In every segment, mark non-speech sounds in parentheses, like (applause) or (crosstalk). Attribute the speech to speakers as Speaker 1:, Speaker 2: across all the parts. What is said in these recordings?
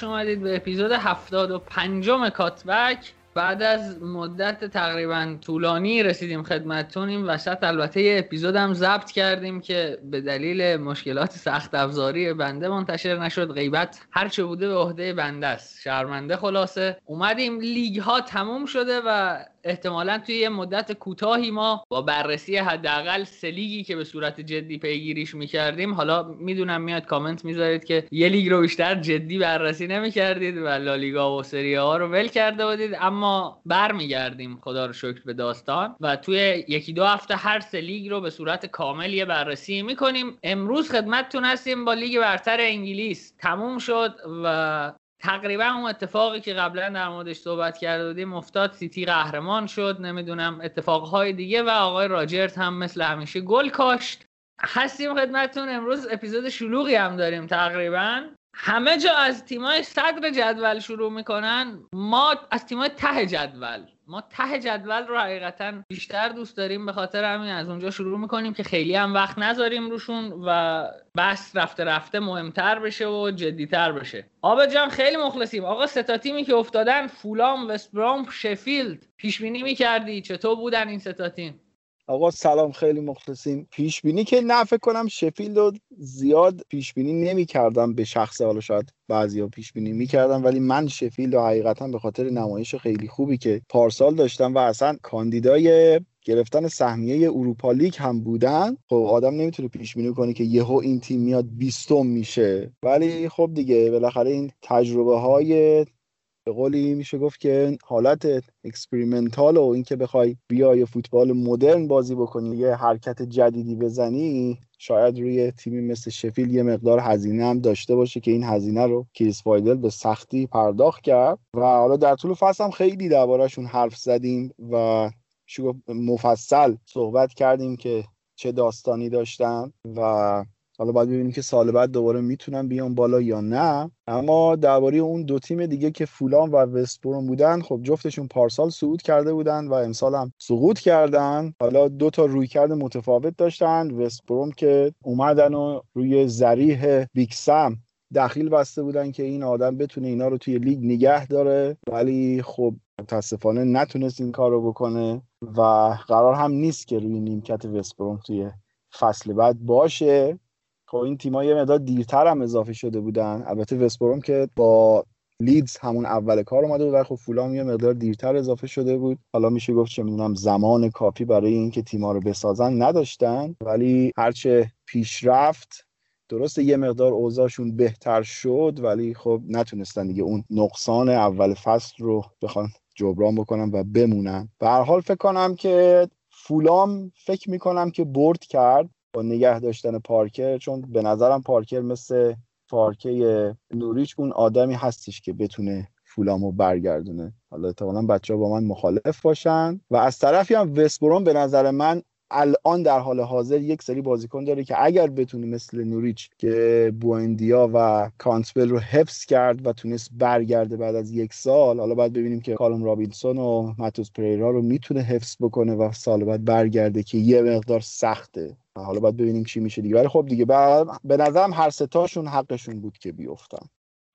Speaker 1: خوش اومدید به اپیزود 75 کاتبک. بعد از مدت تقریبا طولانی رسیدیم خدمتتون این وسط البته یه اپیزودم ضبط کردیم که به دلیل مشکلات سخت افزاری بنده منتشر نشد. غیبت هرچه بوده به عهده بنده است. شرمنده خلاصه. اومدیم لیگ ها تموم شده و احتمالا توی یه مدت کوتاهی ما با بررسی حداقل سه لیگی که به صورت جدی پیگیریش می‌کردیم حالا می‌دونم میاد کامنت می‌ذارید که یه لیگ رو بیشتر جدی بررسی نمی‌کردید و لالیگا و سری آ رو ول کرده بودید اما برمیگردیم خدا رو شکر به داستان و توی یکی دو هفته هر سه لیگ رو به صورت کامل یه بررسی می‌کنیم. امروز خدمتتون هستیم با لیگ برتر انگلیس. تموم شد و تقریبا اون اتفاقی که قبلا در موردش صحبت کرده بودیم افتاد سیتی قهرمان شد نمی‌دونم اتفاقهای دیگه و آقای راجرت هم مثل همیشه گل کاشت. هستیم خدمتتون. امروز اپیزود شلوغی هم داریم تقریبا. همه جا از تیمای صدر جدول شروع می‌کنن. ما از تیمای ته جدول. ما ته جدول رو حقیقتا بیشتر دوست داریم به خاطر همین از اونجا شروع می‌کنیم که خیلی هم وقت نذاریم روشون و بس رفته رفته مهمتر بشه و جدیتر بشه. آب جان خیلی مخلصیم. آقا ستا تیمی که افتادن فولام وستبرام شفیلد. پیش بینی می‌کردی. چطور بودن این ستا تیم؟
Speaker 2: آقا سلام خیلی مخلصیم. پیش بینی که نه فکر کنم شفیلد رو زیاد پیش بینی نمی کردم به شخص حالا شاید بعضیا پیش بینی می‌کردم ولی من شفیلد رو حقیقتا به خاطر نمایش خیلی خوبی که پارسال داشتم و اصلا کاندیدای گرفتن سهمیه اروپا لیگ هم بودن. خب آدم نمی‌تونه پیش بینی کنه که یهو این تیم میاد بیستم میشه. ولی خب دیگه بالاخره این تجربه های به قولی میشه گفت که حالت experimental و اینکه بخوای بیای فوتبال مدرن بازی بکنی یه حرکت جدیدی بزنی شاید روی تیمی مثل شفیلد یه مقدار هزینه هم داشته باشه که این هزینه رو کریس وایلدر به سختی پرداخت کرد. و حالا در طول فصل هم خیلی دربارهشون حرف زدیم و مفصل صحبت کردیم که چه داستانی داشتن و حالا باید ببینیم که سال بعد دوباره می‌تونن بیان بالا یا نه. اما درباره اون دو تیم دیگه که فولام و وستبروم بودن خب جفتشون پارسال صعود کرده بودن و امسال هم سقوط کردن. حالا دو تا رویکرد متفاوت داشتن. وستبروم که اومدن و روی زریح بیکسم دخیل بسته بودن که این آدم بتونه اینا رو توی لیگ نگه داره. ولی خب متاسفانه نتونست این کار رو بکنه و قرار هم نیست که روی نیمکت وستبروم توی فصل بعد باشه. خب این تیم‌ها یه مقدار دیرتر هم اضافه شده بودن. البته وستبروم که با لیدز همون اول کار اومده بود و خب فولام یه مقدار دیرتر اضافه شده بود. حالا میشه گفت چه می‌دونم زمان کافی برای اینکه تیم‌ها رو بسازن نداشتن. ولی هرچه پیشرفت درسته یه مقدار اوضاعشون بهتر شد. ولی خب نتونستن دیگه اون نقصان اول فصل رو بخوان جبران بکنن و بمونن. به هر حال فکر کنم که فولام فکر می‌کنم که برد کرد. با نگه داشتن پارکر چون به نظرم پارکر مثل پارکه نوریچ اون آدمی هستش که بتونه فولامو برگردونه. حالا احتمالا بچه ها با من مخالف باشن. و از طرفی هم وستبروم به نظر من الان در حال حاضر یک سری بازیکن داره که اگر بتونه مثل نوریچ که بوئندیا و کانتبل رو حفظ کرد و تونست برگرده بعد از یک سال حالا باید ببینیم که کالوم رابینسون و ماتوس پریرا رو می‌تونه حفظ بکنه و سال بعد برگرده که یه مقدار سخته. حالا باید ببینیم چی میشه دیگه. ولی خب دیگه به نظرم هر ستاشون حقشون بود که بیفتن.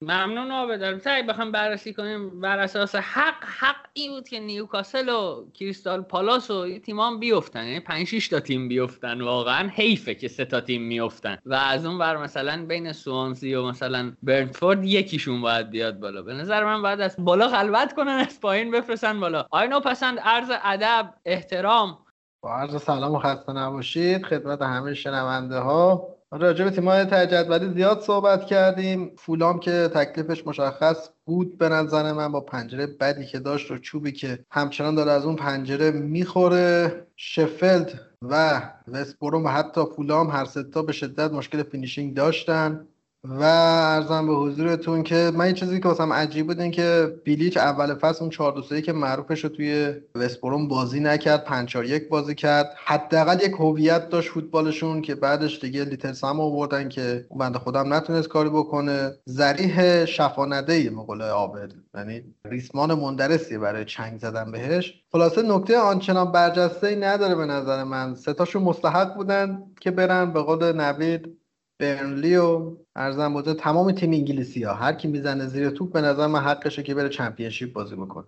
Speaker 1: ممنون آبدارم سعی بخوام بررسی کنیم بر اساس حق حق این بود که نیوکاسل و کریستال پالاس و تیمان بیفتن. یعنی 5 تا تیم بیفتن واقعا. حیفه که سه تا تیم میفتن و از اون بر مثلا بین سوانسی و مثلا برنفورد یکیشون باید بیاد بالا. به نظر من باید از بالا خلوت کنن از پایین بفرستن بالا. آینو پسند عرض ادب احترام.
Speaker 3: با عرض سلام و خسته نباشید خدمت همه شنونده ها راجع به تیم‌های ته جدولی زیاد صحبت کردیم. فولام که تکلیفش مشخص بود به نظر من با پنجره بدی که داشت و چوبی که همچنان داره از اون پنجره می‌خوره. شفیلد و وستبروم و حتی فولام هر ستا به شدت مشکل finishing داشتن. و ارزم به حضورتون که من یه چیزی که واسم عجیب بود این که بیلیچ اول فصل اون 4 2 که معروفش رو توی وستبروم بازی نکرد 5 4 1 بازی کرد. حداقل یک هویت داشت فوتبالشون که بعدش دیگه لیترس هم آوردن که بنده خودم نتونست کاری بکنه. ذریح شفانده ای مقول عابد یعنی ریسمان مندرسی برای چنگ زدن بهش. خلاصه نکته آنچنان برجسته ای نداره به نظر من. سه تاشون مستحق بودن که برن. به قول نوید برنلی و ارزم بوده تمام تیم انگلیسی ها. هر کی می‌زنه زیر توپ به نظر من حقشه که بره چمپیونشیپ بازی بکنه.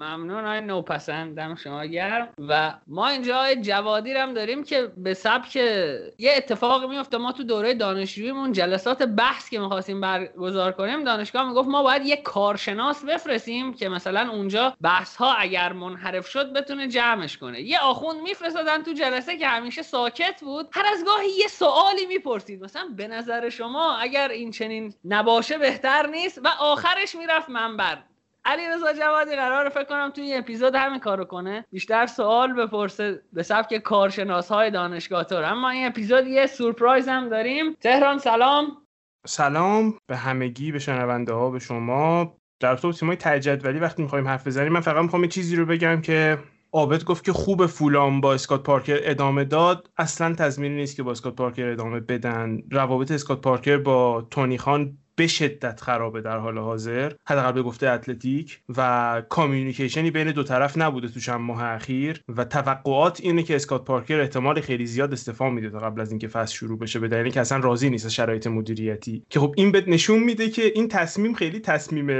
Speaker 1: ممنون های نوپسند دم شما گرم. و ما اینجا جوادی هم داریم که به سبک یه اتفاق میفته. ما تو دوره دانشجوییمون جلسات بحث که می‌خواستیم برگزار کنیم دانشگاه می‌گفت ما باید یه کارشناس بفرستیم که مثلا اونجا بحث ها اگر منحرف شد بتونه جمعش کنه. یه آخوند میفرستادن تو جلسه که همیشه ساکت بود. هر از گاهی یه سوالی می‌پرسید. مثلا به نظر شما اگر این چنین نباشه بهتر نیست؟ و آخرش می‌رفت منبر. علی رضا جوادی قرار فکر کنم توی این اپیزود همین کارو کنه. بیشتر سوال بپرسه به سبک کارشناس های دانشگاه تور اما این اپیزود یه سورپرایز هم داریم. تهران سلام.
Speaker 4: سلام به همگی به شنونده ها به شما. در تو تیمای ولی وقتی می‌خوایم حرف بزنیم من فقط می‌خوام یه چیزی رو بگم که آبد گفت که خوب فولام با اسکات پارکر ادامه داد. اصلا تضمینی نیست که با اسکات پارکر ادامه بدن. روابط اسکات پارکر با تونی خان به شدت خرابه در حال حاضر. حداقل به گفته اتلتیک و communication ی بین دو طرف نبوده تو چند ماه اخیر. و توقعات اینه که اسکات پارکر احتمال خیلی زیاد استفا میده تا قبل از اینکه فصل شروع بشه. به دلیلی که اصلا راضی نیست شرایط مدیریتی. که خب این بهت نشون میده که این تصمیم خیلی تصمیم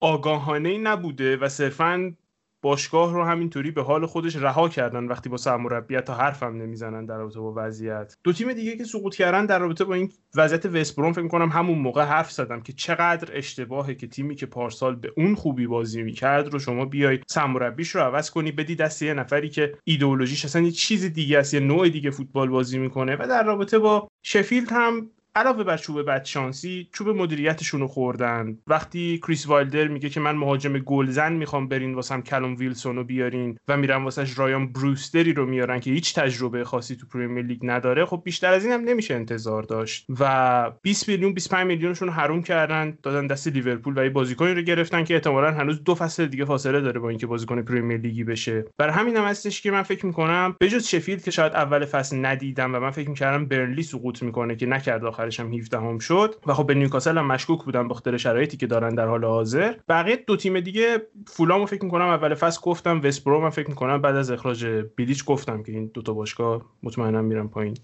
Speaker 4: آگاهانه نبوده و صرفا باشگاه رو همینطوری به حال خودش رها کردن وقتی با سرمربیت تا حرفم نمی‌زنن در رابطه با وضعیت. دو تیم دیگه که سقوط کردن در رابطه با این وضعیت وستبروم فکر کنم همون موقع حرف زدم که چقدر اشتباهه که تیمی که پارسال به اون خوبی بازی می‌کرد رو شما بیای سرمربیش رو عوض کنی بدی دست یه نفری که ایدئولوژیش اصلا یه چیز دیگه است یه نوع دیگه فوتبال بازی می‌کنه و در رابطه با شفیلد هم علاوه بر چوب بدشانسی چوب مدیریتشون رو خوردن. وقتی کریس وایلدر میگه که من مهاجم گلزن می‌خوام برین واسم کالوم ویلسون رو بیارین و میرن واسش رایان بروستر رو میارن که هیچ تجربه خاصی تو پریمیر لیگ نداره خب بیشتر از این هم نمیشه انتظار داشت. و 20 میلیون 25 میلیونشون رو حروم کردن دادن دست لیورپول و یه بازیکنی رو گرفتن که احتمالا هنوز دو فصل دیگه فاصله داره با اینکه بازیکن پریمیر لیگی بشه. برای همین هم هستش که من فکر می‌کنم بجز شفیلد که شاید اول فصل ندیدم و من فکر می‌کردم برنلی سقوط می‌کنه که نکرد آخرش هم 17 هم شد. و خب به نیوکاسل هم مشکوک بودن به شرایطی که دارن در حال حاضر. بقیه دو تیم دیگه فولامو فکر می‌کنم اول فصل گفتم وستبروم من فکر می‌کنم بعد از اخراج بیلیچ گفتم که این دو تا باشگاه مطمئنا میرن پایین.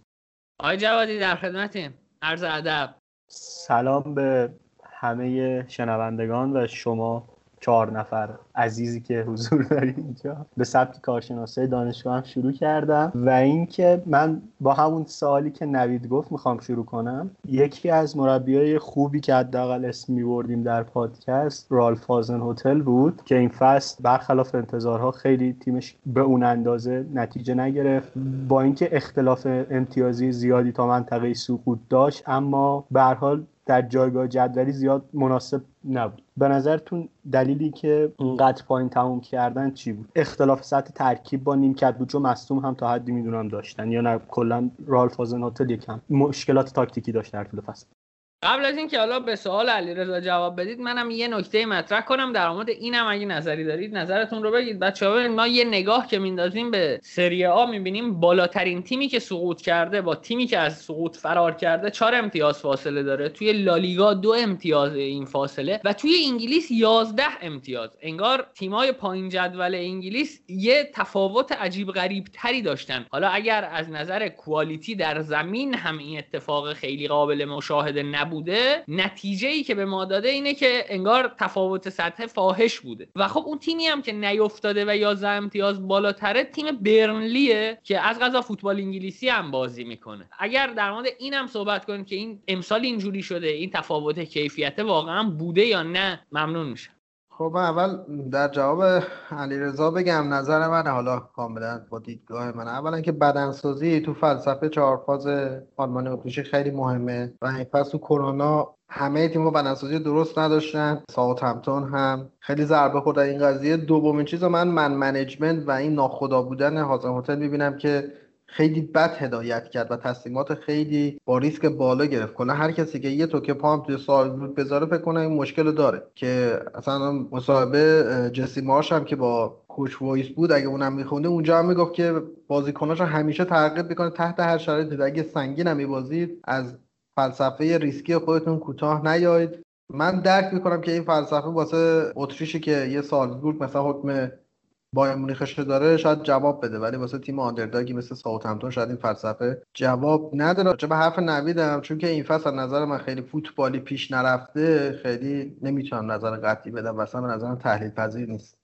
Speaker 1: آقای جوادی در خدمتیم. عرض ادب.
Speaker 5: سلام به همه شنوندگان و شما چهار نفر عزیزی که حضور داری اینجا به سبک کارشناسی دانشگاه هم شروع کردم. و اینکه من با همون سوالی که نوید گفت می‌خوام شروع کنم. یکی از مربیای خوبی که حداقل اسم میبردیم در پادکست رالف فازن هتل بود که این فصل برخلاف انتظارها خیلی تیمش به اون اندازه نتیجه نگرفت. با اینکه اختلاف امتیازی زیادی تا منطقه سقوط داشت اما به حال در جایگاه جدولی زیاد مناسب نبود. به نظرتون دلیلی که اینقدر پایین تموم کردن چی بود؟ اختلاف سطح ترکیب با نیمکت بود چون مصدوم هم تا حدی می‌دونم داشتن یا نه کلا رالف هازنهاتل یکم مشکلات تاکتیکی داشت در طول فصل.
Speaker 1: قبل از اینکه حالا به سوال علیرضا جواب بدید منم یه نکته مطرح کنم در مورد اینم. اگه نظری دارید نظرتون رو بگید. بچه‌ها ما یه نگاه که میندازیم به سری آ می‌بینیم بالاترین تیمی که سقوط کرده با تیمی که از سقوط فرار کرده چهار امتیاز فاصله داره. توی لالیگا دو امتیاز این فاصله و توی انگلیس 11 امتیاز. انگار تیمای پایین جدول انگلیس یه تفاوت عجیب غریب تری داشتن. حالا اگر از نظر کوالیتی در زمین هم این اتفاق خیلی قابل مشاهده نبود بوده نتیجه ای که به ما داده اینه که انگار تفاوت سطح فاحش بوده. و خب اون تیمی هم که نیفتاده و 11 امتیاز بالاتره تیم برنلیه که از غذا فوتبال انگلیسی هم بازی می‌کنه. اگر در مورد این هم صحبت کنیم که این امسال اینجوری شده این تفاوت کیفیت واقعا بوده یا نه ممنون میشه
Speaker 3: خب من اول در جواب علیرضا بگم نظر من حالا کاملا با دیدگاه من اولا که بدنسازی تو فلسفه چهار فاز آلمان اتریشی خیلی مهمه و این فصل تو کرونا همه تیم‌ها بدنسازی درست نداشتن. ساوت همتون هم. خیلی ضربه خورد. این قضیه دومین چیز من من منیجمنت و این ناخدا بودن هازن هتل می‌بینم که خیلی بد هدایت کرد و تصمیمات خیلی با ریسک بالا گرفت. کنه هر کسی که یه توکه پام توی سال بود بذاره فکر کنه این مشکل داره. که اصلا مصاحبه جسی مارش هم که با Coaches' Voice بود اگه اونم میخونده اونجا هم می‌گفت که بازیکناش همیشه ترغیب می‌کنه تحت هر شرایطی. اگه سنگین هم میبازید از فلسفه ریسکی خودتون کوتاه نیایید. من درک می‌کنم که این فلسفه واسه اتریشی که یه سالزبورگ مثلا حکم بایرن مونیخش داره شاید جواب بده ولی واسه تیم underdog ی مثل ساوثهمپتون شاید این فلسفه جواب نداره. چه به حرف نویدم چون که این فصل نظر من خیلی فوتبالی پیش نرفته خیلی نمی‌تونم نظر قطعی بدم واسه به نظرم تحلیل پذیر نیست.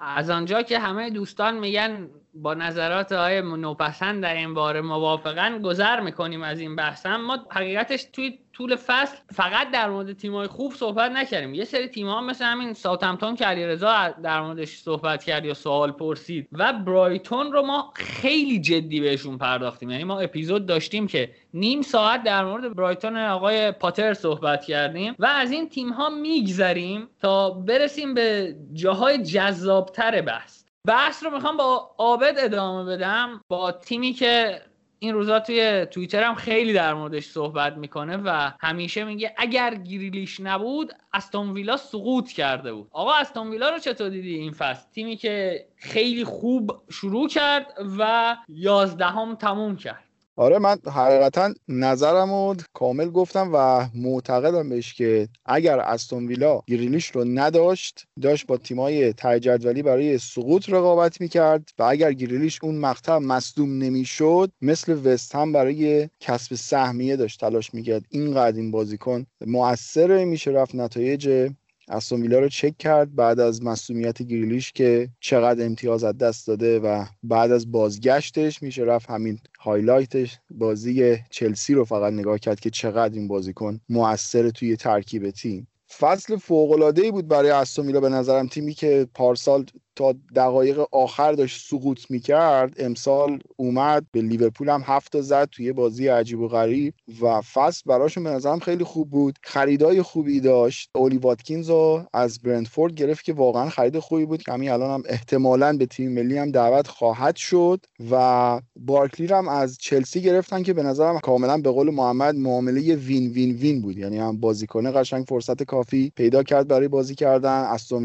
Speaker 1: از آنجا که همه دوستان میگن با نظرات های نوپسند در این باره موافقا گذر می‌کنیم از این بحثم ما حقیقتش توی طول فصل فقط در مورد تیمای خوب صحبت نکردیم. یه سری تیم ها مثل همین ساوثهمپتون که علیرضا در موردش صحبت کرد یا سوال پرسید و برایتون رو ما خیلی جدی بهشون پرداختیم. یعنی ما اپیزود داشتیم که نیم ساعت در مورد برایتون آقای پاتر صحبت کردیم و از این تیم ها میگذریم تا برسیم به جاهای جذابتر بحث. بحث رو می‌خوام با عابد ادامه بدم با تیمی که این روزا توی توییتر هم خیلی در موردش صحبت می‌کنه و همیشه میگه اگر گریلیش نبود استون ویلا سقوط کرده بود. آقا استون ویلا رو چطور دیدی این فصل؟ تیمی که خیلی خوب شروع کرد و یازدهم تموم کرد.
Speaker 2: آره من حقیقتا نظرم رو کامل گفتم و معتقدم بهش که اگر استون ویلا گریلیش رو نداشت داشت با تیمای ته برای سقوط رقابت می‌کرد و اگر گریلیش اون مقطع مصدوم نمی‌شد مثل وست هم برای کسب سهمیه داشت تلاش می‌کرد. اینقدر این بازیکن مؤثر میشه رفت نتایج استون رو چک کرد بعد از مصدومیت گریلیش که چقدر امتیاز از دست داده و بعد از بازگشتش میشه رفت همین highlight ش. بازی چلسی رو فقط نگاه کرد که چقدر این بازیکن موثر توی ترکیب تیم. فصل فوق ای بود برای استون به نظرم. تیمی که پارسال تا دقایق آخر داشت سقوط می‌کرد امسال اومد به لیورپول هم هفت زد توی بازی عجیب و غریب و فصل براشون به نظرم خیلی خوب بود. خریدای خوبی داشت. اولی واتکینز رو از برنتفورد گرفت که واقعا خرید خوبی بود. کمی الان هم احتمالا به تیم ملی هم دعوت خواهد شد و بارکلی هم از چلسی گرفتن که به نظرم کاملا به قول محمد معامله win win win بود. یعنی هم بازیکن قشنگ فرصت کافی پیدا کرد برای بازی کردن. استون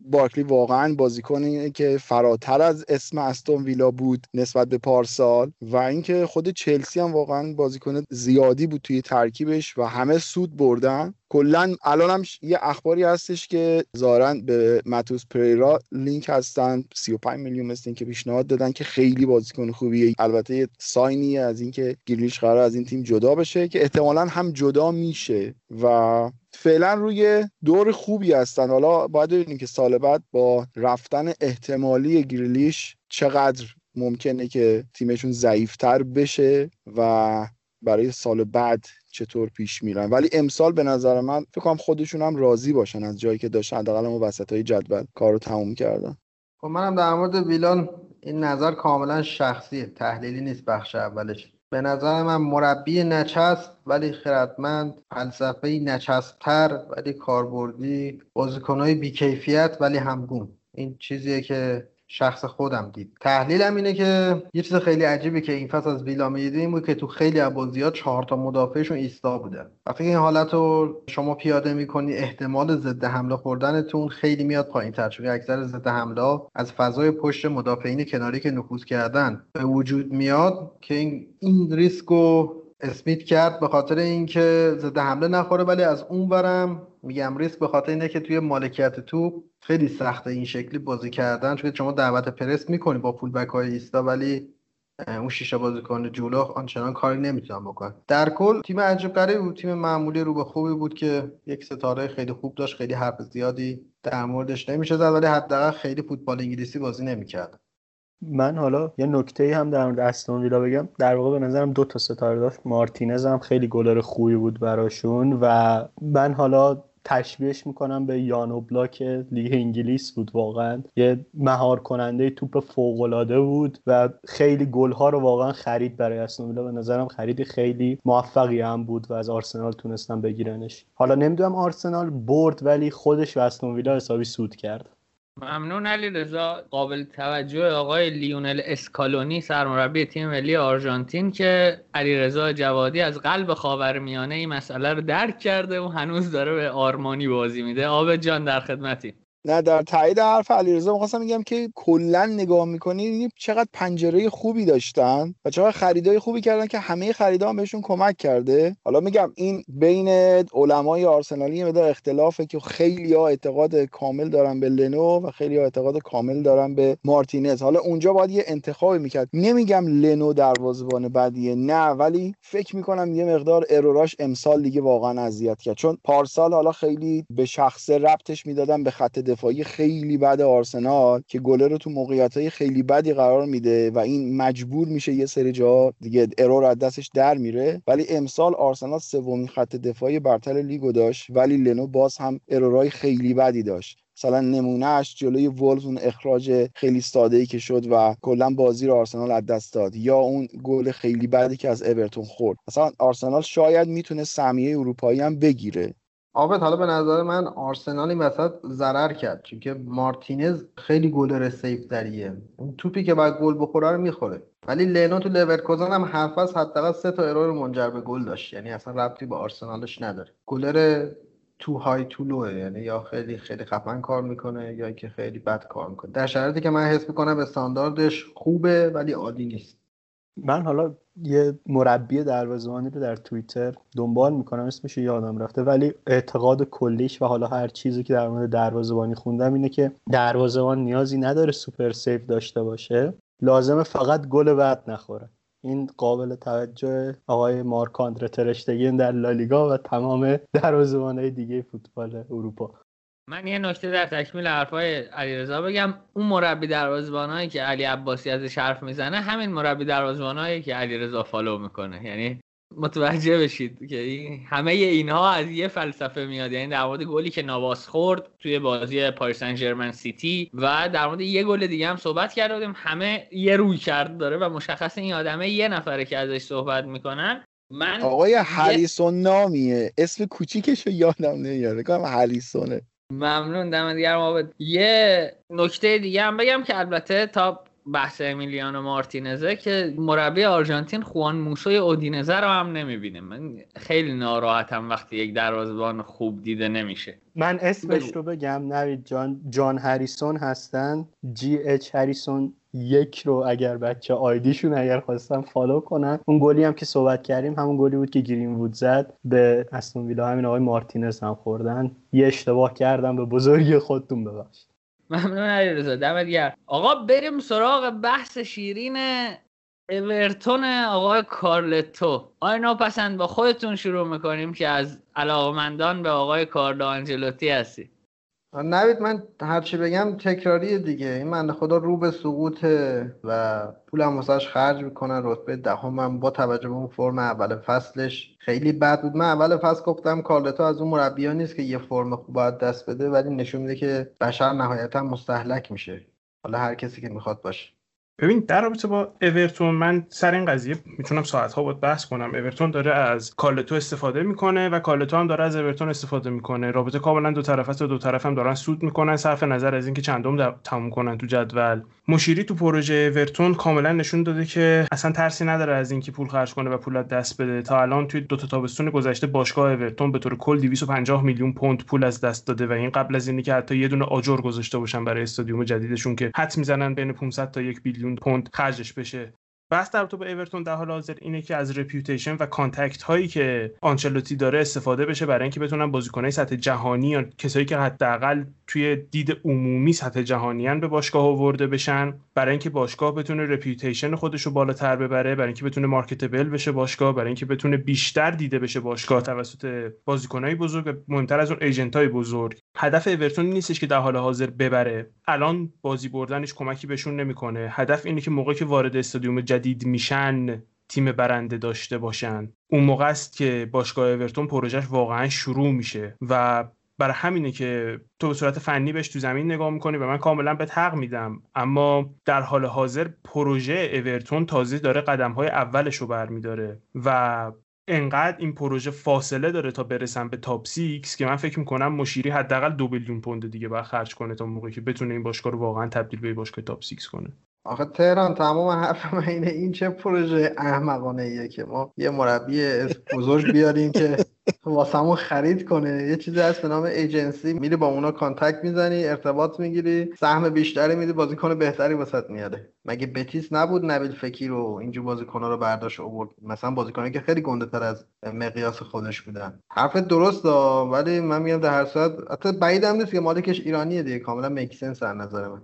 Speaker 2: بارکلی واقعا بازیکنی که فراتر از اسم استون ویلا بود نسبت به پارسال و اینکه خود چلسی هم واقعا بازیکن زیادی بود توی ترکیبش و همه سود بردن. کلا الان هم یه اخباری هستش که ظاهرا به ماتئوس پریرا لینک هستن 35 میلیون مثل که پیشنهاد دادن که خیلی بازیکن خوبیه. البته ساینی از اینکه گریلیش قرار از این تیم جدا بشه که احتمالا هم جدا میشه و فعلا روی دور خوبی هستن. حالا باید ببینیم که سال بعد با رفتن احتمالی گریلیش چقدر ممکنه که تیمشون ضعیفتر بشه و برای سال بعد چطور پیش میرن. ولی امسال به نظر من فکر کنم خودشون هم راضی باشن از جایی که داشتن. حداقل اون وسط های جدول کارو تموم کردن.
Speaker 3: خب منم در مورد ویلان این نظر کاملا شخصیه. تحلیلی نیست بخش اولش. به نظر من مربی نچسب ولی خردمند فلسفه نچسبتر ولی کاربردی بازیکنهای بیکیفیت ولی همگون. این چیزیه که شخص خودم دید. تحلیلم اینه که یه چیز خیلی عجیبی که این فصل از ویلا میدیم بود که تو خیلی از بازی‌ها چهار تا مدافعشون ایستا بودن. وقتی این حالت رو شما پیاده می‌کنی احتمال ضد حمله خوردنتون خیلی میاد پایین تر چون اکثر ضد حمله از فضای پشت مدافعین کناری که نفوذ کردن به وجود میاد که این این ریسک رو اسمیت کرد به خاطر اینکه ضد حمله نخوره ولی از اون برم میگم ریسک به خاطر اینه که توی مالکیت توپ خیلی سخته این شکلی بازی کردن. چون شما دعوت پرس می‌کنی با فول بک های ایستا ولی اون شیشه بازیکن جلو آنچنان کاری نمی‌تونن بکنن. در کل تیم عجیب غریبی بود. تیم معمولی رو به خوبی بود که یک ستاره خیلی خوب داشت خیلی حرف زیادی در موردش نمیشه زد ولی حداقل خیلی فوتبال انگلیسی بازی نمی‌کرد.
Speaker 5: من حالا یه نکته هم در مورد استون ویلا بگم. در واقع به نظرم دو تا ستاره داشت. مارتینز هم خیلی گلر خوبی بود براشون و من حالا تشبیهش می‌کنم به یانو بلاک لیگ انگلیس بود واقعا. یه مهار کننده توپ فوق العاده بود و خیلی گل ها رو واقعا خرید برای استون به نظرم خرید خیلی موفقی هم بود و از آرسنال تونستن بگیرنش. حالا نمی‌دونم آرسنال برد ولی خودش و استون حسابی سود کرد.
Speaker 1: ممنون علی رضا. قابل توجه آقای لیونل اسکالونی سرمربی تیم ملی آرژانتین که علی رضا جوادی از قلب خاورمیانه این مسئله رو درک کرده و هنوز داره به آرمانی بازی میده. آب جان در خدمتی.
Speaker 2: نه در تایید حرف علیرضا می‌خواستم میگم که کلا نگاه می‌کنید چقدر پنجره خوبی داشتن و چقدر خریدای خوبی کردن که همه خریدا بهشون کمک کرده. حالا میگم این بین علمای آرسنالی مقدار اختلافه که خیلی ها اعتقاد کامل دارن به لنو و خیلی ها اعتقاد کامل دارن به مارتینز. حالا اونجا باید یه انتخابی می‌کرد. نمیگم لنو دروازه‌بان بدیه نه ولی فکر می‌کنم یه مقدار error اش امسال دیگه واقعا اذیت کرد. چون پارسال حالا خیلی به شخصه ربطش می‌دادن به خط دفاعی خیلی بد آرسنال که گلر رو تو موقعیت خیلی بدی قرار میده و این مجبور میشه یه سری جا دیگه error از دستش در میره. ولی امسال آرسنال سومین خط دفاعی برتر لیگو داشت ولی لنو باز هم error ای خیلی بدی داشت. مثلا نمونهش جلوی وولز اون اخراج خیلی ساده ای که شد و کلا بازی رو آرسنال از دست داد. یا اون گل خیلی بدی که از اورتون خورد. مثلا آرسنال شاید می‌تونه سهمیه اروپایی هم بگیره.
Speaker 3: البته حالا به نظر من آرسنال این وسط ضرر کرد چون که مارتینز خیلی گلر safe تریه. اون توپی که باید گل بخوره رو می‌خوره. ولی لنو تو لورکوزن هم حرف از حداقل سه تا error منجر به گل داشت. یعنی اصلا ربطی به آرسنالش نداره. گلر too high too low ه یعنی یا خیلی خیلی خفن کار می‌کنه یا که خیلی بد کار می‌کنه. در شرایطی که من حس می‌کنم استانداردش خوبه ولی عادی نیست.
Speaker 5: من حالا یه مربی دروازه‌بانی رو در توییتر دنبال می‌کنم اسمش یادم رفته ولی اعتقاد کلیش و حالا هر چیزی که در مورد دروازه‌بانی خوندم اینه که دروازه‌بان نیازی نداره super save داشته باشه. لازمه فقط گل بد نخوره. این قابل توجه آقای مارک ترشتگین در لالیگا و تمام دروازه‌بان‌های دیگه فوتبال اروپا.
Speaker 1: من یه نکته در تکمیل حرفای علیرضا بگم. اون مربی دروازه‌بانایی که علی عباسی ازش حرف می‌زنه همین مربی دروازه‌بانایی که علیرضا follow می‌کنه. یعنی متوجه بشید که همه اینها از یه فلسفه میاد. یعنی در مورد گلی که نواس خورد توی بازی پاریس سن ژرمن سیتی و در مورد یه گل دیگه هم صحبت کردیم همه یه روی کرد داره و مشخص این آدمه یه نفره که ازش صحبت می‌کنن. من
Speaker 2: آقای هریسون نامیه. اسم کوچیکش رو یادم نمیاد. کنم هریسونه
Speaker 1: ممنون دم دیگر یه نکته دیگه هم بگم که البته تا بحث امیلیانو مارتینزه که مربی آرژانتین خوان موسوی اودینزه رو هم نمی‌بینه من خیلی ناراحتم وقتی یک دروازه‌بان خوب دیده نمیشه.
Speaker 5: من اسمش رو بگم. نوید جان جان هریسون هستن. جی اچ هریسون یک رو اگر بچه آیدیشون اگر خواستن فالو کنن. اون گلی هم که صحبت کردیم همون گلی بود که گرین وود زد. به استون ویلا همین آقای مارتینز هم خوردن. یه اشتباه کردم به بزرگی خودتون ببخشید.
Speaker 1: ممنون علیرضا دمت آقا بریم سراغ بحث شیرین اورتون آقای کارلتو. آیا پسند با خودتون شروع می‌کنیم که از علاقمندان به آقای کارلو آنجلوتی هستی
Speaker 3: نوید من هرچی بگم تکراری دیگه. این من خدا رو به سقوطه و پولم واسش خرج می‌کنن رتبه دهمم با توجه به اون فرم اول فصلش خیلی بد بود. من اول فصل گفتم کارلتو از اون مربیان نیست که یه فرم خوب باید دست بده ولی نشون میده که بشر نهایتا مستحلک میشه. حالا هر کسی که می‌خواد باشه.
Speaker 4: ببین در رابطه با اورتون من سر این قضیه می‌تونم ساعت ها باید بحث کنم. اورتون داره از کالتو استفاده می‌کنه و کالتو هم داره از اورتون استفاده می‌کنه. رابطه کاملا دو طرف است و دو طرف هم دارن سود می‌کنن صرف نظر از اینکه چندم تموم کنن تو جدول. مشیری تو پروژه اورتون کاملا نشون داده که اصلا ترسی نداره از اینکه پول خرج کنه و پول دست بده. تا الان توی دو تا تابستون گذشته باشگاه اورتون به طور کل 250 میلیون پوند پول از دست داده و این قبل از اینکه که حتی یه دونه آجر گذاشته باشن برای استادیوم جدیدشون که حد می‌زنن بین 500 تا 1 بیلیون پوند خرجش بشه. بحث درباره اورتون در حال حاضر اینه که از reputation و contact هایی که آنچلوتی داره استفاده بشه برای اینکه بتونن بازیکنای سطح جهانی یا کسایی که حداقل توی دید عمومی سطح جهانیان به باشگاه آورده بشن برای اینکه باشگاه بتونه reputation خودش رو بالاتر ببره برای اینکه بتونه marketable بشه باشگاه برای اینکه بتونه بیشتر دیده بشه باشگاه توسط بازیکنای بزرگ و مهمتر از اون agent بزرگ. هدف اورتون نیستش که در حال حاضر ببره. الان بازی بردنش کمکی بهشون نمی‌کنه. هدف اینه که موقعی که وارد استادیوم جدید میشن تیم برنده داشته باشن. اون موقع است که باشگاه اورتون پروژهش واقعا شروع میشه و برای همینه که تو به صورت فنی بهش تو زمین نگاه می‌کنی و من کاملا به حق میدم. اما در حال حاضر پروژه اورتون تازه داره قدم های اولش رو برمیداره و انقدر این پروژه فاصله داره تا برسن به top six که من فکر می‌کنم مشیری حداقل دو billion پوند دیگه باید خرج کنه تا موقعی که بتونه این باشگاه رو واقعا تبدیل به باشگاه top six کنه.
Speaker 3: آخه تهران تمام حرف من اینه. این چه پروژه احمقانه ایه که ما یه مربی بزرگ بیاریم که واسمون خرید کنه. یه چیزی هست به نام ایجنسی. میری با اونا contact می‌زنی ارتباط می‌گیری سهم بیشتری میدی بازیکن بهتری واست میاده مگه بتیس نبود نبیل فکیر و اینجور بازیکن‌ها رو برداشت آورد؟ مثلا بازیکنایی که خیلی گنده تر از مقیاس خودش بودن. حرف درست ولی من میگم در هر صورت حتی بعیدم نیست که مالکش ایرانیه دیگه. کاملا make sense از نظر من.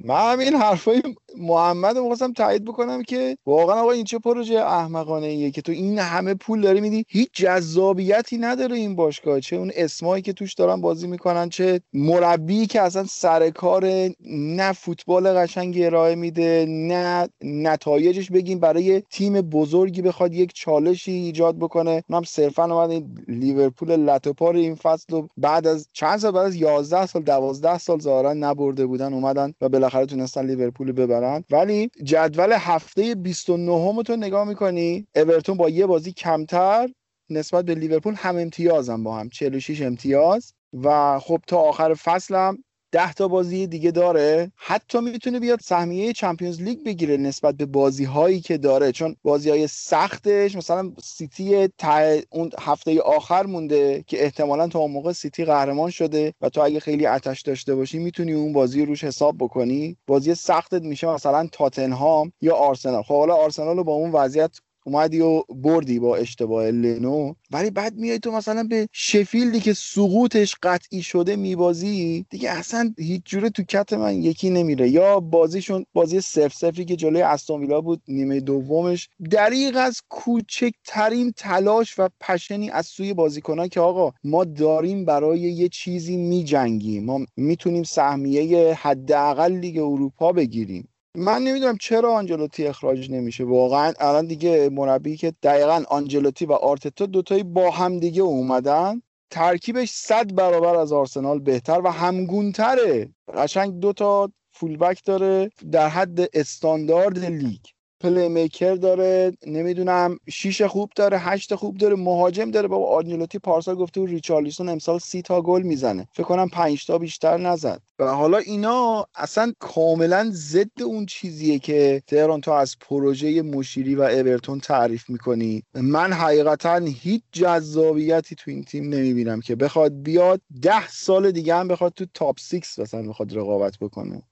Speaker 2: من همین حرفای محمد رو تایید بکنم که واقعا آقا این چه پروژه احمقانه ایه که تو این همه پول داری میدی؟ هیچ جذابیتی نداره این باشگاه. چه اون اسمایی که توش دارن بازی می‌کنن چه مربی که اصلا سر کار نه فوتبال قشنگی ارائه میده نه نتایجش بگیم برای تیم بزرگی بخواد یک چالشی ایجاد بکنه. اونم صرفا اومد لیورپول لت و پار این فصل رو بعد از چند سال بعد از 11 سال 12 سال ظاهرا نبرده بودن اومدن و بالاخره تونستن لیورپول ببرن. ولی جدول هفته 29 تو نگاه می‌کنی اورتون با یه بازی کمتر نسبت به لیورپول هم امتیازم با هم 46 امتیاز. و خب تا آخر فصلم ده تا بازی دیگه داره. حتی می‌تونه بیاد سهمیه Champions League بگیره نسبت به بازی هایی که داره چون بازی های سختش مثلا سیتی تا اون هفته آخر مونده که احتمالا تا اون موقع سیتی قهرمان شده و تو اگه خیلی آتش داشته باشی می‌تونی اون بازی روش حساب بکنی. بازی سختت میشه مثلا تاتنهام یا آرسنال. خب حالا آرسنال رو با اون وضعیت اومدی و بردی با اشتباه لنو ولی بعد میای تو مثلا به شفیلدی که سقوطش قطعی شده میبازی دیگه اصلا هیچ جوره تو کت من یکی نمیره. یا بازیشون بازی سف سفری که جلوی استون بود نیمه دومش دریغ از کوچکترین تلاش و پشنی از سوی بازیکنان که آقا ما داریم برای یه چیزی میجنگیم. ما می‌تونیم سهمیه حداقل لیگ اروپا بگیریم. من نمی‌دونم چرا آنجلوتی اخراج نمیشه. واقعا الان دیگه مربی که دقیقا آنجلوتی و آرتتا دوتایی با هم دیگه اومدن ترکیبش صد برابر از آرسنال بهتر و همگونتره. قشنگ دوتا full-back داره در حد استاندارد لیگ. playmaker داره نمی‌دونم شیش خوب داره هشت خوب داره مهاجم داره. بابا آنجلوتی پارسال گفته و ریچارلیسون امسال سی تا گل می‌زنه. فکر کنم پنج تا بیشتر نزد. و حالا اینا اصلا کاملا ضد اون چیزیه که تهران تو از پروژه مشیری و اورتون تعریف می‌کنی. من حقیقتا هیچ جذابیتی تو این تیم نمی‌بینم که بخواد بیاد. ده سال دیگه هم بخواد تو top six مثلا بخواد رقابت بکنه.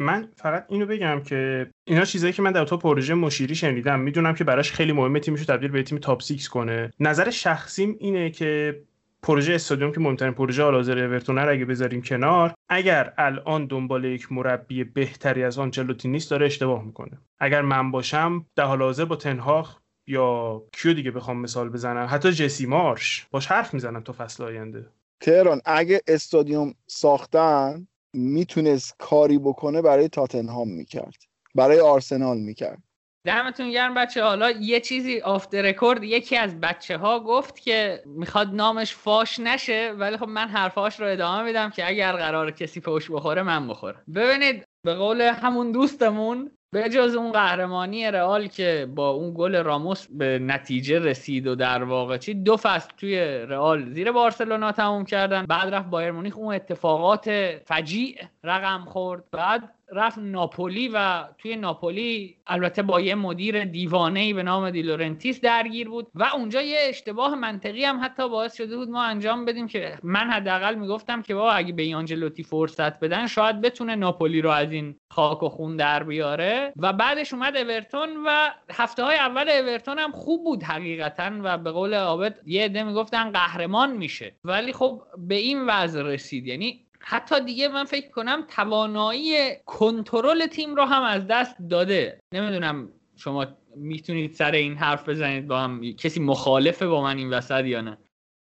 Speaker 4: من فقط اینو بگم که اینا چیزایی که من در تو پروژه مشیری شنیدم می‌دونم که براش خیلی مهمه تیمشو تبدیل به تیم top 6 کنه. نظر شخصیم اینه که پروژه استادیوم که مهمترین پروژه حاضر اورتون رو اگه بذاریم کنار اگر الان دنبال یک مربی بهتری از آنچلوتی نیست داره اشتباه می‌کنه. اگر من باشم در حال حاضر با تن هاخ یا کیو دیگه بخوام مثال بزنم؟ حتی جسی مارش. باش حرف می‌زنم تو فصل آینده.
Speaker 2: تهران اگه استادیوم ساختن می‌تونست کاری بکنه برای تاتنهام می‌کرد. برای آرسنال می‌کرد.
Speaker 1: دمتون گرم بچه حالا یه چیزی آفت رکورد یکی از بچه ها گفت که می‌خواد نامش فاش نشه ولی خب من حرفاش رو ادامه میدم که اگر قرار کسی فوش بخوره من بخوره ببینید به قول همون دوستمون به جز اون قهرمانی رئال که با اون گل راموس به نتیجه رسید و در واقع چی دو فصل توی رئال زیر بارسلونا تموم کردن. بعد رفت بایر مونیخ اون اتفاقات فجیع رقم خورد. بعد رفت ناپولی و توی ناپولی البته با یه مدیر دیوانه به نام دیلورنتیس درگیر بود و اونجا یه اشتباه منطقی هم حتی باعث شده بود ما انجام بدیم که من حداقل می‌گفتم که با اگه به آنجلوتی فرصت بدن شاید بتونه ناپولی رو از این خاک و خون در بیاره. و بعدش اومد اورتون و هفته های اول اورتون هم خوب بود حقیقتا و به قول عابد یه عده می‌گفتن قهرمان میشه. ولی خب به این وضع رسید. یعنی حتی دیگه من فکر کنم توانایی کنترل تیم رو هم از دست داده. نمی‌دونم شما می‌تونید سر این حرف بزنید با هم کسی مخالفه با من این وسط یا نه.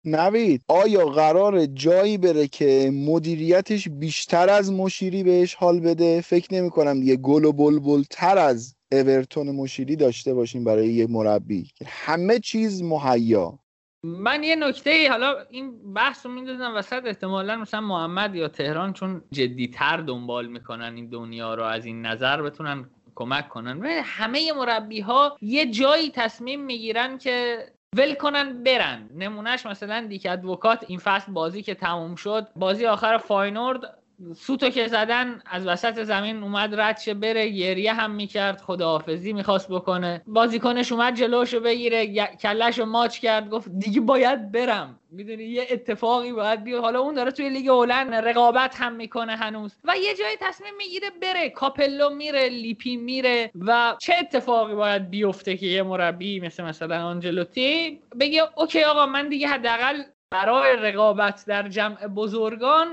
Speaker 2: نوید آیا قرار جایی بره که مدیریتش بیشتر از مشیری بهش حال بده؟ فکر نمی کنم دیگه گل و بلبل تر از اورتون مشیری داشته باشیم برای یه مربی. همه چیز مهیا.
Speaker 1: من یه نکته ای حالا این بحث رو می‌دادم وسط احتمالا مثلا محمد یا تهران چون جدیتر دنبال می‌کنن این دنیا رو از این نظر بتونن کمک کنن. همه مربی ها یه جایی تصمیم می‌گیرن که ول کنن برن. نمونهش مثلا دیک ادوکات این فصل بازی که تموم شد بازی آخر فاینورد سوتو که زدن از وسط زمین اومد رد شه بره گریه هم می‌کرد خداحافظی می‌خواست بکنه. بازیکنش اومد جلوشو بگیره کلش ماچ کرد گفت دیگه باید برم. می‌دونی یه اتفاقی باید بیاد حالا اون داره توی لیگ هلند رقابت هم می‌کنه هنوز. و یه جایی تصمیم می‌گیره بره. کاپلو میره لیپی میره. و چه اتفاقی باید بیفته که یه مربی مثل مثلا آنجلوتی بگه okay آقا من دیگه حداقل برای رقابت در جمع بزرگان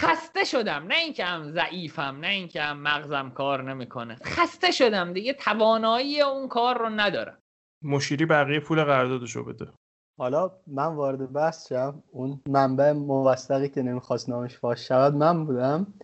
Speaker 1: خسته شدم. نه اینکه هم ضعیفم نه اینکه هم مغزم کار نمی‌کنه. خسته شدم دیگه. توانایی اون کار رو ندارم.
Speaker 4: مشیری بقیه پول قراردادشو بده.
Speaker 5: حالا من وارد بحث شم. اون منبع موثقی که نمی‌خواست نامش فاش شود من بودم.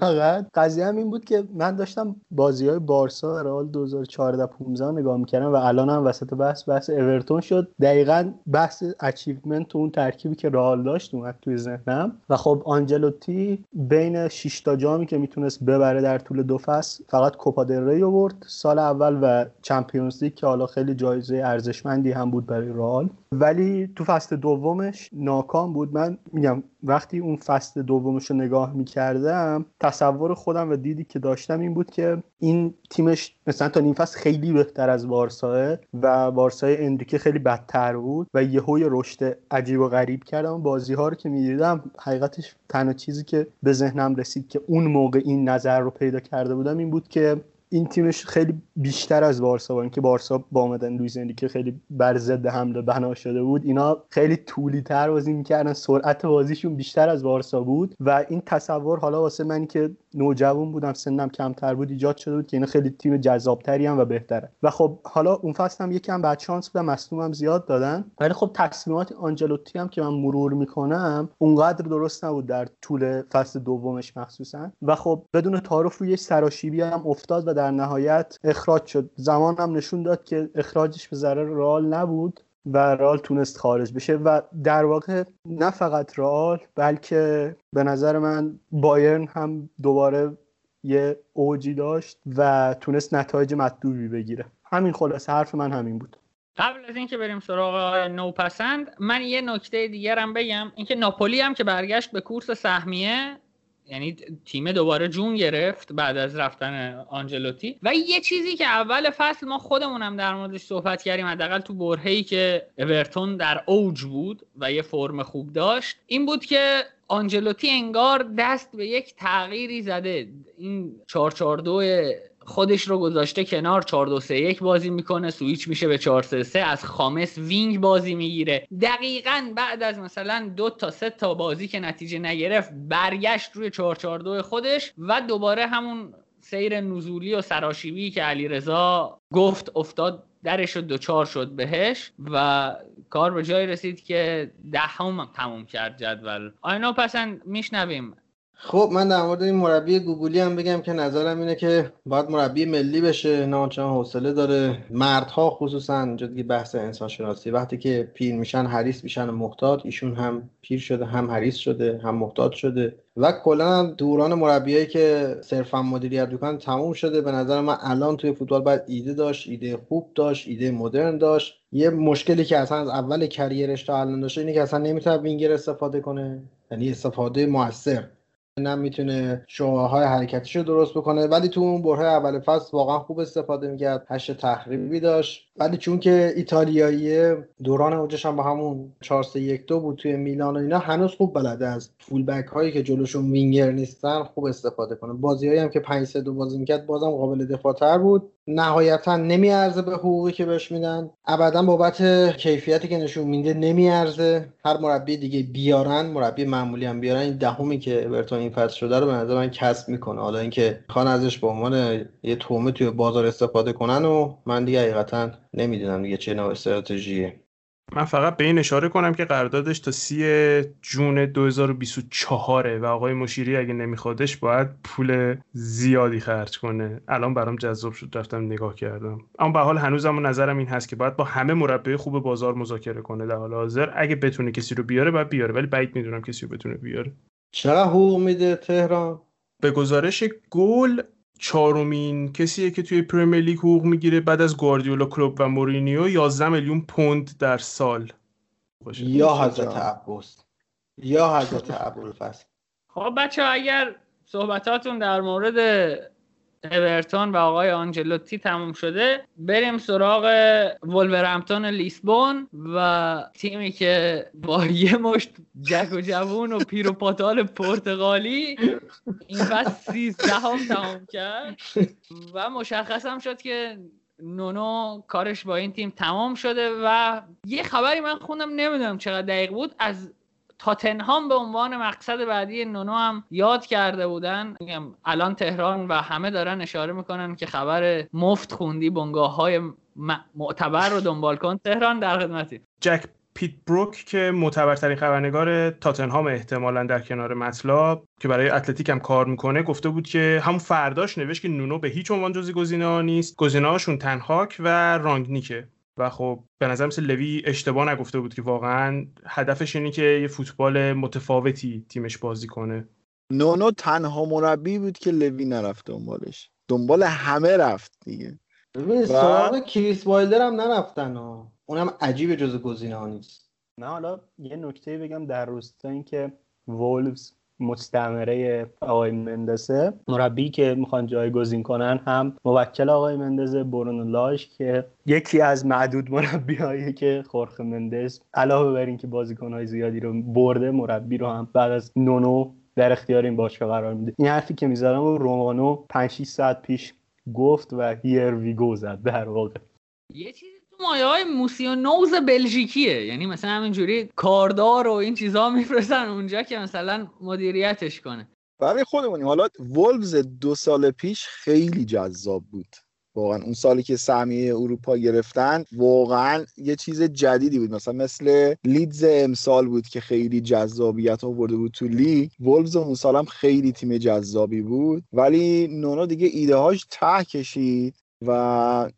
Speaker 5: فقط. قضیه هم این بود که من داشتم بازی های بارسا رئال 2014 15 نگاه می‌کردم و الان هم وسط بحث بحث اورتون شد. دقیقا بحث achievement اون ترکیبی که رئال داشت اومد توی ذهنم. و خب آنجلوتی بین 6 تا جامی که می‌تونست ببره در طول دو فصل فقط کوپا دل ری آورد. سال اول و Champions لیگ که حالا خیلی جایزه ارزشمندی هم بود برای رئال. ولی تو فصل دومش ناکام بود. من میگم وقتی اون فصل دومش رو نگاه می‌کردم تصور خودم و دیدی که داشتم این بود که این تیمش مثلا تا نیم فصل خیلی بهتر از بارساه و بارسای اندریکه خیلی بدتر بود و یهوی رشد عجیب و غریب کردم. بازی ها رو که می‌دیدم حقیقتش تنها چیزی که به ذهنم رسید که اون موقع این نظر رو پیدا کرده بودم این بود که این تیمش خیلی بیشتر از بارسا با اینکه بارسا با آمدن لویز که خیلی بر ضد حمله بنا شده بود. اینا خیلی طولی تر بازی می‌کردن. سرعت بازیشون بیشتر از بارسا بود. و این تصور حالا واسه منی که نوجوان بودم سنم کمتر بود ایجاد شده بود که اینا خیلی تیم جذابتری هم و بهتره. و خب حالا اون فصل هم یکم بعد شانس بودم هم زیاد دادن. ولی خب تصمیمات آنجلوتی هم که من مرور می‌کنم اونقدر درست نبود در طول فصل دومش مخصوصا. و خب بدون تعارف روی سراشیبی هم افتاد و در نهایت اخراج شد. زمان هم نشون داد که اخراجش به ضرر رئال نبود و رئال تونست خارج بشه و در واقع نه فقط رئال بلکه به نظر من بایرن هم دوباره یه اوجی داشت و تونست نتایج مطلوبی بگیره. همین خلاصه حرف من همین بود.
Speaker 1: قبل از اینکه بریم سراغ نوپسند من یه نکته دیگرم بگم اینکه ناپولی هم که برگشت به کورس سهمیه یعنی تیم دوباره جون گرفت بعد از رفتن آنجلوتی. و یه چیزی که اول فصل ما خودمونم در موردش صحبت کردیم حداقل تو برهه‌ای که اورتون در اوج بود و یه فرم خوب داشت این بود که آنجلوتی انگار دست به یک تغییری زده. این 442 خودش رو گذاشته کنار 4 2 3 1 بازی می‌کنه سویچ میشه به 4 3 3 از خامس wing بازی می‌گیره. دقیقا بعد از مثلا دو تا سه تا بازی که نتیجه نگرفت برگشت روی 4 4 2 خودش و دوباره همون سیر نزولی و سراشیبی که علیرضا گفت افتاد درش رو دوچار شد بهش و کار به جایی رسید که دهم ده تموم کرد جدول. آینا پسند میشنویم.
Speaker 3: خب من در مورد این مربی گوگلی هم بگم که نظرم اینه که باید مربی ملی بشه نه حوصله داره. مردها خصوصا اینجا دیگه بحث انسان شناسی وقتی که پیر میشن حریص میشن. و محتاط ایشون هم پیر شده هم حریص شده هم محتاط شده. و کلا دوران مربیایی که صرفا مدیریت می‌کنن تموم شده. به نظر من الان توی فوتبال باید ایده داشت ایده خوب داشت ایده مدرن داشت. یه مشکلی که اصلا از اول کریرش تا الان داشته اینه که اصلا نمی‌تونه وینگر استفاده کنه. یعنی استفاده موثر. نه می‌تونه های حرکتیش رو درست بکنه. ولی تو اون بره اول فصل واقعا خوب استفاده می‌کرد. هشت تخریبی داشت. ولی چون که ایتالیایی دوران اوجش هم با همون 4 3 1 2 بود توی میلان و اینا هنوز خوب بلده از فول بک هایی که جلوشون وینگر نیستن خوب استفاده کنه. بازیایی هم که 5 3 2 بازی می‌کرد بازم قابل دفاع بود. نهایتا نمیارزه به حقوقی که بهش میدن. ابدا بابت کیفیتی که نشون میده نمیارزه. هر مربی دیگه بیارن مربی معمولی هم بیارن. این دهمی که اورتون این فصل شده رو به نظر من کسب می‌کنه. حالا اینکه خان ازش به عنوان یه تومه توی بازار استفاده کنن و من دیگه حقیقتا نمی‌دونم دیگه چه نوع استراتژیه.
Speaker 4: من فقط به این اشاره کنم که قراردادش تا سی جون 2024 و آقای مشیری اگه نمیخوادش باید پول زیادی خرج کنه. الان برام جذاب شد رفتم نگاه کردم. اما به حال هنوزم نظرم این هست که باید با همه مربی خوب بازار مذاکره کنه در حال حاضر. اگه بتونه کسی رو بیاره باید بیاره. ولی بعید می‌دونم کسی رو بتونه بیاره.
Speaker 3: چرا حقوق میده تهران؟
Speaker 4: به گزارش گل چهارمین کسیه که توی پرمیر لیگ حقوق می‌گیره بعد از گواردیولا کلوب و مورینیو 11 میلیون پوند در سال.
Speaker 3: یا حضرت عباس. یا حضرت ابوالفضل
Speaker 1: خب بچه اگر صحبتاتون در مورد اورتون و آقای آنجلوتی تموم شده. بریم سراغ ولورهمپتون لیسبون و تیمی که با یه مشت جک و جوون و پیر و پاتال پرتغالی این فصل سیزده هم تمام کرد. و مشخص هم شد که نونو کارش با این تیم تمام شده و یه خبری من خوندم نمی‌دونم چقدر دقیق بود از تاتنهام به عنوان مقصد بعدی نونو هم یاد کرده بودن. میگم الان تهران و همه دارن اشاره می‌کنن که خبر مفت خوندی بنگاه های معتبر رو دنبال کن. تهران در خدمتی.
Speaker 4: جک پیت بروک که معتبرترین خبرنگار تاتنهام احتمالا در کنار مطلب که برای اتلتیک هم کار می‌کنه گفته بود که همون فرداش نوشت که نونو به هیچ عنوان جزی گزینه ها نیست. گزینه هاشون تنهاک و رانگنیکه. و خب به نظر مثل لوی اشتباه نگفته بود که واقعا هدفش اینه که یه فوتبال متفاوتی تیمش بازی کنه.
Speaker 2: نونو تنها مربی بود که لوی نرفت دنبالش. دنبال همه رفت دیگه.
Speaker 3: ببین سراغ کریس وایلدر هم نرفتن ها. اونم عجیب جز گزینه ها نیست.
Speaker 5: نه حالا یه نکته بگم در روستا اینکه وولفز مستمره آقای مندسه. مربی که می‌خوان جایگزین کنن هم موکل آقای مندزه برونو لاش که یکی از معدود مربی هایی که خورخ مندس علاوه بر اینکه بازیکن های زیادی رو برده مربی رو هم بعد از نونو در اختیار این باشگاه قرار میده. این حرفی که می‌زدم و رومانو 5 6 ساعت پیش گفت و here we go زد در واقع.
Speaker 1: یه چیزی تو مایه های موسیو نوز بلژیکیه. یعنی مثلا همینجوری کاردار و این چیزها میفرستن اونجا که مثلا مدیریتش کنه.
Speaker 2: برای خودمونیم. حالا وولفز دو سال پیش خیلی جذاب بود. واقعا اون سالی که سهمیه اروپا گرفتن واقعا یه چیز جدیدی بود. مثلا مثل لیدز امسال بود که خیلی جذابیت آورده بود تو لیگ. وولفز اون سال هم خیلی تیم جذابی بود. ولی نونو دیگه ایده هاش ته کشید. و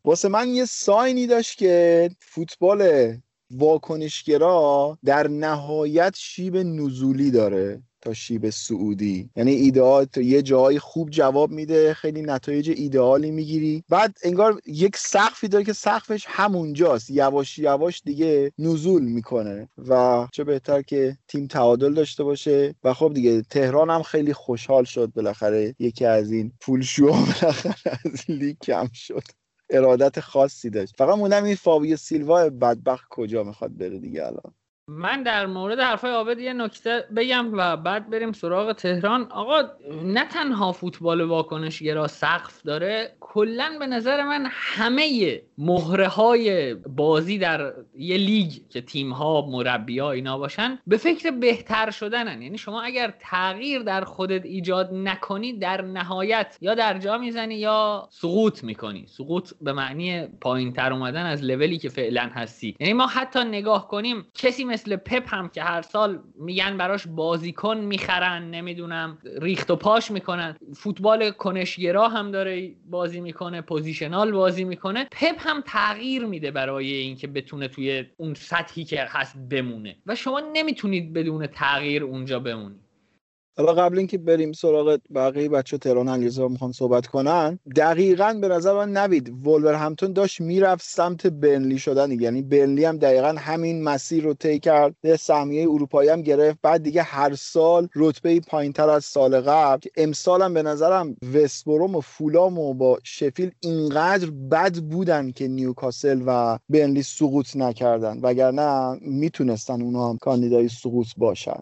Speaker 2: واسه من یه ساینی داشت که فوتبال واکنشگرا در نهایت شیب نزولی داره. تا شیب سعودی. یعنی ایدئال یه جایی خوب جواب میده خیلی نتایج ایدئالی می‌گیری. بعد انگار یک سقفی داره که سقفش همونجاست. یواش یواش دیگه نزول می‌کنه و چه بهتر که تیم تعادل داشته باشه. و خب دیگه تهران هم خیلی خوشحال شد بالاخره. یکی از این پولشوها بالاخره از لیگ کم شد. ارادت خاصی داشت. فقط موندم این فابیو سیلوا بدبخت کجا می‌خواد بره دیگه الان.
Speaker 1: من در مورد حرفای عابد یه نکته بگم و بعد بریم سراغ تهران. آقا نه تنها فوتبال واکنش را سقف داره کلا به نظر من همه مهره های بازی در یه لیگ که تیم ها مربی ها اینا باشن به فکر بهتر شدنن. یعنی شما اگر تغییر در خودت ایجاد نکنی در نهایت یا در جا می‌زنی یا سقوط می‌کنی. سقوط به معنی پایین تر اومدن از لولی که فعلا هستی. یعنی ما حتی نگاه کنیم کسی پپ هم که هر سال میگن براش بازیکن می‌خرن نمی‌دونم ریخت و پاش می‌کنن. فوتبال کنشگرا هم داره بازی می‌کنه positional بازی می‌کنه. پپ هم تغییر میده برای اینکه بتونه توی اون سطحی که هست بمونه. و شما نمی‌تونید بدون تغییر اونجا بمونید.
Speaker 2: حالا قبل اینکه بریم سراغ بقیه بچه تهران علیرضا می‌خوان صحبت کنن دقیقا به نظر من نوید ولورهمپتون داشت می‌رفت سمت برنلی شدن یعنی برنلی هم دقیقا همین مسیر رو طی کرد. سهمیه اروپایی هم گرفت. بعد دیگه هر سال رتبه پایینتر از سال قبل. امسال هم به نظرم وستبروم و فولام و با شفیلد اینقدر بد بودن که نیوکاسل و برنلی سقوط نکردن. وگرنه می‌تونستن اونا هم کاندیدای سقوط باشن.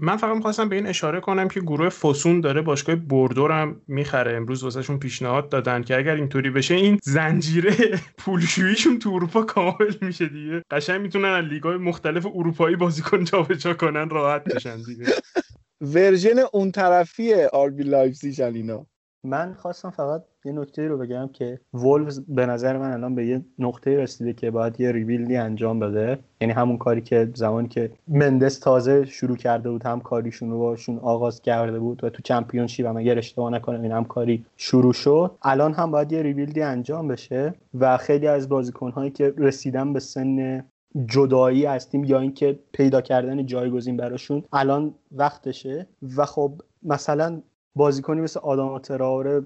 Speaker 4: من فقط می‌خواستم به این اشاره کنم که گروه فوسون داره باشگاه بوردو رو هم می‌خره. امروز واسهشون پیشنهاد دادن که اگر اینطوری بشه این زنجیره (laughs) پولشوییشون تو اروپا کامل میشه دیگه. قشنگ می‌تونن از لیگ‌های مختلف اروپایی بازیکن جابجا کنن راحت بشن دیگه. (laughs)
Speaker 2: version اون طرفی RB لایپزیگ اینا
Speaker 5: من خواستم فقط یه نکته رو بگم که وولفز به نظر من الان به یه نقطه رسیده که باید یه rebuild ی انجام بده. یعنی همون کاری که زمانی که مندس تازه شروع کرده بود همکاریشون رو باهاشون آغاز کرده بود و تو Championship هم اگر اشتباه نکنم این همکاری شروع شد. الان هم باید یه rebuild ی انجام بشه و خیلی از بازیکنهایی که رسیدن به سن جدایی از تیم یا اینکه پیدا کردن جایگزین براشون الان وقتشه. و خب مثلا بازیکنی مثل آدم تراوره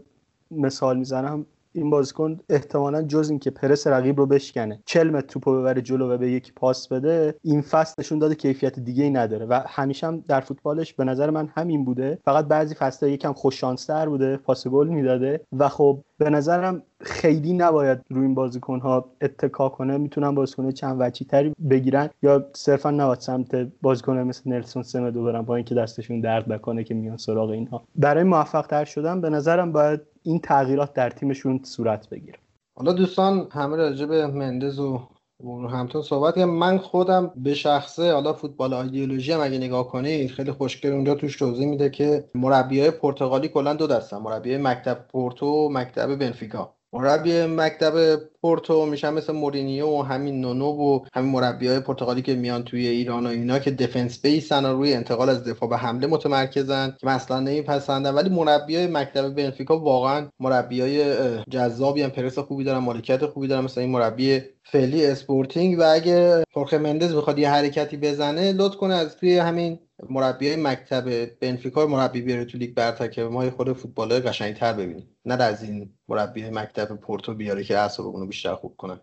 Speaker 5: مثال می‌زنم. این بازیکن احتمالا جز اینکه پرس رقیب رو بشکنه چلم توپو ببره جلو و به یکی پاس بده این فصل نشون داده کیفیت دیگه ای نداره و همیشه هم در فوتبالش به نظر من همین بوده. فقط بعضی فصل‌ها یکم خوش بوده پاس گل می‌داده و خب به نظرم خیلی نباید روی این بازیکن ها اتکا کنه می‌تونن بازیکن چند وچی تری بگیرن یا صرفا نباید سمت بازیکن مثل نلسون سمدو برن با اینکه دستشون درد نکنه که میان سراغ اینها. برای موفق تر شدن به نظرم باید این تغییرات در تیمشون صورت بگیره.
Speaker 3: حالا دوستان همه راجع به مندز و همتون صحبت کنم من خودم به شخصه حالا فوتبال ایدئولوژی هم اگه نگاه کنید خیلی خوشگل اونجا توش توضیح میده که مربیای پرتغالی کلا دو دستن مربیای مکتب پورتو و مکتب بنفیکا. مربی مکتب پورتو میشن مثل مورینیو و همین نونو و همین مربی های پرتغالی که میان توی ایران و اینا که defense base ان و روی انتقال از دفاع به حمله متمرکزن که مثلا نمیپسندن. ولی مربی های مکتب بنفیکا واقعا مربی های جذابی هم پرس خوبی دارن مالکیت خوبی دارن مثل این مربی فعلی اسپورتینگ. و اگه خورخه مندز بخواد یه حرکتی بزنه لطف کنه از توی همین مربی های مکتب بنفیکا مربی بیاره تو لیگ برتر که ما خود فوتبال قشنگتر ببینیم. نه از این مربی مکتب پورتو بیاره که اعصابمون رو بیشتر خوب کنه.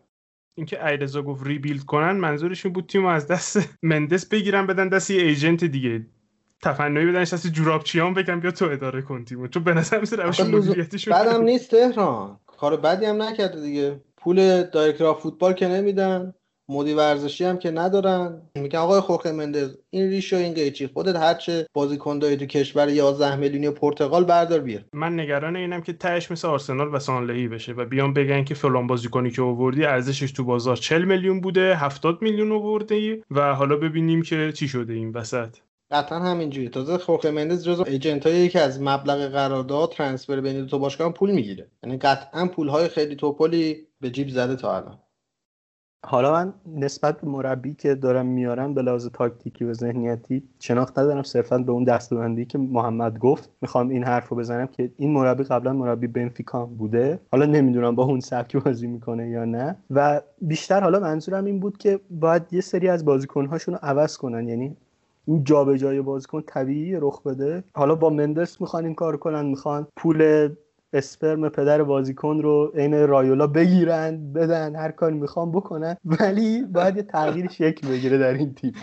Speaker 4: اینکه علیرضا گفت rebuild کنن منظورشون بود تیم از دست مندس بگیرن بدن دست یه agent دیگه. تفننی بدنش دست جورابچیان بگم بیا تو اداره کن تیمو چون به نظر میاد روش مدیریتیشون
Speaker 3: بعدم نیست تهران. کار بدی هم نکرده دیگه. پول director of football که نمیدن. مدیر ورزشی هم که ندارن. میگن آقای خورخه مندز این ریش و این قیچی. خودت هرچه بازیکن داری تو کشور 11 میلیونی پرتغال بردار بیار.
Speaker 4: من نگران اینم که تهش مثل آرسنال و سانلهی بشه و بیان بگن که فلان بازیکنی که آوردی ارزشش تو بازار 40 میلیون بوده 70 میلیون آورده و حالا ببینیم که چی شده این وسط.
Speaker 3: قطعا همینجوری. تازه خوخه مندز جزو ایجنت که از مبلغ قرارداد ترانسفر بین دو تا باشگاه پول می‌گیره. یعنی قطعا پول های خیلی توپلی به جیب زده تا الان.
Speaker 5: حالا من نسبت به مربی که دارم میارم به لحاظ تاکتیکی و ذهنیتی شناخت ندارم. صرفا به اون دستبندی که محمد گفت می‌خوام این حرف رو بزنم که این مربی قبلا مربی بنفیکا بوده. حالا نمی‌دونم با اون سبکی بازی می‌کنه یا نه. و بیشتر حالا منظورم این بود که باید یه سری از بازیکنهاشون رو عوض کنن. یعنی این جابجایی بازیکن طبیعی رخ بده. حالا با مندس می‌خوان این کار کنن. می‌خوان پول اسپرم پدر بازیکن رو عین رایولا بگیرن بدن هر کاری می‌خوام بکنن. ولی باید یه تغییر شکل بگیره در این تیم.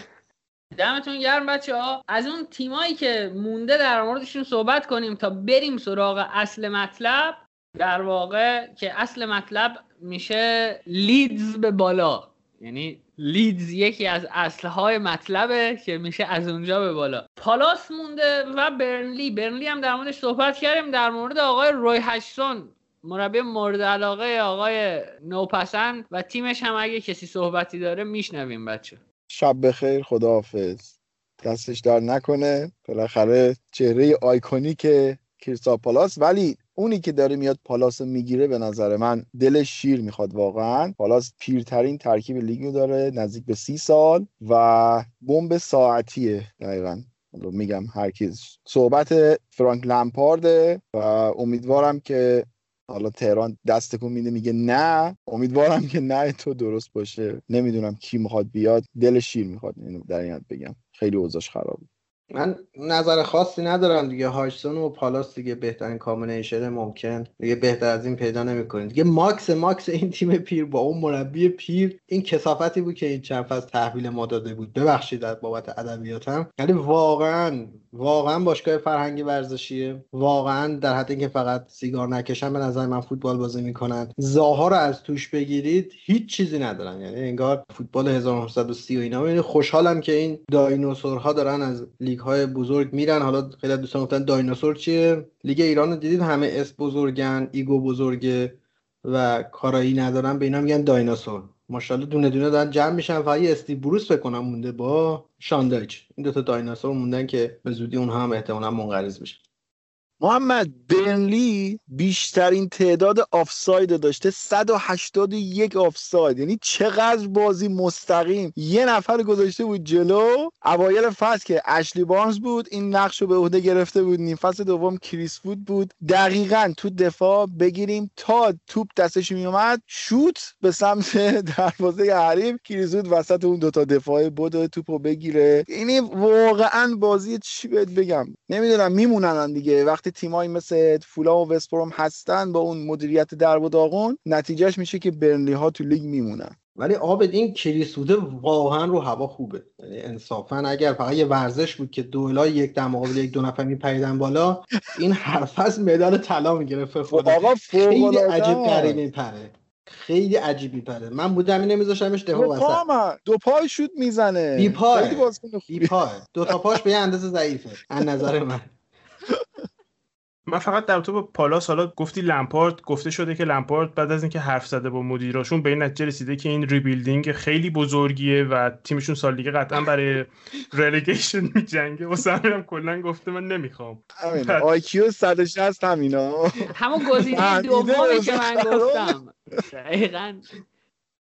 Speaker 1: دمتون گرم بچه ها از اون تیمایی که مونده در موردشون صحبت کنیم تا بریم سراغ اصل مطلب در واقع که اصل مطلب میشه لیدز به بالا. یعنی لیدز یکی از اصلهای مطلبه که میشه از اونجا به بالا. پالاس مونده و برنلی. برنلی هم در موردش صحبت کردیم. در مورد آقای روی هاجسون مربی مورد علاقه آقای نوپسند و تیمش هم اگه کسی صحبتی داره میشنویم بچه
Speaker 2: شب بخیر خداحافظ. دستش درد نکنه. بالاخره چهره iconic کریستال پالاس. ولی اونی که داره میاد پالاس می‌گیره به نظر من دل شیر می‌خواد واقعا. پالاس پیرترین ترکیب لیگو داره نزدیک به سی سال و بمب ساعتیه دقیقا. میگم هر صحبت فرانک لمپارده و امیدوارم که حالا تهران دست میده میگه نه. امیدوارم که نه تو درست باشه. نمی‌دونم کی می‌خواد بیاد. دل شیر می‌خواد در این بگم. خیلی اوضاعش خرابه
Speaker 3: من نظر خاصی ندارم دیگه. هاجسون و پالاس دیگه بهترین combination ممکن. دیگه بهتر از این پیدا نمی‌کنید دیگه ماکس ماکس این تیم پیر با اون مربی پیر این کثافتی بود که این چند فصل تحویل ما داده بود. ببخشید در بابت ادبیاتم. ولی واقعا واقعا باشگاه فرهنگی ورزشیه. واقعا در حد اینکه فقط سیگار نکشن به نظر من فوتبال بازی می‌کنن. زاها رو از توش بگیرید هیچ چیزی ندارن. یعنی انگار فوتبال 1930 و اینا. خوشحالم که این دایناسورها دارن از لیگ های بزرگ میرن. حالا خیلی دوستان گفتن دایناسور چیه؟ لیگ ایران رو دیدید؟ همه اسم بزرگن ego بزرگه و کارایی ندارن. به اینا میگن دایناسور. ماشاءالله دونه دونه دارن جمع میشن. فقط یه استیو بروس بکنم مونده با شان دایچ. این دوتا دایناسور موندن که به زودی اونها هم احتمالا منقرض بشن
Speaker 2: محمد برنلی بیشترین تعداد آفساید داشته 181 آفساید یعنی چقدر بازی مستقیم. یه نفر گذاشته بود جلو. اوایل فصل که اشلی بارنز بود این نقش رو به عهده گرفته بود. نیم فصل دوم کریس وود بود. دقیقا تو دفاع بگیریم تا توپ دستش میومد شوت به سمت (laughs) دروازه حریف. کریس وود وسط اون دوتا دفاع بود توپ رو بگیره. یعنی واقعا بازی چی بهت بگم؟ نمی‌دونم میمونن دیگه. وقتی وقتی تیمایی مثل فولام و وستبروم هستن با اون مدیریت در و داغون نتیجهش میشه که برنلی ها تو لیگ میمونن.
Speaker 3: ولی آبد این کریس ووده واقعا رو هوا خوبه. یعنی انصافا اگر فقط یه ورزش بود که دوئلای یک در مقابل یک دو نفر میپریدن بالا این حرف از مدال طلا می‌گرفت. خود
Speaker 2: آقا
Speaker 3: خیلی عجیب غریب میپره خیلی عجیب میپره من بودم این نمیذاشتمش دفاع وسط.
Speaker 2: دو پای شوت می‌زنه.
Speaker 3: بی پای. بی پاه دو تا پاش به یه اندازه ضعیفه. از نظر من. (laughs)
Speaker 4: من فقط در رابطه با پالاس حالا گفتی لمپارد گفته شده که لمپارد بعد از اینکه حرف زده با مدیراشون به این نتیجه رسیده که این rebuilding خیلی بزرگیه و تیمشون سال دیگه قطعا برای (laughs) relegation میجنگه. واسه همینم کلا گفته من نمی‌خوام.
Speaker 2: همین. آیکیو 160 همینا.
Speaker 1: همون گزینه (laughs) دومی که من. گفتم. دقیقا.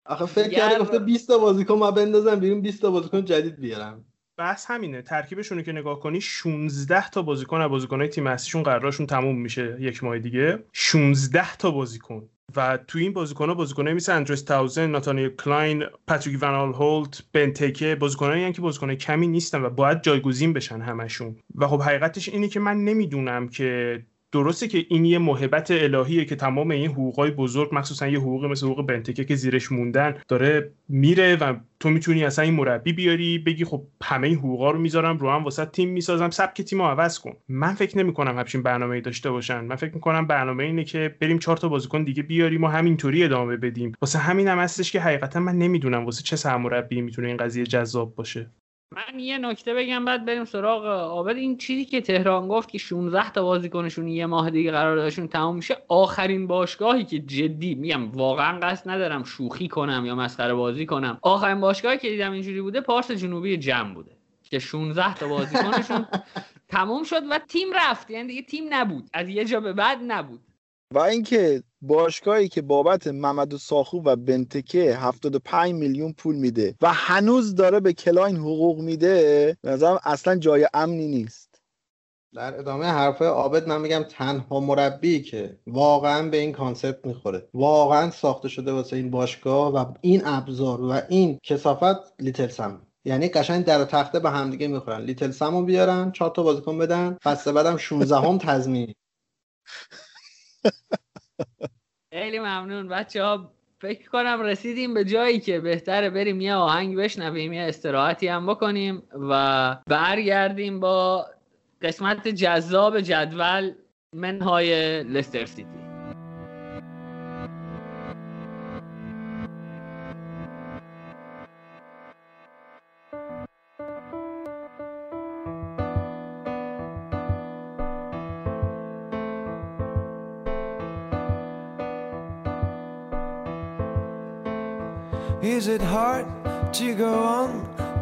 Speaker 3: آخه فکر کرده گفته 20 تا بازیکن ما بندازم بیرون 20 تا بازیکن جدید بیارم.
Speaker 4: بس همینه. ترکیبشون رو که نگاه کنی 16 تا بازیکن از بازیکنهای تیم اصلیشون قرارشون تموم میشه یک ماه دیگه. 16 تا بازیکن. و تو این بازیکن‌ها بازیکنایی مثل اندروس تاونزند، ناتانیل کلاین، پاتریک ون آنهولت، بنتکه بازیکنایی که بازیکن کمی نیستن و باید جایگزین بشن همشون. و خب حقیقتش اینه که من نمی‌دونم که درسته که این یه محبت الهیه که تمام این حقوقای بزرگ مخصوصا یه حقوق مثل حقوق بنتکه که زیرش موندن داره میره و تو می‌تونی اصلا این مربی بیاری بگی خب همه این حقوقا رو می‌ذارم رو هم واسه تیم می‌سازم سبک تیم رو عوض کن. من فکر نمی کنم همچین برنامه‌ای داشته باشن. من فکر می‌کنم برنامه اینه که بریم چهار تا بازیکن دیگه بیاریم و همینطوری ادامه بدیم. واسه همین هم هستش که حقیقتا من نمی‌دونم واسه چه سرمربی می‌تونه این قضیه جذاب باشه.
Speaker 1: من یه نکته بگم بعد بریم سراغ آبد این چیزی که تهران گفت که 16 تا بازیکنشون یه ماه دیگه قراردادشون تموم میشه آخرین باشگاهی که جدی میگم واقعا قصد ندارم شوخی کنم یا مسخره بازی کنم. آخرین باشگاهی که دیدم اینجوری بوده پارس جنوبی جمع بوده که 16 تا بازیکنشون (laughs) تموم شد و تیم رفت. یعنی دیگه تیم نبود. از یه جا به بعد نبود.
Speaker 2: و اینکه باشگاهی که بابت مامادو ساخو و بنتکه 75 میلیون پول میده و هنوز داره به کلاین حقوق میده به نظرم اصلا جای امنی نیست.
Speaker 3: در ادامه حرفای عابد من میگم تنها مربی که واقعا به این concept می‌خوره. واقعا ساخته شده واسه این باشگاه و این ابزار و این کثافت لیتل سم. یعنی قشنگ در و تخته به همدیگه می‌خورن. لیتل سم رو بیارن چهار تا بازیکن بدن فصل بعدم 16 هم تضمین. (laughs)
Speaker 1: خیلی ممنون. بچه ها فکر کنم رسیدیم به جایی که بهتره بریم یه آهنگ بشنویم یه استراحتی هم بکنیم و برگردیم با قسمت جذاب جدول منهای لستر سیتی.
Speaker 6: Is it hard to go on?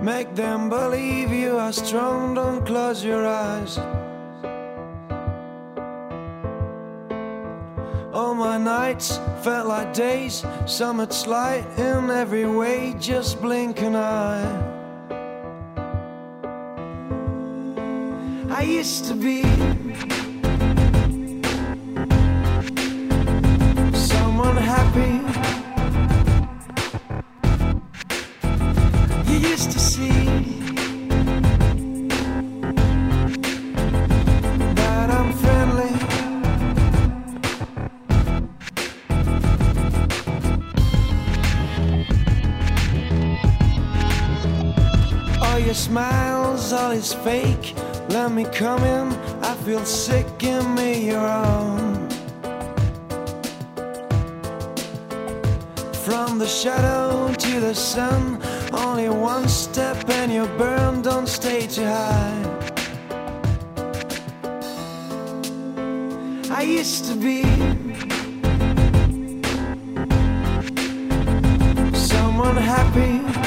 Speaker 6: Make them believe you are strong, don't close your eyes. All my nights felt like days, summit's light in every way, just blink an eye. I used to be someone happy. Is fake. Let me come in. I feel sick. Give me your own. From the shadow to the sun, only one step and you burn. Don't stay too high. I used to be someone happy.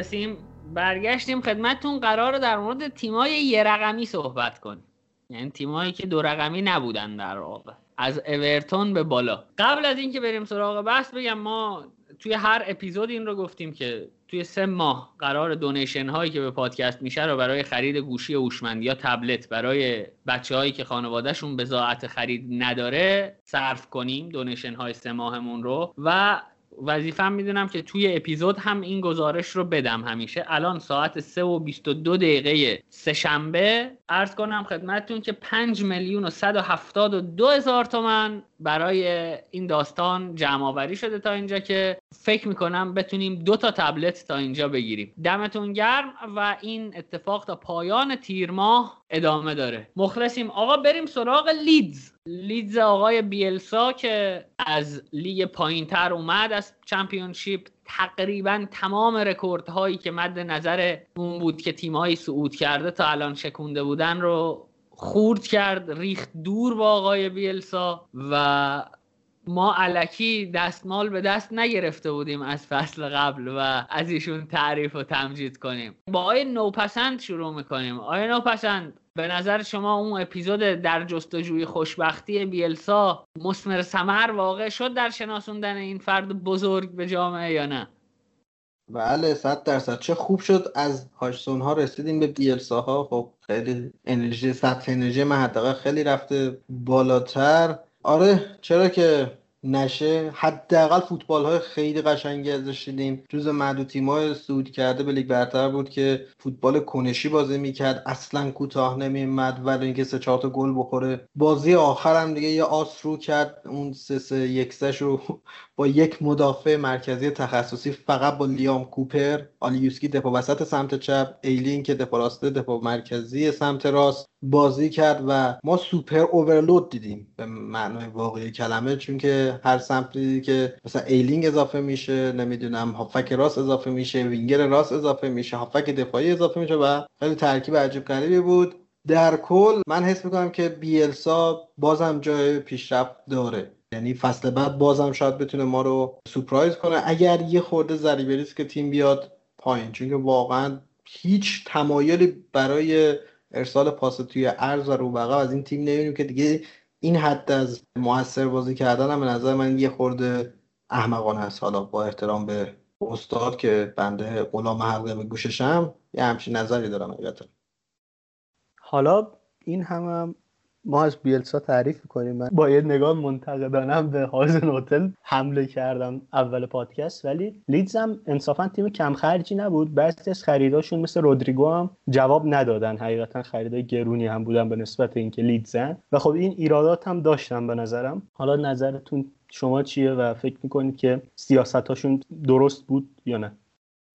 Speaker 1: مخلصیم برگشتیم خدمتتون قرار در مورد تیمای یه رقمی صحبت کنیم. یعنی تیمایی که دو رقمی نبودن در واقع. از اورتون به بالا. قبل از اینکه بریم سراغ بحث بگم ما توی هر اپیزود این رو گفتیم که توی سه ماه قرار دونیشن هایی که به پادکست میشه رو برای خرید گوشی هوشمند یا تبلت برای بچه هایی که خانوادهشون بزاعت خرید نداره صرف کنیم دونیشن های سه ماهمون رو. و وظیفم می‌دونم که توی اپیزود هم این گزارش رو بدم همیشه. الان ساعت 3 و 22 دقیقه سه شنبه. عرض کنم خدمتتون که 5 میلیون و 172 هزار تومن برای این داستان جمع آوری شده تا اینجا که فکر می‌کنم بتونیم دو تا تبلت تا اینجا بگیریم. دمتون گرم و این اتفاق تا پایان تیر ماه ادامه داره. مخلصیم. آقا بریم سراغ لیدز. لیدز آقای بیلسا که از لیگ پایین تر اومد از چمپیونشیپ تقریبا تمام رکوردهایی که مد نظر اون بود که تیمهایی صعود کرده تا الان شکونده بودن رو خورد کرد ریخت دور با آقای بیلسا و ما علکی دستمال به دست نگرفته بودیم از فصل قبل و از ایشون تعریف و تمجید کنیم. با آقای نوپسند شروع می‌کنیم. آقای نوپسند به نظر شما اون اپیزود در جستجوی خوشبختی بیلسا مسمر سمر واقع شد در شناسوندن این فرد بزرگ به جامعه یا نه؟
Speaker 3: بله صد درصد. چه خوب شد از هاشسون ها رسیدیم به بیلسا ها خب خیلی انرژی سطح انرژی من خیلی رفته بالاتر. آره چرا که نشه. حداقل فوتبال های خیلی قشنگی ازش دیدیم. جز معدود تیم‌های صعود کرده به لیگ برتر بود که فوتبال کنشی بازی می‌کرد. اصلا کوتاه نمیومد ولی اینکه سه چهار تا گل بخوره. بازی آخر هم دیگه یه آس رو کرد. اون سه سه یک رو با یک مدافع مرکزی تخصصی فقط با لیام کوپر آلیوسکی دفاع وسط سمت چپ ایلینگ که دفاع راسته دفاع مرکزی سمت راست بازی کرد و ما super overload دیدیم به معنای واقعی کلمه چون که هر سمتی که مثلا ایلینگ اضافه میشه نمی‌دونم هافک راست اضافه میشه وینگر راست اضافه میشه هافک دفاعی اضافه میشه و خیلی ترکیب عجیب غریبی بود. در کل من حس می‌کنم که بیلسا بازم جای پیشرفت داره. یعنی فصل بعد بازم شاید بتونه ما رو سپرایز کنه. اگر یه خورده ضریبه که تیم بیاد پایین چون که واقعا هیچ تمایلی برای ارسال پاس توی عرض و رو از این تیم نمی‌بینیم که دیگه این حد از موثر بازی کردن هم به نظر من یه خورده احمقانه است. حالا با احترام به استاد که بنده غلام حلقه به گوششم یه همچین نظری دارم البته
Speaker 5: حالا این هم, هم ما از بیلسا تعریف کنیم من با یه نگاه منتقدانم به هازن هتل حمله کردم اول پادکست ولی لیدز هم انصافا تیم کم خرجی نبود. بعضی از خریداشون مثل رودریگو هم جواب ندادن. حقیقتا خریدای گرونی هم بودن به نسبت اینکه لیدزن. و خب این ایرادات هم داشتن به نظرم. حالا نظرتون شما چیه و فکر می‌کنید که سیاستاشون درست بود یا نه؟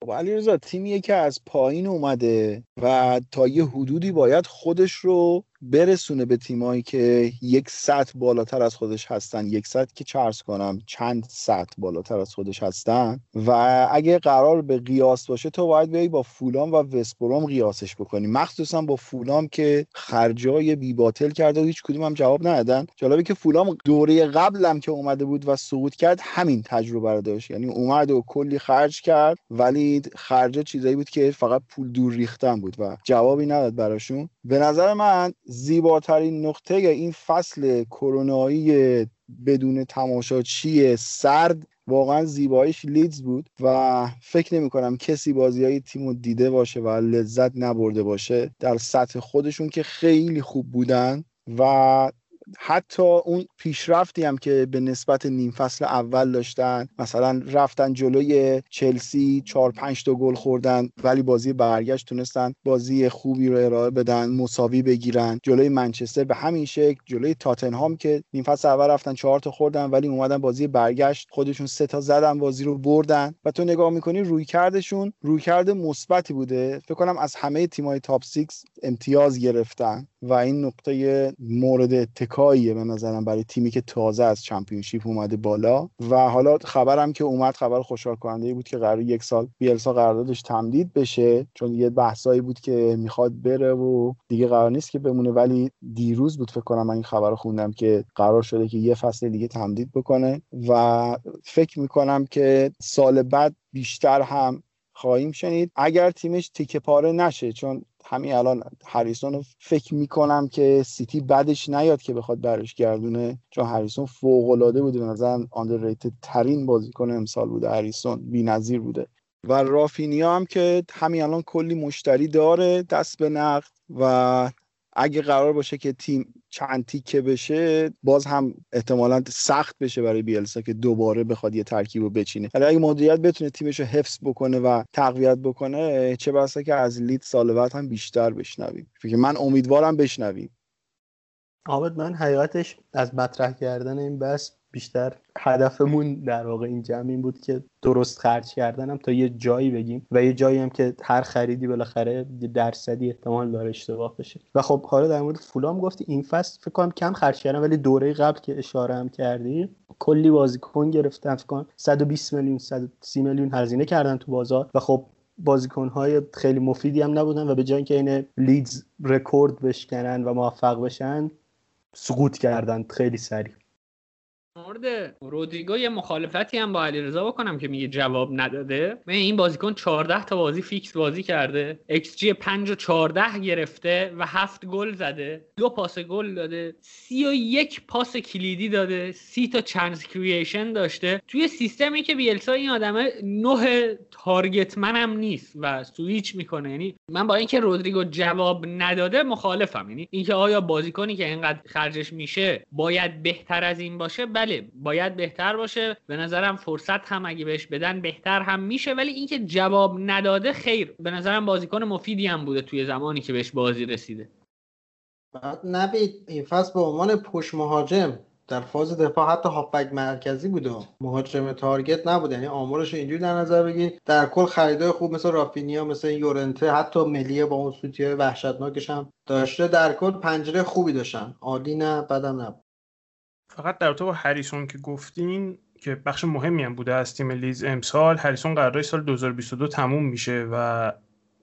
Speaker 2: خب علیرضا تیمیه که از پایین اومده و تا یه حدودی باید خودش رو برسونه به تیمایی که یک سطح بالاتر از خودش هستن یک سطح که چرس کنم چند سطح بالاتر از خودش هستن. و اگه قرار به قیاس باشه تو باید بیای با فولام و وسپروم قیاسش بکنی. مخصوصا با فولام که خرجای بی باطل کرده و هیچ کدوم هم جواب ندادن. جالبه که فولام دوره قبلم که اومده بود و سقوط کرد همین تجربه رو داشت. یعنی اومد و کلی خرج کرد ولی خرجه چیزایی بود که فقط پول دور ریختن بود و جوابی نداد براشون. به نظر من زیباترین نقطه این فصل کرونایی بدون تماشاچی سرد واقعا زیباییش لیدز بود و فکر نمی کنم کسی بازی های تیم رو دیده باشه و لذت نبرده باشه در سطح خودشون که خیلی خوب بودن و حتی اون پیشرفتی هم که به نسبت نیم فصل اول داشتن مثلا رفتن جلوی چلسی چهار پنج تا گل خوردن ولی بازی برگشت تونستن بازی خوبی رو ارائه بدن مساوی بگیرن. جلوی منچستر به همین شکل جلوی تاتنهام که نیم فصل اول رفتن چهار تا خوردن ولی اومدن بازی برگشت خودشون سه تا زدن بازی رو بردن. و تو نگاه می‌کنی روی کردشون روی کرده مثبتی بوده. فکر کنم از همه تیمای تاپ 6 امتیاز گرفتن. و این نقطه مورد اتکاییه به نظرم برای تیمی که تازه از چمپیونشیپ اومده بالا. و حالا خبرم که اومد خبر خوشحال کننده بود که قرار یک سال بیلسا قراردادش تمدید بشه. چون یه بحثایی بود که می‌خواد بره و دیگه قرار نیست که بمونه. ولی دیروز بود فکر کنم من این خبر رو خوندم که قرار شده که یه فصل دیگه تمدید بکنه. و فکر می‌کنم که سال بعد بیشتر هم خواهیم شنید. اگر تیمش تیکه پاره نشه چون همین الان هریسون رو فکر می‌کنم که سیتی بدش نیاد که بخواد برش گردونه چون هریسون فوق العاده بوده. به نظر آندرریتد ترین بازیکن امسال بوده. هریسون بی‌نظیر بوده. و رافینیا هم که همین الان کلی مشتری داره دست به نقد و اگه قرار باشه که تیم چند تیکه بشه باز هم احتمالا سخت بشه برای بیلسا که دوباره بخواد یه ترکیب رو بچینه. ولی اگه مدیریت بتونه تیمش رو حفظ بکنه و تقویت بکنه چه بسا که از لید سال بعد هم بیشتر بشنویم. فکر من امیدوارم بشنویم.
Speaker 5: آبد من حقیقتش از مطرح کردن این بس بیشتر هدفمون در واقع این جمع این بود که درست خرج کردنم تا یه جایی بگیم و یه جایی هم که هر خریدی بالاخره درصدی احتمال داره اشتباه بشه. و خب حالا در مورد فولام گفتی این فصل فکر کنم کم خرج کردم ولی دوره قبل که اشاره هم کردی کلی بازیکن گرفتن فکر کنم 120 میلیون 130 میلیون هزینه کردن تو بازار و خب بازیکن های خیلی مفیدی هم نبودن و به جای اینکه این لیدز رکورد بشکنن و موفق بشن سقوط کردن خیلی سریع.
Speaker 1: مورد رودریگو یه مخالفتی هم با علیرضا بکنم که میگه جواب نداده. من این بازیکن 14 تا بازی فیکس بازی کرده. ایکس جی 5 و 14 گرفته و 7 گل زده. دو پاس گل داده. 31 پاس کلیدی داده. 30 تا chance creation داشته. توی سیستمی که بیلسا این آدمه نه target man م نیست و سویچ می‌کنه. یعنی من با اینکه رودریگو جواب نداده مخالفم. یعنی اینکه آیا بازیکنی که اینقدر خرجش میشه باید بهتر از این باشه؟ بله باید بهتر باشه. به نظرم فرصت هم اگه بهش بدن بهتر هم میشه. ولی اینکه جواب نداده خیر. به نظرم بازیکن مفیدی هم بوده توی زمانی که بهش بازی رسیده.
Speaker 3: بعد نبید این فصل به عنوان پشت مهاجم در فاز دفاع حتی هافبک مرکزی بوده. مهاجم تارگت نبوده. یعنی آمارش اینجوری در نظر بگیر. در کل خریدای خوب مثل رافینیا مثل یورنته حتی ملیه با اون سوتی وحشتناکش هم داشته. در کل پنجره خوبی داشتن. عالی نه بدم نبود.
Speaker 4: فقط در تو با هریسون که گفتین که بخش مهمی هم بوده از تیم لیز امسال هریسون قراردادش سال 2022 تموم میشه و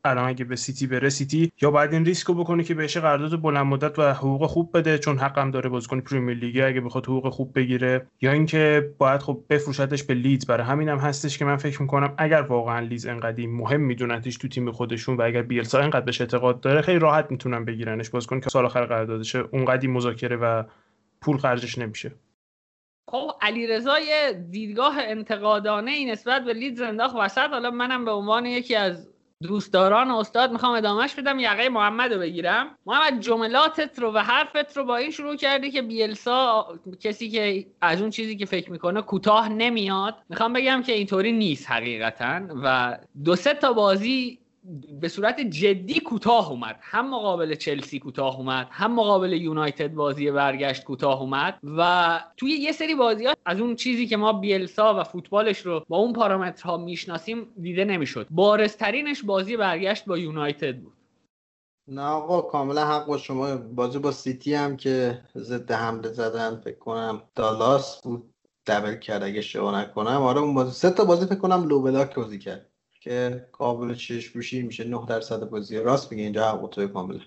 Speaker 4: الان اگه به سیتی بره سیتی یا باید این ریسکو بکنه که بهش قرارداد بلند مدت و حقوق خوب بده چون حقم داره بازیکن پریمیر لیگ اگه بخواد حقوق خوب بگیره. یا اینکه باید خب بفروشتش به لیدز. برای همین هم هستش که من فکر می‌کنم اگر واقعا لیدز انقدی مهم میدونتش تو تیم خودشون و اگر بیلسا انقدر بهش اعتقاد داره خیلی راحت می‌تونن بگیرنش. بازیکن که سال آخر قراردادشه اونقدی مذاکره و پول خرجش نمیشه.
Speaker 1: خب علیرضا یه دیدگاه انتقادانه ای نسبت به لیدز انداخت وسط. حالا منم به عنوان یکی از دوستداران استاد می‌خوام ادامهش بدم. یقه محمد رو بگیرم. محمد جملاتت رو و حرفت رو با این شروع کردی که بیلسا کسی که از اون چیزی که فکر می‌کنه کوتاه نمیاد. می‌خوام بگم که اینطوری نیست حقیقتا و دو سه تا بازی به صورت جدی کوتاه اومد. هم مقابل چلسی کوتاه اومد هم مقابل یونایتد بازی برگشت کوتاه اومد و توی یه سری بازی از اون چیزی که ما بیلسا و فوتبالش رو با اون پارامترها می‌شناسیم دیده نمی‌شد. بارزترینش بازی برگشت با یونایتد بود.
Speaker 3: نه آقا کاملا حق با شما. بازی با سیتی هم که ضد حمله زدن فکر کنم دالاس بود. دبل کرد اگه اشتباه نکنم. آره اون بازی سه تا بازی فکر کنم لو بلاک بازی کرد. که قابل چشم پوشی میشه 9 درصد بازی. راست میگه اینجا حق تو کاملا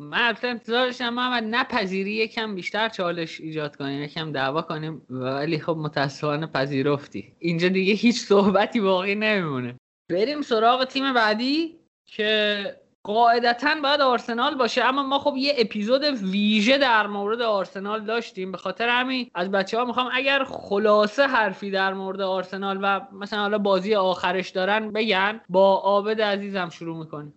Speaker 1: من البته انتظار داشتم محمد نپذیری یکم بیشتر چالش ایجاد کنیم یکم دعوا کنیم ولی خب متاسفانه پذیرفتی. اینجا دیگه هیچ صحبتی باقی نمیمونه. بریم سراغ تیم بعدی که قاعدتا باید آرسنال باشه اما ما خب یه اپیزود ویژه در مورد آرسنال داشتیم. به خاطر همین از بچه ها می‌خوام اگر خلاصه حرفی در مورد آرسنال و مثلا حالا بازی آخرش دارن بگن با عابد عزیزم شروع می‌کنیم.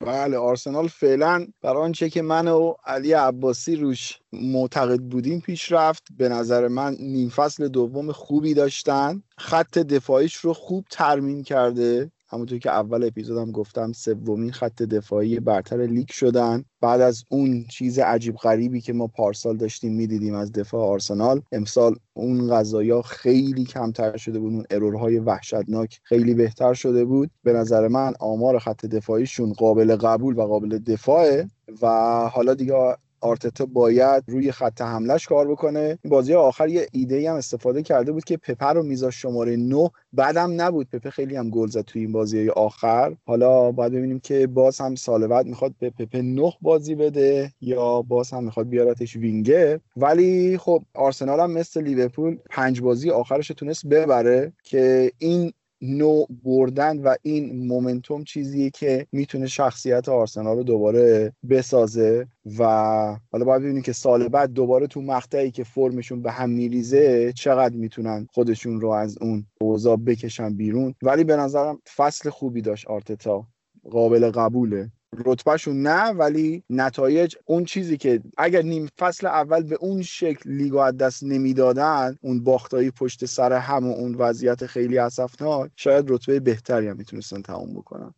Speaker 2: بله آرسنال فعلا بر آنچه که من و علی عباسی روش معتقد بودیم پیش رفت به نظر من نیم فصل دوم خوبی داشتن. خط دفاعیش رو خوب ترمیم کرده. همونطور که اول اپیزودم گفتم سومین خط دفاعی برتر لیگ شدن. بعد از اون چیز عجیب غریبی که ما پارسال داشتیم می‌دیدیم از دفاع آرسنال امسال اون قضایا خیلی کمتر شده بود اون error های وحشتناک خیلی بهتر شده بود. به نظر من آمار خط دفاعیشون قابل قبول و قابل دفاعه و حالا دیگه آرتتا باید روی خط حملش کار بکنه. بازی آخر یه ایده هم استفاده کرده بود که پپه رو میذاشت شماره 9 بعدم نبود. پپه خیلی هم گل زد توی این بازی آخر. حالا باید ببینیم که باز هم سال بعد می‌خواد به پپه 9 بازی بده یا باز هم می‌خواد بیارتش وینگر ولی خب آرسنال هم مثل لیورپول پنج بازی آخرش تونست ببره که این نوع بردن و این مومنتوم چیزیه که می‌تونه شخصیت آرسنال رو دوباره بسازه و حالا باید ببینیم که سال بعد دوباره تو مقطعی که فرمشون به هم میریزه چقدر می‌تونن خودشون رو از اون اوضاع بکشن بیرون. ولی به نظرم فصل خوبی داشت آرتتا. قابل قبوله. رتبهشون نه ولی نتایج اون چیزی که اگر نیم فصل اول به اون شکل لیگو از دست نمی‌دادن اون باختایی پشت سر هم و اون وضعیت خیلی اسفناک شاید رتبه بهتری هم می‌تونستن تموم بکنن.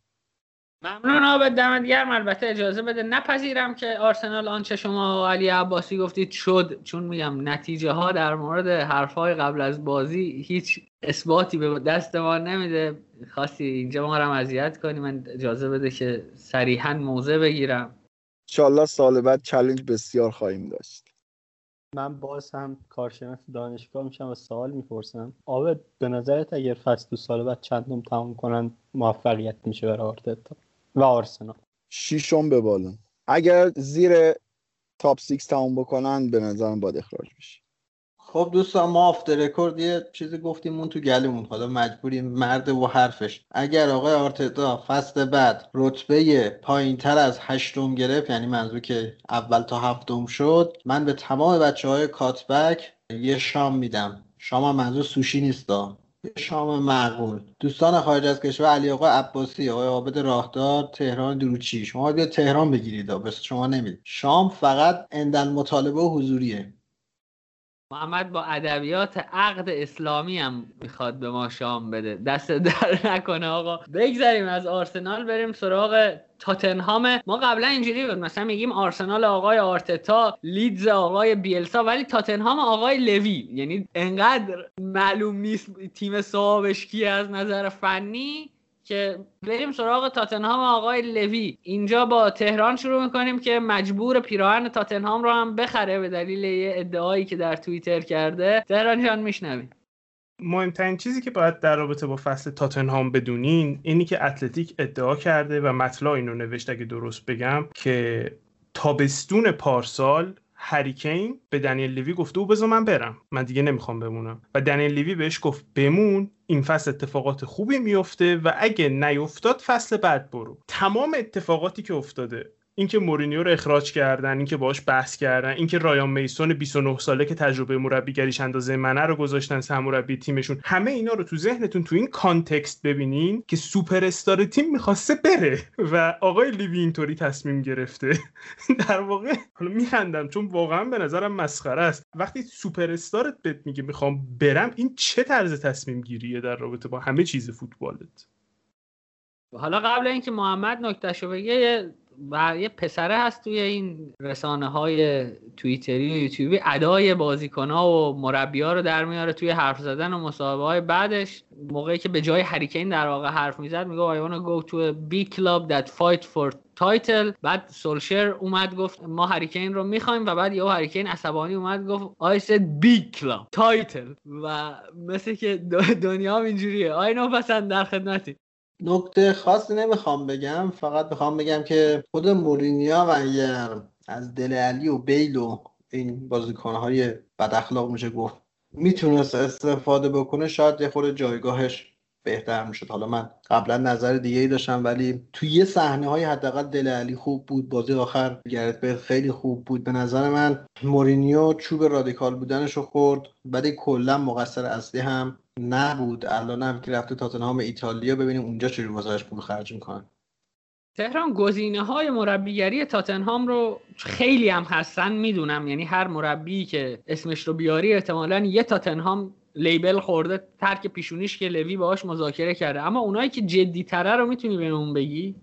Speaker 1: ممنون آبد دمت گرم. البته اجازه بده نپذیرم که آرسنال آنچه شما و علی عباسی گفتید شد. چون میگم نتیجه ها در مورد حرف های قبل از بازی هیچ اثباتی به دست ما نمیده. خواستی اینجا ما رو اذیت کنی. من اجازه بده که صریحا موضع بگیرم.
Speaker 2: انشالله سال بعد چلنج بسیار خواهیم داشت.
Speaker 5: من باز هم کارشناس دانشگاه میشم و سوال می‌پرسم. آبد به نظرت اگر فصل دو سال بعد چندم تمام کنن موفقیت میشه برای آرتتا؟ و آرسنال.
Speaker 2: شیشم به بالا. اگر زیر top six تمام بکنن به نظرم باید اخراج بشه.
Speaker 3: خب دوستان ما off the record یه چیزی گفتیم اون تو گلومون. حالا مجبوریم مرد و حرفش. اگر آقای آرتتا فصل بعد رتبه پایین تر از هشتم گرفت یعنی منظور که اول تا هفتم شد من به تمام بچه های کاتبک یه شام میدم. شام هم منظور سوشی نیستا یه شام معقول. دوستان خارج از کشور علی آقا عباسی آقای عابد راهدار تهران دروچی. شما بیا تهران بگیرید بس شما نمی‌دید شام فقط اندل مطالبه و حضوریه.
Speaker 1: محمد با ادبیات عقد اسلامی هم می‌خواد به ما شام بده. دست در نکنه آقا. بگذریم از آرسنال بریم سراغ تاتنهام. ما قبلا اینجوری بود مثلا میگیم آرسنال آقای آرتتا لیدز آقای بیلسا ولی تاتنهام آقای لوی. یعنی انقدر معلوم نیست تیم صاحبش کیه از نظر فنی. که بریم سراغ تاتنهام آقای لوی. اینجا با تهران شروع می‌کنیم که مجبور پیراهن تاتنهام رو هم بخره به دلیل یه ادعایی که در توییتر کرده. تهران جان میشنویم
Speaker 4: مهمترین چیزی که باید در رابطه با فصل تاتنهام بدونین اینی که اتلتیک ادعا کرده و مطلع اینو نوشت اگه درست بگم که تابستون پارسال هریکین به دنیل لیوی گفته او بذار من برم. من دیگه نمی‌خوام بمونم. و دنیل لیوی بهش گفت بمون این فصل اتفاقات خوبی میفته و اگه نیفتاد فصل بعد برو. تمام اتفاقاتی که افتاده اینکه مورینیو رو اخراج کردن اینکه باش بحث کردن اینکه رایان میسون 29 ساله که تجربه مربیگریش اندازه منه رو گذاشتن سرمربی تیمشون. همه اینا رو تو ذهنتون تو این context ببینین که سوپر استار تیم می‌خواسته بره و آقای لیوی اینطوری تصمیم گرفته. (laughs) در واقع حالا میخندم چون واقعا به نظرم مسخره است. وقتی سوپر استارت بهت میگه می‌خوام برم این چه طرز تصمیم گیریه در رابطه با همه چیز فوتبالت؟
Speaker 1: حالا قبل اینکه محمد نکتهشو بگه و یه پسره هست توی این رسانه های توییتری و یوتیوبی ادای بازیکن ها و مربی ها رو در میاره توی حرف زدن و مصاحبه های بعدش موقعی که به جای هریکین در واقع حرف می‌زد میگه I wanna go to a big club that fight for title. بعد سولشر اومد گفت ما هریکین رو می‌خوایم و بعد یهو هریکین عصبانی اومد گفت I said big club title. و مثل که دنیا هم اینجوریه. آی نو پسند در خدمتی
Speaker 3: نکته خاصی نمی‌خوام بگم فقط می‌خوام بگم که خود مورینیا و اگر از دل علی و بیل و این بازیکنهای بد اخلاق میشه گفت می‌تونست استفاده بکنه شاید یه خود جایگاهش بهتر می‌شد. حالا من قبلا نظر دیگه ای داشتم ولی توی یه صحنه های حداقل دل علی خوب بود. بازی آخر گرت خیلی خوب بود. به نظر من مورینیو چوب رادیکال بودنش رو خورد ولی کلا مقصر اصلی هم نبود. الان هم که رفته تاتنهام ایتالیا ببینیم اونجا چجوری واسش پول خرج می‌کنن
Speaker 1: تهران گزینه های مربیگری تاتنهام رو خیلی هم هستن می‌دونم. یعنی هر مربی که اسمش رو بیاری احتمالا یه تاتنهام label خورده ترک پیشونیش که لوی باهاش مذاکره کرده. اما اونایی که جدی تره رو می‌تونی بهمون بگی؟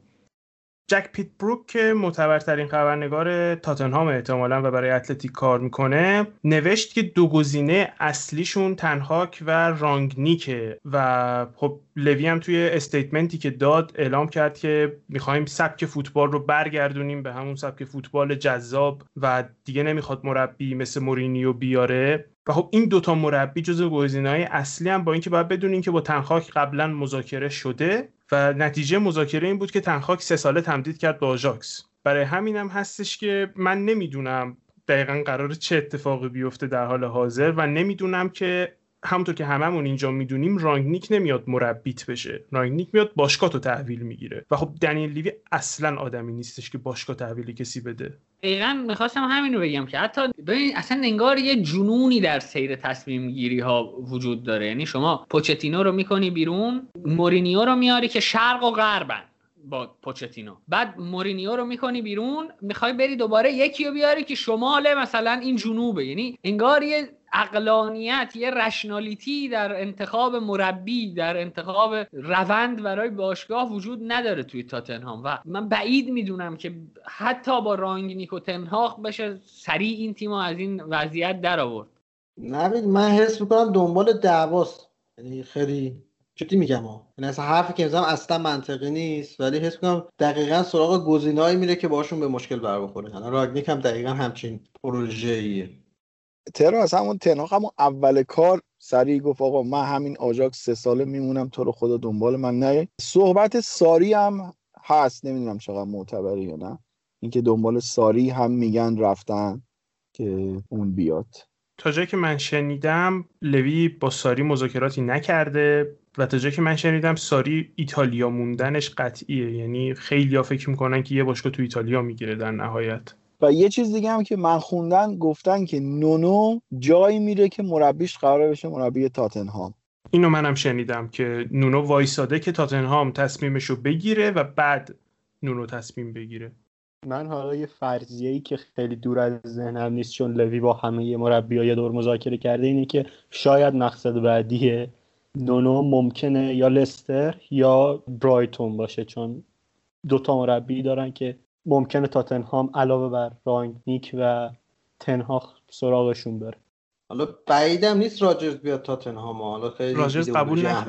Speaker 4: جک پیت‌بروک که معتبرترین خبرنگار تاتنهام احتمالا و برای اتلتیک کار می‌کنه نوشت که دو گزینه اصلیشون تن‌هاخ و رانگنیکه و خب لوی هم توی statement ی که داد اعلام کرد که می‌خوایم سبک فوتبال رو برگردونیم به همون سبک فوتبال جذاب و دیگه نمی‌خواد مربی مثل مورینیو بیاره. و خب این دوتا مربی جزو گزینه‌های اصلی هم با اینکه باید بدونین که با تنخاک قبلا مذاکره شده و نتیجه مذاکره این بود که تنخاک سه ساله تمدید کرد با آژاکس. برای همینم هستش که من نمی‌دونم دقیقا قرار چه اتفاقی بیفته در حال حاضر و نمی‌دونم که همونطور که هممون اینجا می‌دونیم رانگنیک نمیاد مربیت بشه. رانگنیک میاد باشگاه تو تحویل می‌گیره. و خب دنیل لیوی اصلا آدمی نیستش که باشگاه تحویل کسی بده.
Speaker 1: دقیقا می‌خواستم همین رو بگم که حتی ببین اصلا انگار یه جنونی در سیر تصمیم گیری ها وجود داره. یعنی شما پوچتینو رو می‌کنی بیرون مورینیو رو میاری که شرق و غربن با پوچتینو. بعد مورینیو رو می‌کنی بیرون می‌خوای بری دوباره یکی رو بیاری که شمال مثلا این جنوبه. یعنی انگار یه اقلانیت یه رشنالیتی در انتخاب مربی در انتخاب روند برای باشگاه وجود نداره توی تاتنهام. و من بعید می‌دونم که حتی با رانگنیک و تنهاق بشه سریع این تیم از این وضعیت در آورد.
Speaker 3: نوید من حس می‌کنم دنبال دعواست. یعنی خیلی جدی میگم ها. یعنی اصلا حرفی که می‌زنم اصلا منطقی نیست. ولی حس می‌کنم دقیقا سراغ گزینه‌ای میره که باشون به مشکل بر بخوره یعنی راگنیک هم دقیقا همچین پروژه‌ایه.
Speaker 2: ترا از همون تنهاق همون اول کار سریع گفت آقا من همین آجاکس سه ساله میمونم تو رو خدا دنبال من نه. صحبت ساری هم هست نمی‌دونم چقدر معتبره یا نه. اینکه دنبال ساری هم میگن رفتن که اون بیاد.
Speaker 4: تا جایی که من شنیدم لوی با ساری مذاکراتی نکرده و تا جایی که من شنیدم ساری ایتالیا موندنش قطعیه. یعنی خیلی فکر می‌کنن که یه باشگاه تو ایتالیا می‌گیره در نهایت.
Speaker 2: و یه چیز دیگه هم که من خوندن گفتن که نونو جایی میره که مربیش قرار بشه مربی تاتنهام.
Speaker 4: اینو منم شنیدم که نونو وایساده که تاتنهام تصمیمش رو بگیره و بعد نونو تصمیم بگیره.
Speaker 5: من حالا یه فرضیه ای که خیلی دور از ذهنم نیست چون لوی با همه مربی یه دور مذاکره کرده اینه که شاید مقصد بعدی نونو ممکنه یا لستر یا برایتون باشه چون دوتا مربی دارن که ممکنه تاتنهام علاوه بر رانگنیک و تنهاخ سراغشون بره.
Speaker 3: حالا بعیدم نیست راجرز بیاد تاتنهام حالا خیلی
Speaker 4: راجرز قبول نکرد.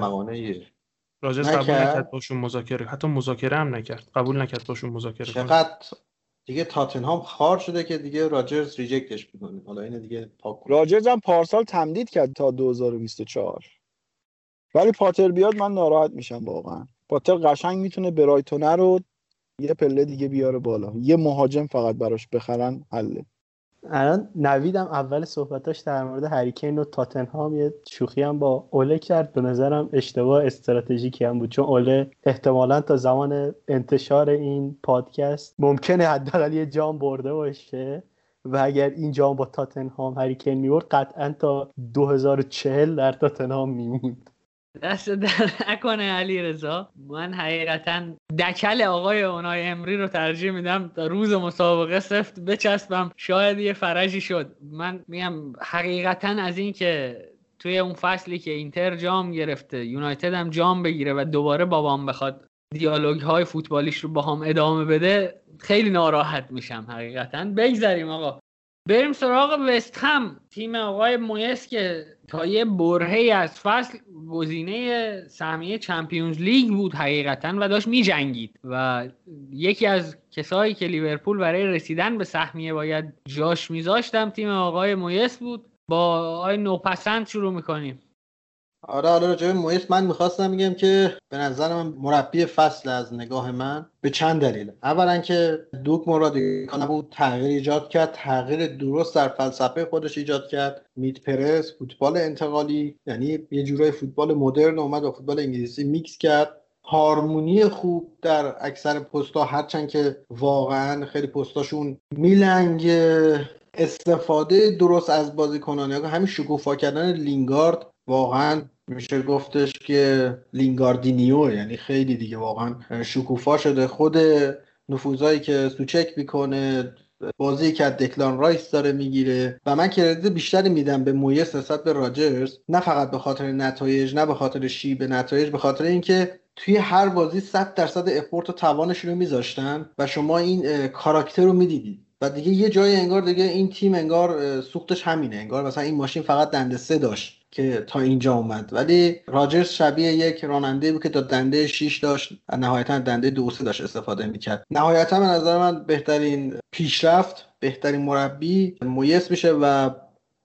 Speaker 4: راجرز قبول
Speaker 3: نکرد.
Speaker 4: باشون مذاکره. حتی مذاکره هم نکرد. قبول نکرد باشون مذاکره
Speaker 3: چقدر دیگه تاتنهام خار شده که دیگه راجرز ریجکتش می‌کنه. حالا اینو دیگه پاک.
Speaker 2: راجرز هم پارسال تمدید کرد تا 2024 ولی پاتر بیاد من ناراحت میشم واقعا. پاتر قشنگ می‌تونه برایتونه رو یه پله دیگه بیاره بالا. یه مهاجم فقط براش بخرن حله.
Speaker 5: الان نویدم اول صحبتاش در مورد هریکین و تاتنهام. یه شوخی هم با اوله کرد. به نظرم اشتباه استراتژیکی هم بود. چون اوله احتمالا تا زمان انتشار این پادکست ممکنه حداقل یه جام برده باشه. و اگر این جام با تاتنهام هریکین میورد قطعا تا 2040 در تاتنهام میموند.
Speaker 1: دست در نکنه علی رضا. من حقیقتا دکل آقای اونای امری رو ترجیح میدم تا روز مسابقه سفت بچسبم. شاید یه فرجی شد. من میگم حقیقتا از این که توی اون فصلی که اینتر جام گرفته یونایتد هم جام بگیره و دوباره بابام بخواد دیالوگ های فوتبالیش رو با هم ادامه بده خیلی ناراحت میشم حقیقتا. بگذریم آقا. بریم سراغ وستهم تیم آقای مویس که تا یه برهه از فصل گزینه سهمیه چمپیونز لیگ بود حقیقتا و داشت می جنگید و یکی از کسایی که لیورپول برای رسیدن به سهمیه باید جاش میذاشتم تیم آقای مویس بود. با آقای نوپسند شروع می‌کنیم.
Speaker 3: آره حالا راجع به مویس من می‌خواستم بگم که به نظر من مربی فصل از نگاه من به چند دلیل اولا که دگم رادی نبود تغییر ایجاد کرد تغییر درست در فلسفه خودش ایجاد کرد. mid press فوتبال انتقالی یعنی یه جورای فوتبال مدرن اومد و فوتبال انگلیسی میکس کرد. هارمونی خوب در اکثر پستا هرچند که واقعا خیلی پستاشون میلنگ استفاده درست از بازیکنان همین شکوفا کردن لینگارد واقعا میشه گفتش که لینگاردینیو یعنی خیلی دیگه واقعا شکوفا شده. خود نفوذایی که سوچک می‌کنه بازی که از دکلان رایس داره می‌گیره. و من credit بیشتری میدم به مویس نسبت به راجرز. نه فقط به خاطر نتایج نه به خاطر شیب نتایج به خاطر اینکه توی هر بازی 100 درصد effort و توانشون رو میذاشتن و شما این کاراکتر رو می‌دیدید. و دیگه یه جای انگار دیگه این تیم انگار سوختش همینه. انگار مثلا این ماشین فقط دنده سه داشت. که تا اینجا اومد. ولی راجرز شبیه یک راننده بود که تا دنده 6 داشت و نهایتا دنده دو سه داشت استفاده می‌کرد. نهایتا به نظر من بهترین پیشرفت بهترین مربی مویس میشه و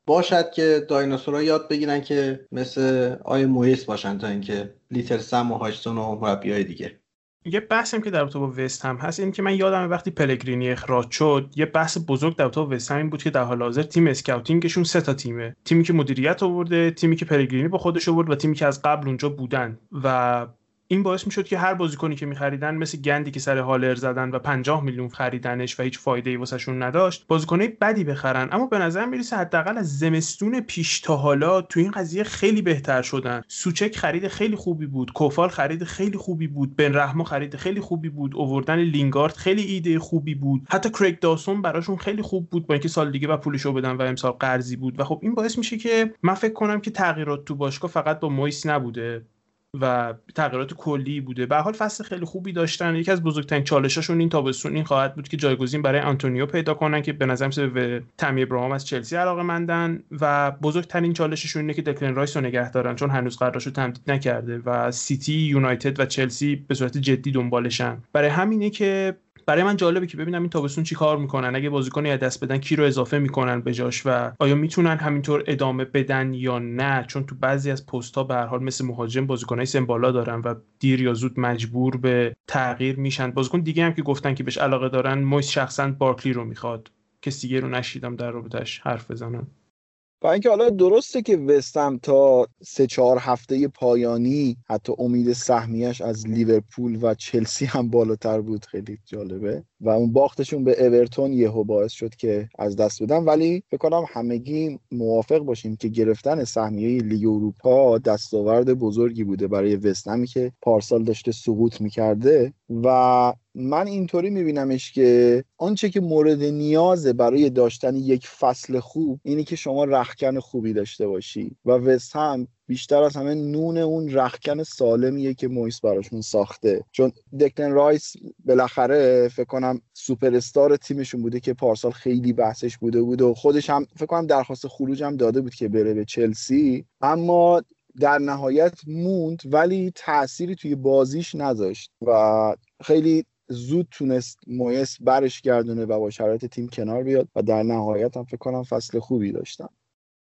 Speaker 3: باشد که دایناسورها یاد بگیرن که مثل آقای مویس باشن تا اینکه بیگ سم و هاجسون و مربی های دیگه.
Speaker 4: یه بحثم که در رابطه با وست هم هست این که من یادم وقتی پلگرینی اخراج شد یه بحث بزرگ در رابطه با وست هم این بود که در حال حاضر تیم scouting شون سه تا تیمه. تیمی که مدیریت آورده تیمی که پلگرینی با خودش آورد و تیمی که از قبل اونجا بودن. و این باعث می‌شد که هر بازیکنی که میخریدن مثل گندی که سر هالر زدن و 50 میلیون خریدنش و هیچ فایده ای واسهشون نداشت بازیکنای بدی بخرن. اما به نظر می‌رسه حداقل از زمستون پیش تا حالا تو این قضیه خیلی بهتر شدن. سوچک خرید خیلی خوبی بود کوفال خرید خیلی خوبی بود بن رحمو خرید خیلی خوبی بود اووردن لینگارد خیلی ایده خوبی بود. حتی کریک داسون براشون خیلی خوب بود با اینکه سال دیگه و پولشو بدن و امسال قرضی بود. و خب این باعث میشه که من فکر کنم که تغییرات تو باشگاه فقط با مویس نبوده. و تغییرات کلی بوده. به حال فصل خیلی خوبی داشتن. یکی از بزرگترین چالشاشون این تابستون این خواهد بود که جایگزین برای آنتونیو پیدا کنن که به نظر میرسه به تمی ابراهام از چلسی علاقه مندن و بزرگترین چالششون اینه که دکلن رایس رو نگه دارن چون هنوز قراردادشو تمدید نکرده و سیتی یونایتد و چلسی به صورت جدی دنبالشن. برای همینه که برای من جالبه که ببینم این تابستون چی کار می‌کنن. اگه بازیکنی از دست بدن کی رو اضافه می‌کنن به جاش و آیا می‌تونن همینطور ادامه بدن یا نه؟ چون تو بعضی از پست ها به هر حال مثل مهاجم بازیکنای سن بالا دارن و دیر یا زود مجبور به تغییر میشن. بازیکن دیگه هم که گفتن که بهش علاقه دارن مویس شخصا بارکلی رو می‌خواد. کسی دیگه رو نشیدم در رابطش حرف بزنن
Speaker 2: و اینکه حالا درسته که وستم تا سه چهار هفته پایانی حتی امید سهمیش از لیورپول و چلسی هم بالاتر بود. خیلی جالبه. و اون باختشون به اورتون یهو باعث شد که از دست بدن. ولی فکر کنم همگی موافق باشیم که گرفتن سهمیه لیگ اروپا دستاورد بزرگی بوده برای وستمی که پارسال داشته سقوط می‌کرده. و من اینطوری میبینمش که آنچه که مورد نیازه برای داشتن یک فصل خوب اینه که شما رختکن خوبی داشته باشی. و وست هم بیشتر از همه نون اون رختکن سالمیه که مویس براشون ساخته. چون دکلن رایس بالاخره فکر کنم سوپر استار تیمشون بوده که پارسال خیلی بحثش بوده بود و خودش هم فکر کنم درخواست خروج هم داده بود که بره به چلسی. اما در نهایت موند ولی تأثیری توی بازیش نذاشت و خیلی زود تونست مویس برش گردونه و با شرایط تیم کنار بیاد و در نهایت هم فکر کنم فصل خوبی داشتم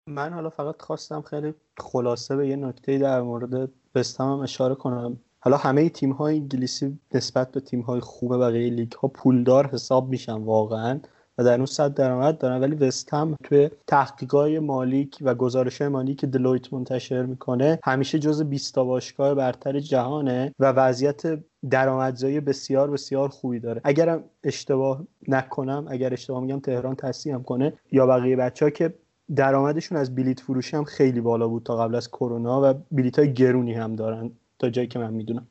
Speaker 5: من حالا فقط خواستم خیلی خلاصه به یه نکته در مورد بستم هم اشاره کنم. حالا همه تیم های انگلیسی نسبت به تیم های خوب بقیه لیگ ها پولدار حساب میشن واقعا و در اون صد درآمد دارن. ولی وستهم توی تحقیقات مالیک و گزارش مالی که دلویت منتشر می‌کنه همیشه جز 20 تا باشگاه برتر جهانه و وضعیت درآمدزایی بسیار بسیار خوبی داره. اگرم اشتباه نکنم اگر اشتباه میگم تهران تصحیح کنه یا بقیه بچه ها که درآمدشون از بلیت فروشی هم خیلی بالا بود تا قبل از کرونا و بلیت های گرونی هم دارن تا جایی که من می‌دونم.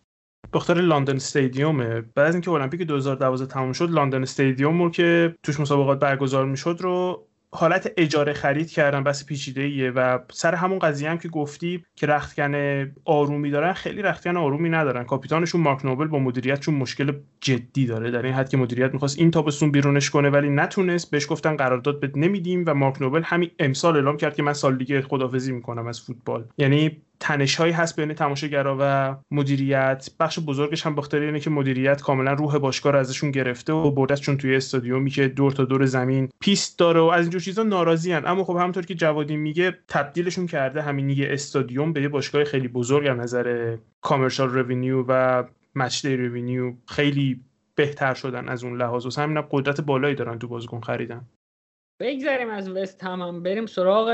Speaker 4: دختر لندن استادیومه. بعد از اینکه المپیک 2012 تموم شد لندن استادیوم رو که توش مسابقات برگزار می‌شد رو حالت اجاره خرید کردن بس پیچیده ایه و سر همون قضیه هم که گفتی که رختکن آرومی دارن خیلی رختکن آرومی ندارن. کاپیتانشون مارک نوبل با مدیریتشون مشکل جدی داره. در این حد که مدیریت می‌خواست این تابستون بیرونش کنه ولی نتونست. بهش گفتن قرارداد بهت نمیدیم و مارک نوبل همین امسال اعلام کرد که من سال دیگه خدافزی می‌کنم از فوتبال. یعنی تنش هایی هست بین تماشاگرا و مدیریت. بخش بزرگش هم بخاطر اینه که مدیریت کاملا روح باشگاه رو ازشون گرفته و بردشون توی استادیومی که دور تا دور زمین پیست داره و از اینجور چیزا ناراضی هن. اما خب همونطور که جوادی میگه تبدیلشون کرده همین یه استادیوم به یه باشگاه خیلی بزرگ از نظر commercial revenue و مچ رونیو خیلی بهتر شدن از اون لحاظ. و همین قدرت بالایی دارن تو بازیکن خریدن.
Speaker 1: بگذاریم از وست هم, هم بریم سراغ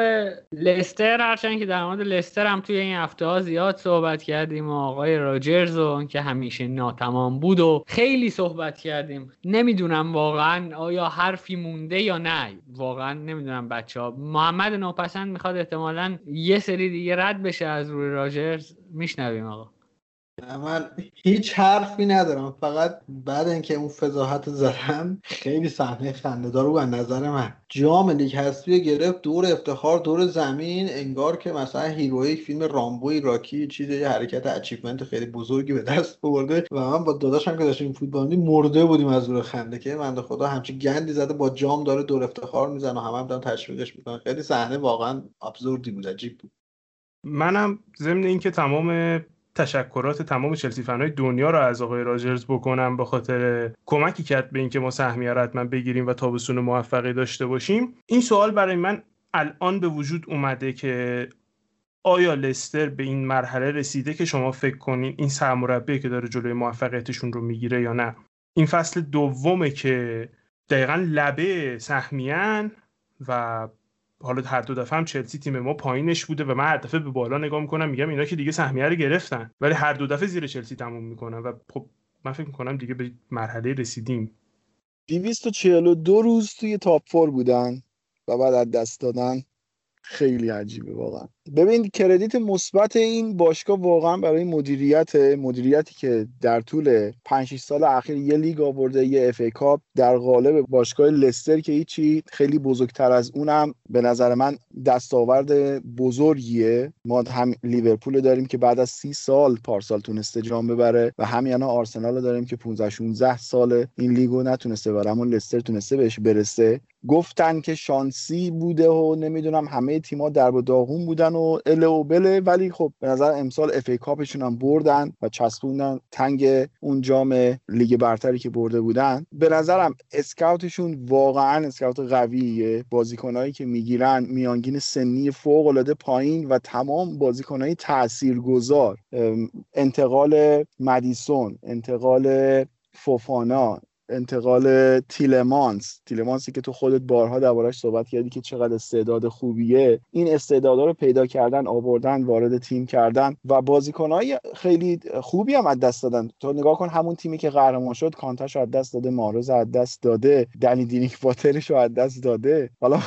Speaker 1: لستر هرچند که در مورد لستر هم توی این هفته ها زیاد صحبت کردیم و آقای راجرز و که همیشه ناتمام بود و خیلی صحبت کردیم. نمی‌دونم واقعا آیا حرفی مونده یا نه. واقعا نمی‌دونم بچه ها محمد نوپسند می‌خواد احتمالا یه سری دیگه رد بشه از روی راجرز. میشنویم آقا.
Speaker 3: من هیچ حرفی ندارم. فقط بعد اینکه اون فضاحت زدم خیلی صحنه خنده‌دار بود به نظر من. جام لیگ حذفی گرفت دور افتخار دور زمین انگار که مثلا heroic فیلم رمبوی راکی چیز یه حرکت achievement خیلی بزرگی به دست برده و من با داداشم که داشتیم فوتبال مرده بودیم از دور خنده که من خدا همچین گندی زده با جام داره دور افتخار می‌زنه و همه هم دارن تشویقش می‌کنن. خیلی صحنه واقعا absurd ی بود عجیب بود.
Speaker 4: منم ضمن اینکه تمام تشکرات تمام چلسی فنهای دنیا رو از آقای راجرز بکنم به خاطر کمکی کرد به اینکه ما سهمیه رو حتما بگیریم و تابستون موفقی داشته باشیم. این سوال برای من الان به وجود اومده که آیا لستر به این مرحله رسیده که شما فکر کنین این سرمربی که داره جلوی موفقیتشون رو می‌گیره یا نه؟ این فصل دومه که دقیقا لبه سهمیان و حالا هر دو دفعه هم چلسی تیم ما پایینش بوده و من هر دفعه به بالا نگاه می‌کنم میگم اینا که دیگه سهمیه رو گرفتن. ولی هر دو دفعه زیر چلسی تموم می‌کنن و خب من فکر می‌کنم دیگه به مرحله رسیدیم.
Speaker 2: 242 روز توی top four بودن و بعد از دست دادن خیلی عجیبه واقعا. ببین credit مثبت این باشگاه واقعا برای مدیریت مدیریتی که در طول 5 سال اخیر یه لیگ آورده یه FA Cup در قالب باشگاه لستر که هیچی خیلی بزرگتر از اونم به نظر من دستاورد بزرگیه. ما هم لیورپول داریم که بعد از سی سال پارسال تونسته جام ببره و همین آرسنال داریم که 15 16 سال این لیگو نتونسته ببره اما لستر تونسته بهش برسه. گفتن که شانسی بوده و نمی‌دونم همه تیم‌ها در داغون بودن و ال و بله ولی خب به نظر امسال FA Cup شون هم بردن و چسبوندن تنگ اون جام لیگ برتری که برده بودن. به نظرم scout شون واقعا scout قویه. بازیکنایی که می‌گیرن میانگین سنی فوق العاده پایین و تمام بازیکنای تاثیرگذار. انتقال مدیسون انتقال فوفانا انتقال تیلمانس. تیلمانسی که تو خودت بارها دربارش صحبت کردی که چقدر استعداد خوبیه. این استعدادا رو پیدا کردن آوردن وارد تیم کردن و بازیکنهای خیلی خوبی هم از دست دادن. تو نگاه کن همون تیمی که قهرمان شد کانتاش از دست داده مارز از دست داده دنی دینیک واترش رو از دست داده. حالا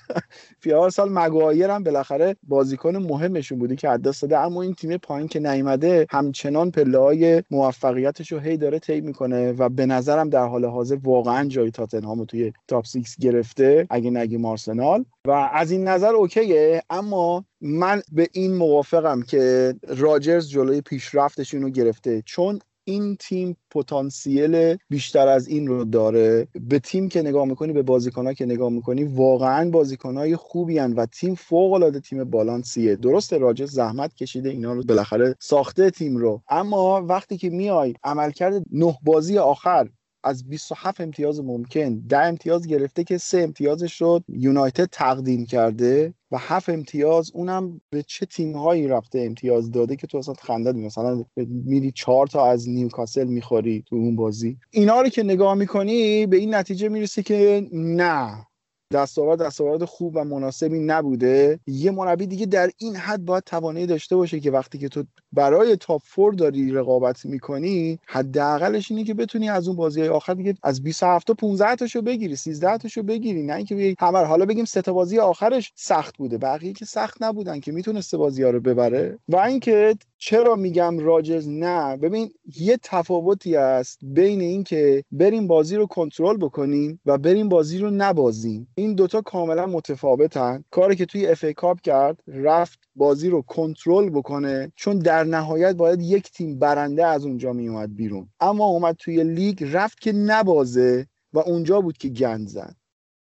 Speaker 2: (laughs) پیار سال مگایر هم بالاخره بازیکن مهمشون بودی که از دست داده. اما این تیم پایین که نیامده همچنان پله های موفقیتش رو هی داره طی می‌کنه و به نظرم در حال حاضر واقعا جای تاتنهام توی تاپ 6 گرفته اگه نگیم آرسنال و از این نظر اوکیه اما من به این موافقم که راجرز جلوی پیشرفتشون رو گرفته چون این تیم پتانسیل بیشتر از این رو داره. به تیم که نگاه می‌کنی به بازیکنها که نگاه می‌کنی واقعا بازیکنهای خوبی هن و تیم فوق العاده تیم بالانسیه. درسته راجع زحمت کشیده اینا رو بالاخره ساخته تیم رو. اما وقتی که میای عملکرد نه بازی آخر از 27 امتیاز ممکن. 10 امتیاز گرفته که سه امتیازش رو یونایتد تقدیم کرده و هفت امتیاز اونم به چه تیم هایی رفته امتیاز داده که تو اصلا خنده مثلا میری چهار تا از نیوکاسل می‌خوری تو اون بازی. اینا رو که نگاه می‌کنی به این نتیجه می‌رسی که نه. دستاورد دستاورد خوب و مناسبی نبوده. یه مربی دیگه در این حد باید توانایی داشته باشه که وقتی که تو برای تاپ فور داری رقابت می‌کنی حداقلش اینه که بتونی از اون بازی آخر دیگه از 27 تا 15 تاشو بگیری 13 تاشو بگیری. نه اینکه همه حالا بگیم سه تا بازی آخرش سخت بوده بقیه که سخت نبودن که می‌تونسته بازی ها رو ببره. و اینکه چرا میگم راجرز نه ببین یه تفاوتی است بین اینکه بریم بازی رو کنترل بکنیم و بریم بازی رو نبازیم. این دوتا کاملا متفاوتن. کاری که توی FA Cup کرد رفت بازی رو کنترل بکنه. چون در نهایت باید یک تیم برنده از اونجا میومد بیرون. اما اومد توی لیگ رفت که نبازه و اونجا بود که گند زد.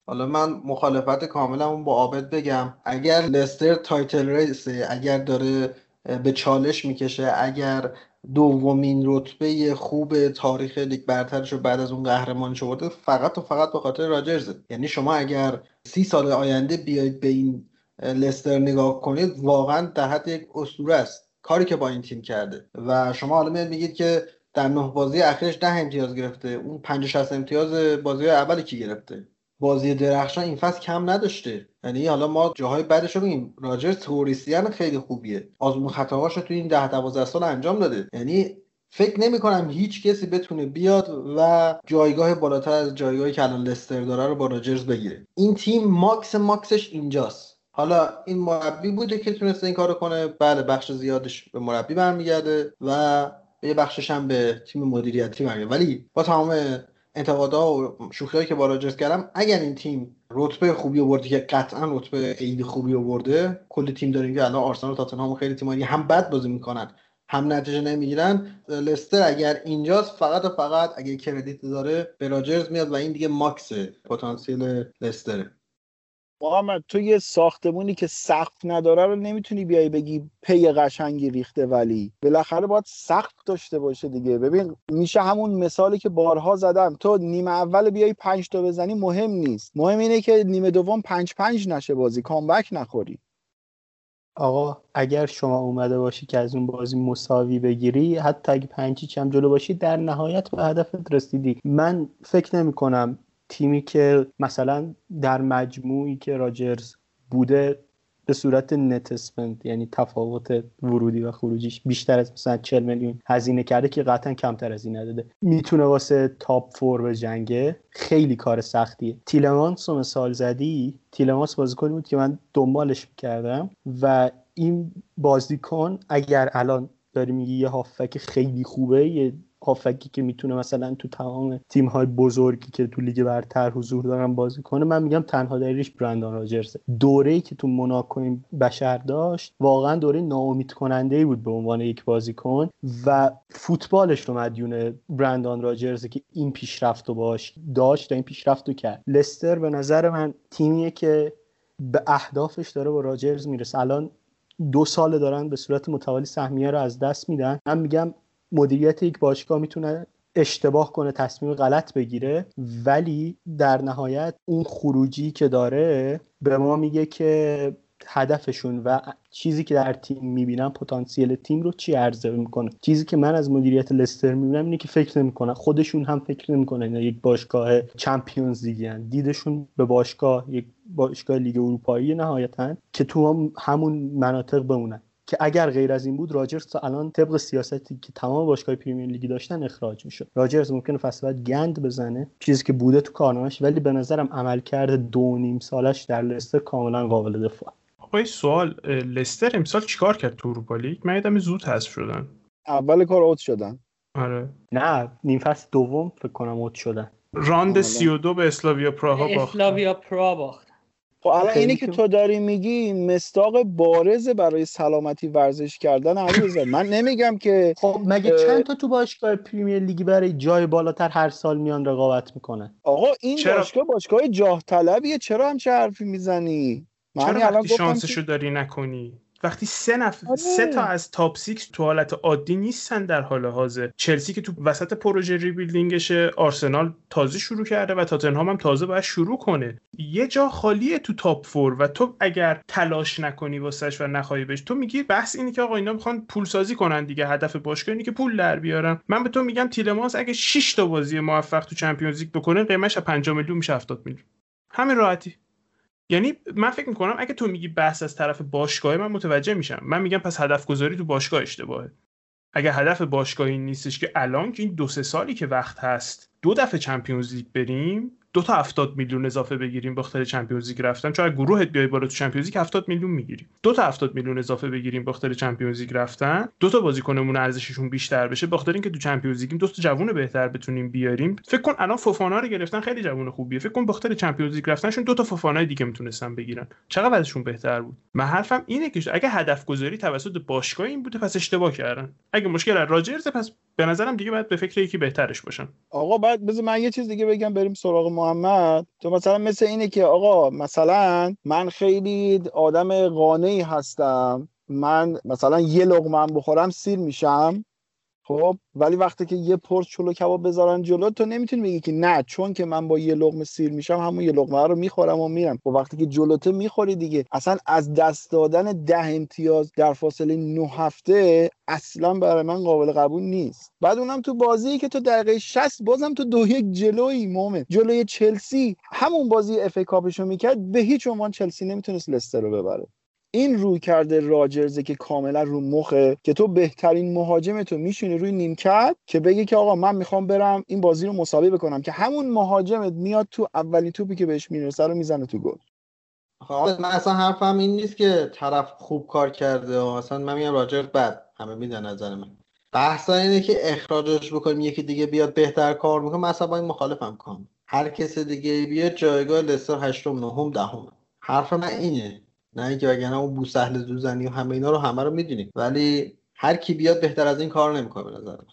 Speaker 3: حالا من مخالفت کاملمون با عابد بگم. اگر لستر title race ه اگر داره به چالش می‌کشه اگر دومین رتبه خوب تاریخ لیگ برترش رو بعد از اون قهرمانش آورده فقط و فقط به خاطر راجرزه. یعنی شما اگر سی سال آینده بیاید به این لستر نگاه کنید واقعا در حد یک اسطوره است. کاری که با این تیم کرده. و شما حالا میگید که در نه بازی اخیرش ده امتیاز گرفته. اون 50 60 امتیاز بازی اولی کی گرفته؟ بازی درخشان این فصل کم نداشته. یعنی حالا ما جاهای بعدش رو بگیم راجر توریستیان خیلی خوبیه. آزمون خطاهاش رو تو این ده 12 سال انجام داده. یعنی فکر نمی کنم هیچ کسی بتونه بیاد و جایگاه بالاتر از جایگاهی که الان لستر داره رو با راجرز بگیره. این تیم ماکس ماکسش اینجاست. حالا این مربی بوده که تونسته این کارو کنه بله بخش زیادش به مربی برمیگرده و یه بخشش هم به تیم مدیریتی برمیگرده. ولی با تمام انتقادها و شوخیایی که با راجرز کردم اگر این تیم رتبه خوبی آورده که قطعا رتبه عید خوبی آورده کلی تیم داریم که الان آرسنال و تاتنهام خیلی تیمایی هم بد بازی می‌کنن هم نتیجه نمی‌گیرن. لستر اگر اینجاست فقط و فقط اگر کردیت داره به راجرز میاد و این دیگه ماکس پتانسیل لستره.
Speaker 2: محمد تو یه ساختمونی که سقف نداره رو نمی‌تونی بیای بگی پی قشنگی ریخته ولی. بالاخره باید سقف داشته باشه دیگه. ببین میشه همون مثالی که بارها زدم. تو نیمه اول بیای پنج تا بزنی مهم نیست. مهم اینه که نیمه دوم پنج پنج نشه بازی. کامبک نخوری.
Speaker 5: آقا اگر شما اومده باشی که از اون بازی مساوی بگیری حتی اگه پنج هم جلو باشی در نهایت به هدفت رسیدی. من فکر نمی کنم تیمی که مثلا در مجموعی که راجرز بوده به صورت net spend یعنی تفاوت ورودی و خروجیش بیشتر از مثلا 40 میلیون هزینه کرده که قطعا کمتر از این نداده می‌تونه واسه top four به جنگه. خیلی کار سختیه. تیلمانس رو مثال زدی. تیلمانس بازیکنی بود که من دنبالش می‌کردم و این بازیکن اگر الان داری میگی یه هافک خیلی خوبه یه هافکی که می‌تونه مثلا تو تمام تیم های بزرگی که تو لیگ برتر حضور دارن بازی کنه من میگم تنها دلیلش راجرز دوره ای که تو موناکو بشر داشت واقعا دوره ناامید کننده ای بود به عنوان یک بازیکن و فوتبالش رو مدیون برندان راجرز که این پیشرفت رو باش داشت و این پیشرفت رو کرد. لستر به نظر من تیمیه که به اهدافش داره با راجرز می‌رسه. الان دو سال دارن به صورت متوالی سهمیه رو از دست میدن. من میگم مدیریت یک باشگاه می‌تونه اشتباه کنه تصمیم غلط بگیره. ولی در نهایت اون خروجی که داره به ما میگه که هدفشون و چیزی که در تیم می‌بینم پتانسیل تیم رو چی عرضه می‌کنه؟ چیزی که من از مدیریت لستر می‌بینم اینه که فکر نمی‌کنن. خودشون هم فکر نمی‌کنن. یک باشگاه چمپیونز لیگی دیدشون به باشگاه یک باشگاه لیگ اروپایی نهایتا که تو هم همون مناطق بمونن. که اگر غیر از این بود راجرز تا الان طبق سیاستی که تمام باشگاه پریمیر لیگی داشتن اخراج می‌شد. راجرز ممکنه فصل بعد گند بزنه چیزی که بوده تو کارنامهش ولی به نظرم عملکرد دو نیم سالش در لستر کاملا قابل دفاع.
Speaker 4: آقا یه سوال. لستر امسال چیکار کرد تو اروپا لیگ؟ من یادم زود حذف شدن
Speaker 2: اول کار اوت شدن.
Speaker 4: آره.
Speaker 5: نه نیم فصل دوم فکر کنم اوت شدن.
Speaker 4: راند 32 به اسلاویا پراها باخت
Speaker 1: اسلاویا پرا باخت
Speaker 2: خب الان اینی که تو داری میگی مصداق بارز برای سلامتی ورزش کردن علیرضا من نمیگم که
Speaker 5: خب مگه چند تا تو باشگاه پریمیر لیگی برای جای بالاتر هر سال میان رقابت می‌کنه
Speaker 2: آقا این چرا؟ باشگاه باشگاه جاه طلبیه. چرا هم چه حرفی می‌زنی؟
Speaker 4: چرا وقتی شانسشو داری نکنی؟ وقتی سه نفر آره. سه تا از top six تو حالت عادی نیستن در حال حاضر. چلسی که تو وسط پروژه rebuilding شه آرسنال تازه شروع کرده و تاتنهام هم تازه باید شروع کنه. یه جا خالیه تو top four و تو اگر تلاش نکنی واسش و نخواهی بهش تو میگی بحث اینه که آقا اینا می‌خوان پول سازی کنن دیگه هدف باشگاه اینه که پول در بیارن. من به تو میگم تیلمانس اگه 6 تا بازی موفق تو Champions League بکنه قیمتش 5 میلیون میشه 70 میلیون. همین راحتی. یعنی من فکر می‌کنم اگه تو میگی بحث از طرف باشگاه من متوجه میشم. من میگم پس هدف گذاری تو باشگاه اشتباهه. اگه هدف باشگاهی نیستش که الان که این دو سه سالی که وقت هست دو دفعه Champions League بریم دو تا 70 میلیون اضافه بگیریم به خاطر Champions League رفتن. چون گروهت بیای بالا تو Champions League 70 میلیون می‌گیریم. دو تا 70 میلیون اضافه بگیریم به خاطر Champions League رفتن. دو تا بازیکنمون ارزششون بیشتر بشه به خاطر اینکه تو Champions League دو تا جوون بهتر بتونیم بیاریم. فکر کن الان فوفانا رو گرفتن خیلی جوون خوبیه. فکر کن به خاطر Champions League رفتنشون دو تا فوفانا دیگه می‌تونستن بگیرن. چقدر ازشون بهتر بود؟ من حرفم اینه که اگه هدف گذاری توسط باشگاه این بوده پس اشتباه کردن. اگه مشکل از راجرز پس به نظرم دیگه باید به فکر یکی بهترش باشن.
Speaker 2: آقا بعد بذار من یه چیز دیگه بگم بریم سراغ محمد. تو مثلا مثل اینه که آقا مثلا من خیلی آدم قانعی هستم. من مثلا یه لغمه بخورم سیر میشم. خب ولی وقتی که یه پرس چلو کباب بذارن جلو تو نمی‌تونی بگی که نه چون که من با یه لقمه سیر میشم همون یه لقمه رو می‌خورم و میرم. خب وقتی که جلوته می‌خوری دیگه اصلا از دست دادن ده امتیاز در فاصله نه هفته اصلا برای من قابل قبول نیست. بعد اونم تو بازی که تو دقیقه 60 بازم تو دو یک جلوی مومه جلوی چلسی همون بازی اف کاپشو می‌کرد به هیچ عنوان چلسی نمی‌تونست لستر رو ببره. این روی کرده راجرزه که کاملا رو مخه که تو بهترین مهاجم تو میشونی روی نیمکت که بگی که آقا من می‌خوام برم این بازی رو مساوی بکنم که همون مهاجمت میاد تو اولین توپی که بهش می‌رسه رو می‌زنه تو گل.
Speaker 3: من اصلا حرفم این نیست که طرف خوب کار کرده و اصلا من میگم راجر بد. همه میدن نظر من. بحث اینه که اخراجش بکنیم یکی دیگه بیاد بهتر کار می‌کنه. اصلا با این مخالفم کنم هر کس دیگه بیاد جایگاه لستر هشتم نهم دهم. حرف من اینه. نه اینکه وگرنه اون بوسهل زوزنی و همه اینا رو همه رو می‌دونیم. ولی هر کی بیاد بهتر از این کار نمی‌کنه به نظر من.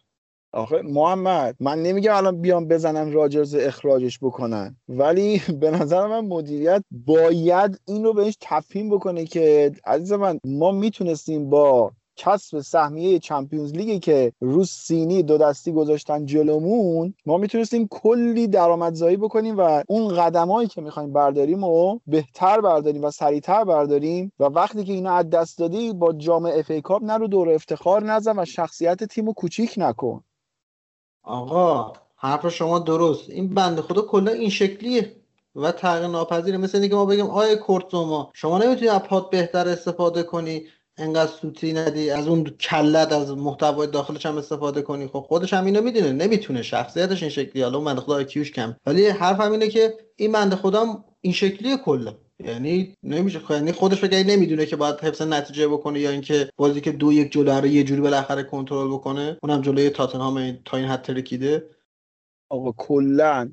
Speaker 2: آخه محمد من نمیگم الان بیام بزنن راجرز اخراجش بکنن. ولی (laughs) به نظر من مدیریت باید این رو بهش تفهیم بکنه که عزیز من ما می‌تونستیم با کسب سهمیه چمپیونز لیگی که روز سینی دو دستی گذاشتن جلومون ما می‌تونستیم کلی درآمدزایی بکنیم و اون قدمایی که می‌خوایم برداریم و بهتر برداریم و سریعتر برداریم و وقتی که اینو از دست دادی با جام اف ای کاپ نرو دور افتخار نزن و شخصیت تیمو کوچیک نکن.
Speaker 3: آقا حرف شما درست. این بنده خدا کلا این شکلیه و تغییر ناپذیره. مثل اینکه ما بگیم آیه کورتزوما شما نمی‌تونی از پاد بهتر استفاده کنی. انقدر سوتی ندی از اون کلت از محتوای داخلش هم استفاده کنی. خب خودش هم اینو می‌دونه نمی‌تونه شخصیتش این شکلی. حالا بنده خدا کیوش کم. ولی حرف هم اینه که این بنده خدا این شکلیه کلا. یعنی نمیشه یعنی خودش بگه نمی‌دونه که باید حفظ نتیجه بکنه یا اینکه بازی که دو یک جلو رو یه جوری بالاخره کنترل بکنه. اونم جلوی تاتنهام تا این حد ترکیده.
Speaker 2: آقا کلا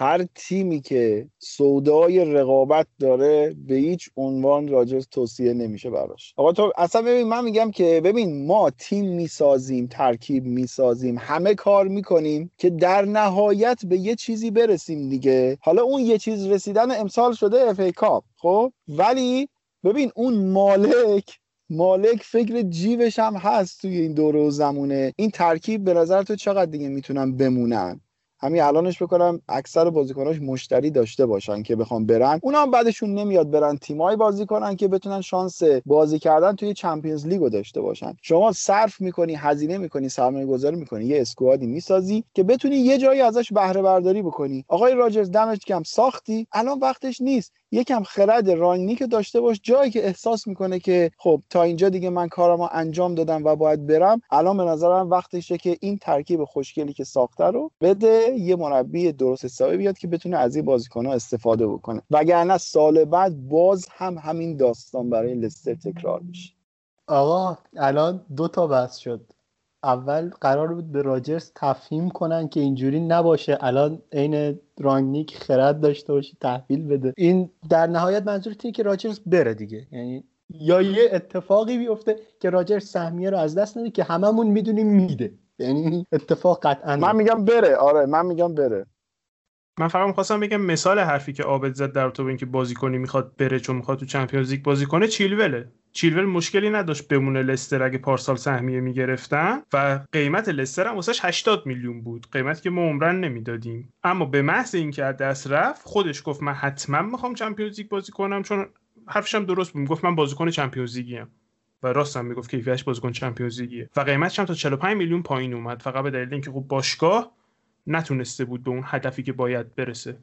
Speaker 2: هر تیمی که سودای رقابت داره به هیچ عنوان راجز توصیه نمیشه براش. آقا تو اصلا ببین من میگم که ببین ما تیم می‌سازیم ترکیب می‌سازیم همه کار می‌کنیم که در نهایت به یه چیزی برسیم دیگه. حالا اون یه چیز رسیدن امسال شده اف ای کاپ خب؟ ولی ببین اون مالک مالک فکر جیبش هم هست توی این دوره و زمونه. این ترکیب به نظر تو چقدر دیگه می‌تونن بمونن؟ همین الانش بکنم اکثر بازیکناش مشتری داشته باشن که بخوام برن. اونا هم بعدشون نمیاد برن تیمایی بازی کنن که بتونن شانس بازی کردن توی چمپیونز لیگو داشته باشن. شما صرف می‌کنی هزینه می‌کنی سرمایه گذاری می‌کنی یه اسکوادی می‌سازی که بتونی یه جایی ازش بهره برداری بکنی. آقای راجرز دمش کم ساختی؟ الان وقتش نیست. یکم خرد رانگنی که داشته باش جایی که احساس می‌کنه که خب تا اینجا دیگه من کارمو انجام دادم و باید برم الان به نظرم وقتشه که این ترکیب خوشگلی که ساخته رو بده یه مربی درست حسابی بیاد که بتونه از این بازیکن‌ها استفاده بکنه. وگرنه سال بعد باز هم همین داستان برای لستر تکرار میشه.
Speaker 5: آقا الان دو تا بحث شد. اول قرار بود به راجرز تفهیم کنن که اینجوری نباشه. الان عین رانگنیک خرد داشته باشه تحویل بده. این در نهایت منظور اینه که راجرز بره دیگه. یعنی یا یه اتفاقی بیفته که راجرز سهمیه رو از دست نده که هممون می‌دونیم میده. یعنی اتفاق قطعا
Speaker 2: من میگم بره. آره من میگم بره.
Speaker 4: من فقط می‌خواستم بگم مثال حرفی که عابد زد در تو اینکه بازیکنی می‌خواد بره چون می‌خواد تو چمپیونز لیگ بازی کنه چیلوله چیلول مشکلی نداشت بمونه لستر اگه پارسال سهمیه می‌گرفتن و قیمت لستر هم واسش 80 میلیون بود قیمتی که ما عمرن نمی‌دادیم. اما به محض اینکه از دست رفت خودش گفت من حتما می‌خوام چمپیونز لیگ بازی کنم چون حرفش هم درست بود. گفت من بازیکن چمپیونز لیگیم. و راست هم می‌گفت کیفیتش بازیکن چمپیونز لیگیه. و قیمتش هم تا 45 میلیون پایین اومد. فقط به دلیل اینکه خب باشگاه نتونسته بود به اون هدفی که باید برسه.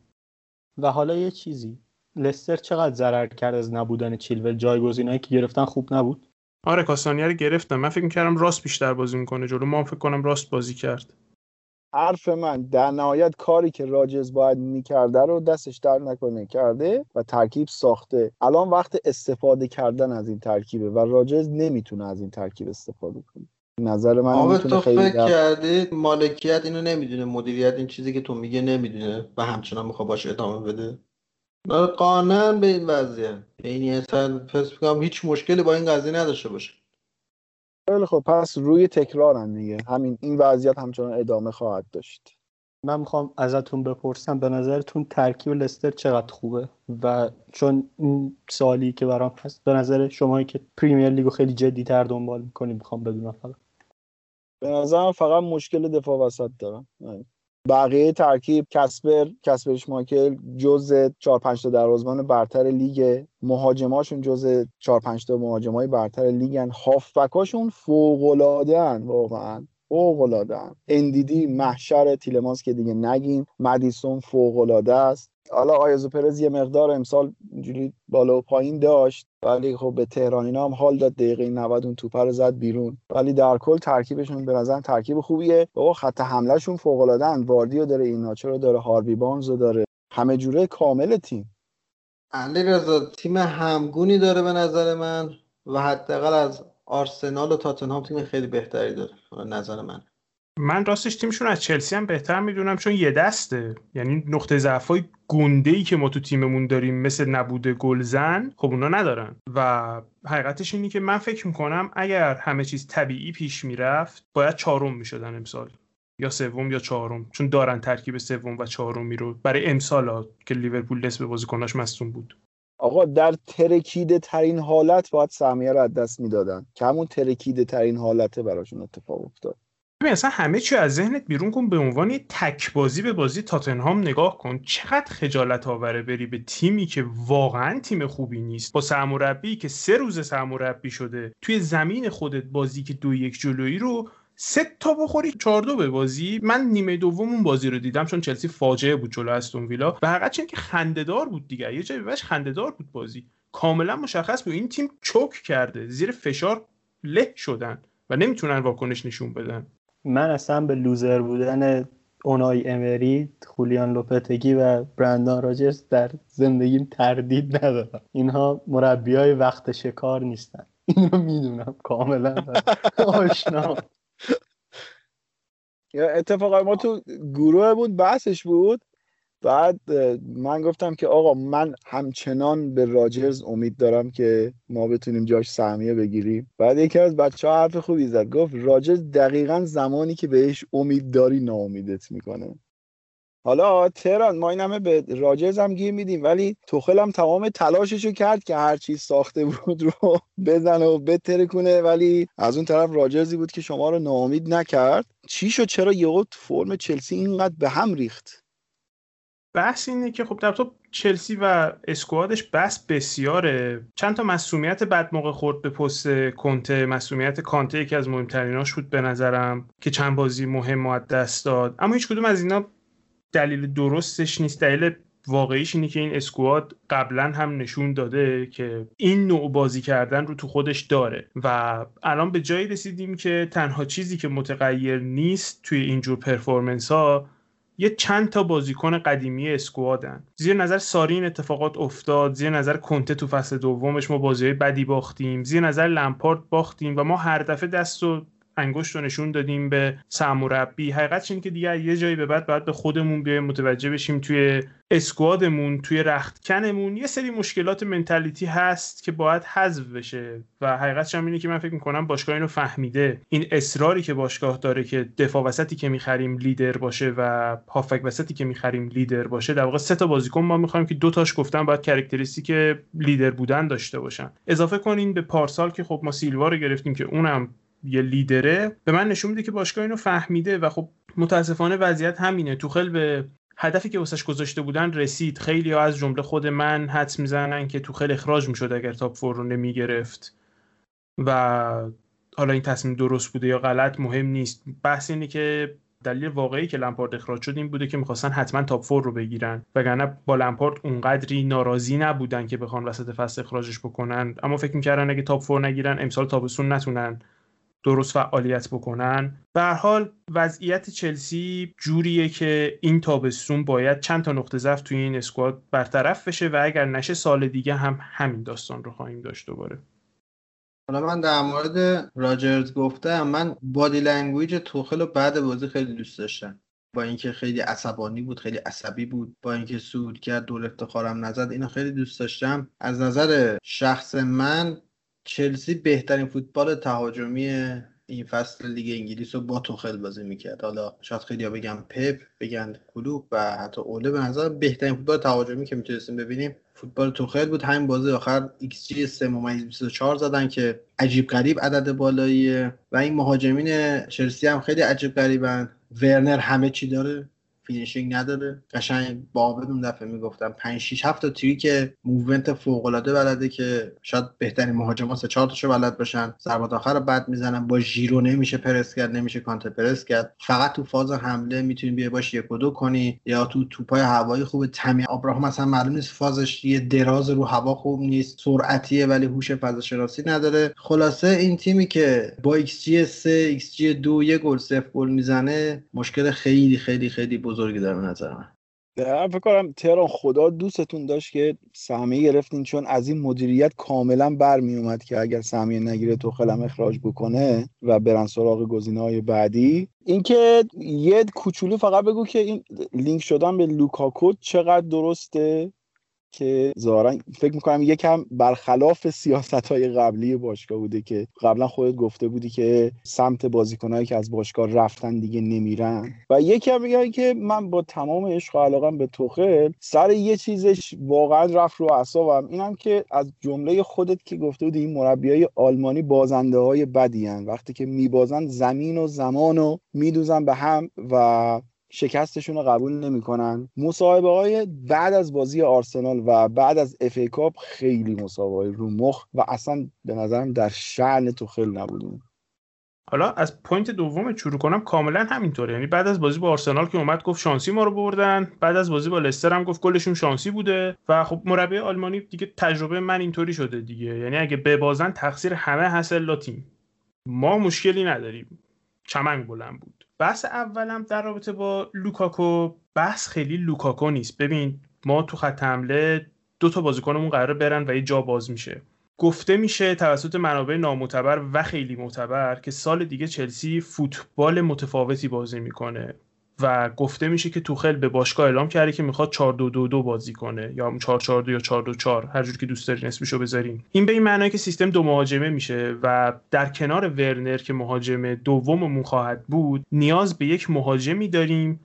Speaker 5: و حالا یه چیزی. لستر چقدر ضرر کرد از نبودن چیلول؟ جایگزینایی که گرفتن خوب نبود؟
Speaker 4: آره کاستانیا رو گرفتم. من فکر می‌کردم راست بیشتر بازی می‌کنه جلو. ما فکر کنم راست بازی کرد.
Speaker 2: حرف من در نهایت کاری که راجز باید می‌کرده رو دستش در نکنه کرده و ترکیب ساخته. الان وقت استفاده کردن از این ترکیبه و راجز نمی‌تونه از این ترکیب استفاده کنه. نظر من می‌تونه
Speaker 3: تو
Speaker 2: خیلی
Speaker 3: فکر کردی مالکیت اینو نمی‌دونه مدیریت این چیزی که تو میگه نمی‌دونه و همچنان می‌خواد باشه ادامه بده؟ قانعا به این وضعیت یعنی اصلا پس میگم هیچ مشکلی با این قضیه نداشته باشه.
Speaker 2: خیلی خب پس روی تکرارن دیگه. همین این وضعیت همچنان ادامه خواهد داشت.
Speaker 5: من می‌خوام ازتون بپرسم به نظرتون ترکیب لستر چقدر خوبه؟ و چون این سوالی که برام هست به نظر شمایی که پریمیر لیگو خیلی جدی تر دنبال می‌کنیم می‌خوام بدونم فقط.
Speaker 2: به نظرم فقط مشکل دفاع وسط دارم بقیه ترکیب کسپر کسپر مایکل جز 4 5 تا دروازه‌بان برتر لیگ. مهاجماشون جز 4 5 تا مهاجمای برتر لیگن. هافبکاشون فوق‌العاده‌ان واقعا. فوق‌العاده‌ان اندیدی محشر تیلمانس که دیگه نگیم مدیسون فوق‌العاده است. حالا آیزو پرز یه مقدار امسال اینجوری بالا و پایین داشت ولی خب به تهرانینا هم حال داد دقیقه 90 اون توپه رو زد بیرون. ولی در کل ترکیبشون به نظر ترکیب خوبیه. بابا خط حملهشون فوق العاده واردیو داره ایناچو رو داره هاروی بانز داره. همه جوره کامل تیم.
Speaker 3: علی رضا تیم همگونی داره به نظر من و حداقل از آرسنال و تاتنهام تیم خیلی بهتری داره. به نظر من.
Speaker 4: من راستش تیمشون از چلسی هم بهتر می‌دونم چون یه دسته. یعنی نقطه ضعفای گنده ای که ما تو تیممون داریم مثل نبوده گلزن خب اونا ندارن. و حقیقتش اینه که من فکر می‌کنم اگر همه چیز طبیعی پیش می‌رفت باید چهارم می‌شدن امسال. یا سوم یا چهارم. چون دارن ترکیب سوم و چهارمی رو برای امسال که لیورپول نصف بازیکناش مصدوم بود.
Speaker 2: آقا در ترکیده ترین حالت باید سهمیه رو از دست می‌دادن. که همون ترکیده ترین حالته براشون اتفاق افتاد.
Speaker 4: ببین اصلا همه چی از ذهنت بیرون کن به عنوان تک بازی به بازی تاتنهام نگاه کن. چقدر خجالت آوره بری به تیمی که واقعا تیم خوبی نیست. با سرمربی که سه روز سرمربی شده توی زمین خودت بازی که دو یک جلویی رو سه تا بخوری چهار دو به بازی. من نیمه دوم اون بازی رو دیدم چون چلسی فاجعه بود جلو استون ویلا. و حقیقت که خندهدار بود دیگه. یه جایی بهش خندهدار بود بازی. کاملا مشخص بود. این تیم چوک کرده. زیر فشار له شدن و نمی‌تونن واکنش نشون بدن.
Speaker 5: من اصلا به لوزر بودن اونای امری خولیان لوپتگی و برندان راجرز در زندگیم تردید ندارم. اینها مربی های وقت شکار نیستن. این رو می‌دونم کاملا. آشنا.
Speaker 2: اتفاقا ما تو گروه بود بحثش بود. بعد من گفتم که آقا من همچنان به راجرز امید دارم که ما بتونیم جاش سهمیه بگیریم. بعد یکی از بچه ها حرف خوبی زد. گفت راجرز دقیقا زمانی که بهش امید داری ناامیدت می‌کنه. حالا تهران ما این همه به راجرز هم گیر میدیم ولی توخل هم تمام تلاششو کرد که هر چیز ساخته بود رو بزنه و بتره کنه ولی از اون طرف راجرزی بود که شما رو ناامید نکرد. چی شد چرا یهو فرم چلسی اینقدر به هم ریخت؟
Speaker 4: بحث اینه که خب در تو چلسی و اسکوادش بس بسیاره. چند تا مسئولیت بد موقع خورد به پست کنته. مسئولیت کانته یکی از مهمتریناش بود به نظرم که چند بازی مهم و دست داد. اما هیچ کدوم از اینا دلیل درستش نیست. دلیل واقعیش اینه که این اسکواد قبلا هم نشون داده که این نوع بازی کردن رو تو خودش داره. و الان به جایی رسیدیم که تنها چیزی که متغیر نیست توی اینجور پرفورمنس ها یه چند تا بازیکن قدیمی squad ن. زیر نظر ساری این اتفاقات افتاد زیر نظر کنته تو فصل دومش ما بازی بدی باختیم زیر نظر لمپارد باختیم و ما هر دفعه دست و انگشت رو نشون دادیم به سرمربی حقیقتش این که دیگه یه جایی به بعد باید به خودمون بیایم متوجه بشیم توی squad مون توی رختکنمون یه سری مشکلات mentality هست که باید حذف بشه. و حقیقتش هم اینه که من فکر می‌کنم باشگاه اینو فهمیده. این اصراری که باشگاه داره که دفاع وسطی که می‌خریم لیدر باشه و هافبک وسطی که می‌خریم لیدر باشه در واقع سه تا بازیکن ما می‌خوایم که دو تاش گفتن باید characteristic لیدر بودن داشته باشن. اضافه کنین به پارسال که خب ما سیلوا رو گرفتیم که اونم یه لیدره به من نشون میده که باشگاه اینو فهمیده و خب متاسفانه وضعیت همینه. توخل به هدفی که واسش گذاشته بودن رسید. خیلی ها از جمله خود من حدس می‌زنن که توخل اخراج می‌شد اگر top four رو نمی‌گرفت. و حالا این تصمیم درست بوده یا غلط مهم نیست. بحث اینه که دلیل واقعی که لمپارد اخراج شد این بوده که می‌خواستن حتما top four رو بگیرن. وگرنه با لمپارد اونقدری ناراضی نبودن که بخوان وسط فصل اخراجش بکنن. اما فکر می‌کردن اگه top four نگیرن امسال تابستون نتونن. درست فعالیت بکنن. به حال وضعیت چلسی جوریه که این تابستون باید چند تا نقطه ضعف توی این squad برطرف بشه و اگر نشه سال دیگه هم همین داستان رو خواهیم داشت دوباره.
Speaker 3: حالا من در مورد راجرز گفتم من body language توخل رو بعد بازی خیلی دوست داشتم. با اینکه خیلی عصبانی بود خیلی عصبی بود. با اینکه سود کرد دور افتخارم نزد اینو خیلی دوست داشتم. از نظر شخص من چلسی بهترین فوتبال تهاجمی این فصل لیگ انگلیس رو با توخل بازی می‌کرد. حالا شاید خیلی ها بگم پپ بگن کلوپ و حتی اوله به نظر بهترین فوتبال تهاجمی که می‌تونستیم ببینیم. فوتبال توخل بود. همین بازی آخر ایکس جی 3 24 زدن که عجیب غریب عدد بالاییه و این مهاجمین چلسی هم خیلی عجیب غریبن. ورنر همه چی داره. finishing نداره. قشنگ به عابد اون دفعه می‌گفتم 5 6 7 تا trick movement فوق العاده بلده که شاید بهترین مهاجما سه چهار تاشو بلد باشن. ضربات آخر رو بد می‌زنن. با ژیرو نمیشه پرس کرد نمیشه counter press کرد. فقط تو فاز حمله می‌تونی بیای باش یک و دو کنی یا تو توپای هوایی خوب تمی آبراهام مثلا معلوم نیست فازش یه دراز رو هوا خوب نیست سرعتیه ولی هوش فضا شناسی نداره. خلاصه این تیمی که با xG 3 xG 2 یه گل صفر گل می‌زنه مشکل خیلی خیلی خیلی بزرگی داره نظر من.
Speaker 2: فکر کنم تهران خدا دوستتون داشت که سهمیه گرفتین چون از این مدیریت کاملا برمی اومد که اگر سهمیه نگیره تو خلم اخراج بکنه و برن سراغ گزینه های بعدی. اینکه یه کوچولو فقط بگو که این لینک شدن به لوکاکو چقدر درسته؟ که ظاهرا فکر می‌کنم یکم برخلاف سیاست های قبلی باشگاه بوده که قبلا خودت گفته بودی که سمت بازیکنهایی که از باشگاه رفتن دیگه نمیرن. و یکم میگن که من با تمام عشق و علاقم به توخل سر یه چیزش واقعا رفت رو اعصابم. اینم که از جمله خودت که گفته بودی این مربیای آلمانی بازنده های بدی وقتی که میبازن زمین و زمان و می‌دوزن به هم و شکستشون رو قبول نمی‌کنن. مصاحبه های بعد از بازی آرسنال و بعد از اف ای کاپ خیلی مصاحبه رو مخ و اصلا به نظرم در شأن توخل نبود
Speaker 4: حالا از point دوم شروع کنم کاملا همینطوره. یعنی بعد از بازی با آرسنال که اومد گفت شانسی ما رو بردن. بعد از بازی با لستر هم گفت گلشون شانسی بوده. و خب مربی آلمانی دیگه تجربه من اینطوری شده دیگه. یعنی اگه ببازن تقصیر همه هست تیم ما مشکلی نداریم. چمنگ بلند بود. بحث اولم در رابطه با لوکاکو بحث خیلی لوکاکو نیست. ببین ما تو خط حمله دو تا بازیکنمون قراره برن و یه جا باز میشه. گفته میشه توسط منابع نامعتبر و خیلی معتبر که سال دیگه چلسی فوتبال متفاوتی بازی می‌کنه. و گفته میشه که توخل به باشگاه اعلام کرده که می‌خواد 4 2 2 2 بازی کنه یا 4 4 2 یا 4 2 4 هر جور که دوست داری اسمشو بذاریم این به این معنی که سیستم دو مهاجمه میشه و در کنار ورنر که مهاجم دوممون خواهد بود نیاز به یک مهاجمی داریم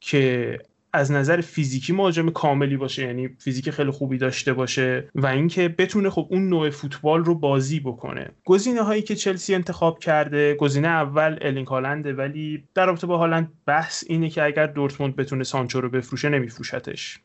Speaker 4: که از نظر فیزیکی مهاجم کاملی باشه یعنی فیزیک خیلی خوبی داشته باشه و اینکه بتونه خب اون نوع فوتبال رو بازی بکنه. گزینه هایی که چلسی انتخاب کرده گزینه اول ارلینگ هالنده ولی در رابطه با هالند بحث اینه که اگر دورتموند بتونه سانچو رو بفروشه نمیفروشتش.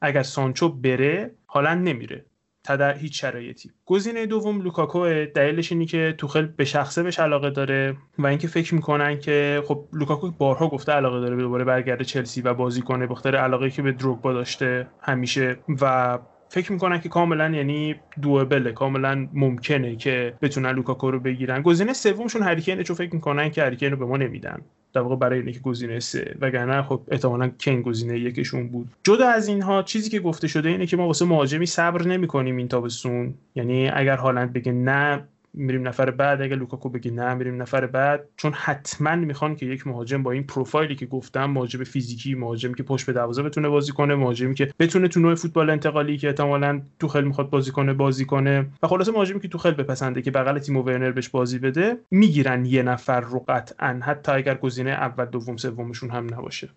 Speaker 4: اگر سانچو بره هالند نمیره. تا در هیچ شرایطی. گزینه دوم لوکاکو دلیلش اینه که توخل به شخصه بهش علاقه داره و اینکه فکر می‌کنن که خب لوکاکو بارها گفته علاقه داره به دوباره برگرده چلسی و بازی کنه بخاطر علاقه که به دروگبا داشته همیشه و فکر می‌کنن که کاملا یعنی دوبله کاملا ممکنه که بتونن لوکاکو رو بگیرن. گزینه سومشون هری کینه چون فکر می‌کنن که هری کین رو به ما نمیدن. در واقع برای اینکه گزینه سه. وگرنه خب احتمالا کین گزینه یکشون بود. جدا از اینها چیزی که گفته شده اینه که ما واسه مهاجمی صبر نمی‌کنیم این تابستون. یعنی اگر هالند بگه نه میریم نفر بعد اگه لوکاکو بگی نه میریم نفر بعد. چون حتما می‌خوان که یک مهاجم با این پروفایلی که گفتم مهاجم فیزیکی مهاجمی که پشت به دروازه بتونه بازی کنه مهاجمی که بتونه تو نوع فوتبال انتقالی که احتمالاً توخل می‌خواد بازی کنه بازی کنه. و خلاصه مهاجمی که توخل بپسنده که بغل تیمو ورنر بهش بازی بده می‌گیرن یه نفر رو قطعا. حتی اگر گزینه اول دوم سومشون هم نباشه.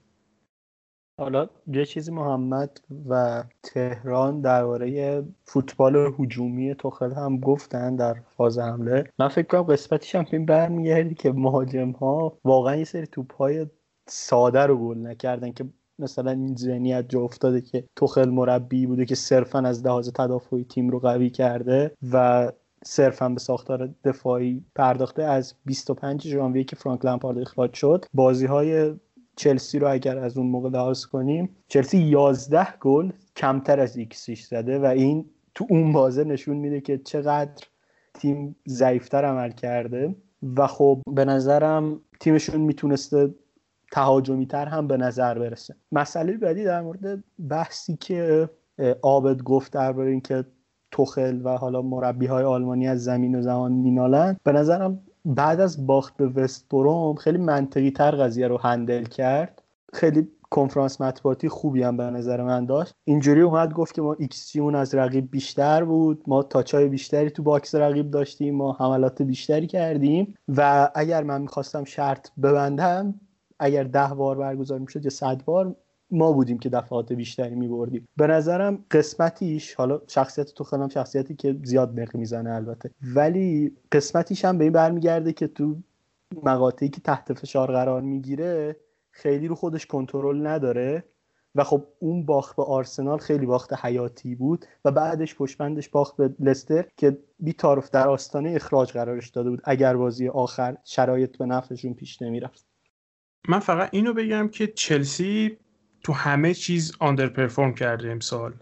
Speaker 5: حالا یه چیزی محمد و تهران درباره فوتبال هجومی توخل هم گفتن در فاز حمله. من فکر کنم قسمتش هم این برمیگردی که مهاجم ها واقعا یه سری توپ های ساده رو گل نکردن که مثلا این ذهنیت جا افتاده که توخل مربی بوده که صرفا از لحاظ تدافعی تیم رو قوی کرده و صرفا به ساختار دفاعی پرداخته از 25 ژانویه که فرانک لمپارد اخراج شد. بازی های چلسی رو اگر از اون موقع لحاظ کنیم چلسی 11 گل کمتر از ایکسیش زده و این تو اون بازه نشون میده که چقدر تیم ضعیفتر عمل کرده. و خب به نظرم تیمشون می‌تونسته تهاجمی تر هم به نظر برسه. مسئله بعدی در مورد بحثی که آبد گفت درباره اینکه توخل و حالا مربی های آلمانی از زمین و زمان مینالن به نظرم بعد از باخت به وست بروم خیلی منطقی تر قضیه رو handle کرد. خیلی کنفرانس مطبوعاتی خوبی هم به نظر من داشت. اینجوری اومد گفت که ما xG مون از رقیب بیشتر بود. ما touch ای بیشتری تو box رقیب داشتیم. ما حملات بیشتری کردیم. و اگر من می‌خواستم شرط ببندم اگر ده بار برگزار می‌شد یا صد بار ما بودیم که دفعات بیشتری میبردیم. به نظرم قسمتیش حالا شخصیت توخل هم شخصیتی که زیاد نق می‌زنه البته ولی قسمتیش هم به این برمیگرده که تو مقاطعی که تحت فشار قرار می‌گیره خیلی رو خودش کنترل نداره و خب اون باخت به آرسنال خیلی باخت حیاتی بود و بعدش پشتبندش باخت به لستر که بی تعارف در آستانه اخراج قرارش داده بود اگر بازی آخر شرایط به نفعشون پیش نمی‌رفت.
Speaker 4: من فقط اینو بگم که چلسی تو همه چیز underperform کرده امسال.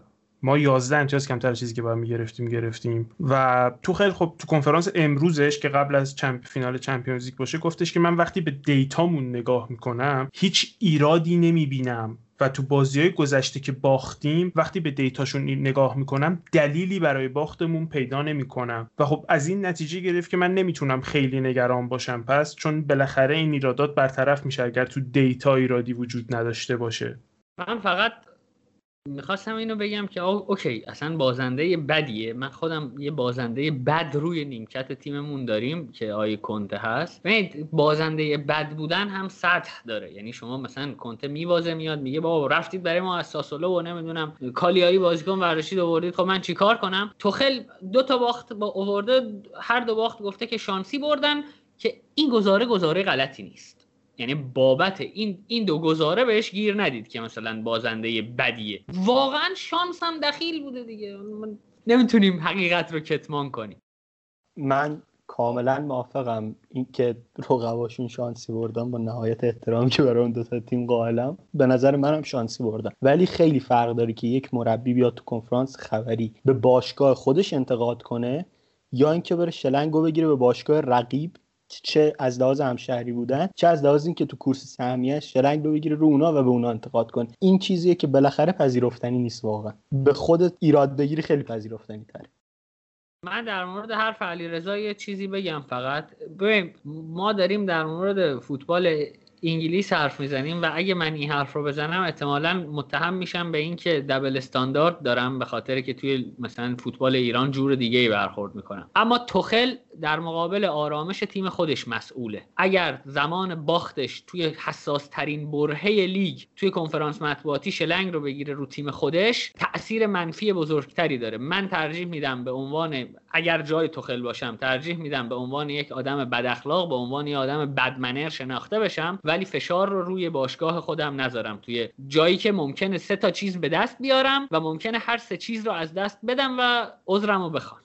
Speaker 4: ما 11 امتیاز کمتر چیزی که باید می‌گرفتیم گرفتیم. و توخل خب تو کنفرانس امروزش که قبل از چمپ final Champions League باشه گفتش که من وقتی به data مون نگاه می‌کنم هیچ ایرادی نمی‌بینم. و تو بازی های گذشته که باختیم وقتی به data شون نگاه می‌کنم دلیلی برای باختمون پیدا نمی‌کنم. و خب از این نتیجه گرفت که من نمی‌تونم خیلی نگران باشم. پس چون بالاخره این ایرادات برطرف میشه اگر تو data ایرادی وجود نداشته باشه.
Speaker 1: من فقط می‌خواستم اینو بگم که okay اصلا بازنده بدیه. من خودم یه بازنده بد روی نیمکت تیممون داریم که آقای کنته هست. ببینید بازنده بد بودن هم سطح داره. یعنی شما مثلا کنته میبازه میاد میگه بابا رفتید برای ما از ساسولو و نمی‌دونم کالیاری بازیکن ورداشتید آوردید خب من چیکار کنم؟ توخل دو تا باخت با آورده هر دو باخت گفته که شانسی بردن که این گزاره گزاره غلطی نیست. یعنی بابت این این دو گزاره بهش گیر ندید که مثلا بازنده بدیه. واقعا شانس هم دخیل بوده دیگه. نمی‌تونیم حقیقت رو کتمان کنیم.
Speaker 5: من کاملا موافقم این که رقباشون شانسی بردن با نهایت احترامی که برای اون دو تا تیم قائلم به نظر منم شانسی بردن. ولی خیلی فرق داره که یک مربی بیاد تو کنفرانس خبری به باشگاه خودش انتقاد کنه یا اینکه بره شلنگو بگیره به باشگاه رقیب. چه از لحاظ همشهری بودن چه از لحاظ اینکه تو کورس سهمیه شلنگ رو بگیره رو اونا و به اونا انتقاد کن این چیزیه که بالاخره پذیرفتنی نیست واقعا. به خودت ایراد بگیری خیلی پذیرفتنی تره.
Speaker 1: من در مورد حرف علی رضا یه چیزی بگم فقط. ببین ما داریم در مورد فوتبال انگلیس حرف می‌زنیم و اگه من این حرف رو بزنم احتمالا متهم میشم به اینکه دبل استاندارد دارم به خاطر که توی مثلا فوتبال ایران جور دیگه ای برخورد می‌کنم. اما توخل در مقابل آرامش تیم خودش مسئوله. اگر زمان باختش توی حساس ترین برهه لیگ توی کنفرانس مطبوعاتی شلنگ رو بگیره رو تیم خودش تاثیر منفی بزرگتری داره. من ترجیح میدم به عنوان اگر جای توخل باشم ترجیح میدم به عنوان یک آدم بد اخلاق به عنوان یک آدم بدمنر شناخته بشم ولی فشار رو روی باشگاه خودم نذارم. توی جایی که ممکنه سه تا چیز به دست بیارم و ممکنه هر سه چیز رو از دست بدم و عذرم رو بخوام.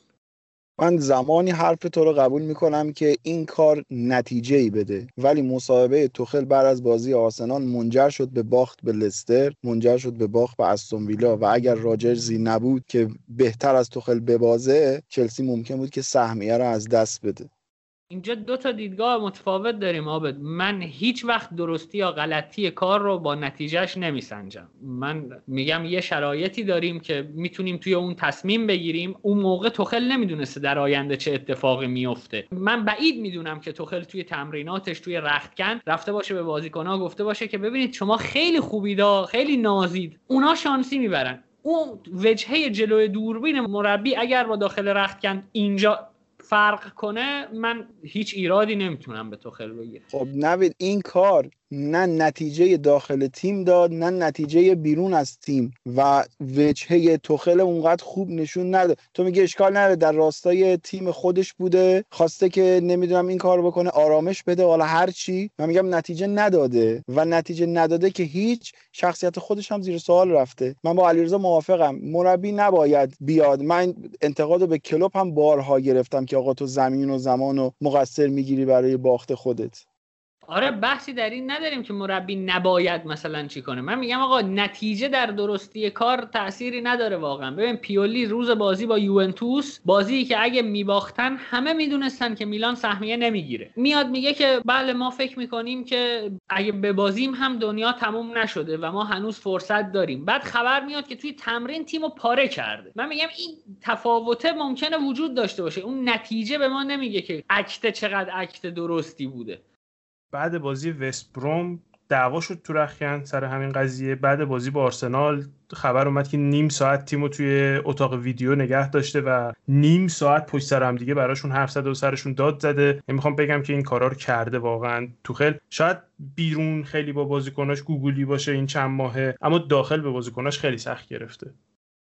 Speaker 2: من زمانی حرف تو رو قبول می‌کنم که این کار نتیجه ای بده. ولی مصاحبه توخل بعد از بازی آرسنال منجر شد به باخت به لستر منجر شد به باخت به استون ویلا و اگر راجرزی نبود که بهتر از توخل ببازه چلسی ممکن بود که سهمیه رو از دست بده.
Speaker 1: اینجا دو تا دیدگاه متفاوت داریم آبد من هیچ وقت درستی یا غلطی کار رو با نتیجهش نمیسنجم. من میگم یه شرایطی داریم که می‌تونیم توی اون تصمیم بگیریم. اون موقع توخل نمی‌دونسته در آینده چه اتفاقی میفته من بعید می‌دونم که توخل توی تمریناتش توی رختکن رفته باشه به بازیکنها گفته باشه که ببینید شما خیلی خوبیدا خیلی نازید. اونا شانسی می‌برن. اون وجهه جلوی دوربین مربی اگر با داخل رختکن اینجا فرق کنه من هیچ ایرادی نمی‌تونم به توخل بگیرم.
Speaker 2: خب نوید این کار نه نتیجه داخل تیم داد نه نتیجه بیرون از تیم و وجهه توخل اونقدر خوب نشون نداد. تو میگه اشکال نداره در راستای تیم خودش بوده. خواسته که نمی‌دونم این کار بکنه آرامش بده. حالا هر چی. من میگم نتیجه نداده و نتیجه نداده که هیچ شخصیت خودش هم زیر سوال رفته. من با علیرضا موافقم. مربی نباید بیاد. من انتقاد به کلوب هم بارها گرفتم که آقا تو زمین و زمان و مقصر می‌گیری برای باخت خودت.
Speaker 1: آره بحثی در این نداریم که مربی نباید مثلا چی کنه. من میگم آقا نتیجه در درستی کار تأثیری نداره واقعا. ببین پیولی روز بازی با یوونتوس بازی که اگه میباختن همه می‌دونستن که میلان سهمیه نمی‌گیره. میاد میگه که بله ما فکر می‌کنیم که اگه به بازیم هم دنیا تموم نشده و ما هنوز فرصت داریم. بعد خبر میاد که توی تمرین تیمو پاره کرده. من میگم این تفاوته ممکنه وجود داشته باشه. اون نتیجه به ما نمیگه که اکت چقدر اکت درستی بوده.
Speaker 4: بعد بازی وست بروم دعوا شد تو رخیان سر همین قضیه. بعد بازی با آرسنال خبر اومد که نیم ساعت تیمو توی اتاق ویدیو نگه داشته و نیم ساعت پشت سر هم دیگه براشون حرف زده و سرشون داد زده. نمی‌خوام بگم که این کارا رو کرده واقعا توخل شاید بیرون خیلی با بازیکناش گوگلی باشه این چند ماهه اما داخل به بازیکناش خیلی سخت گرفته.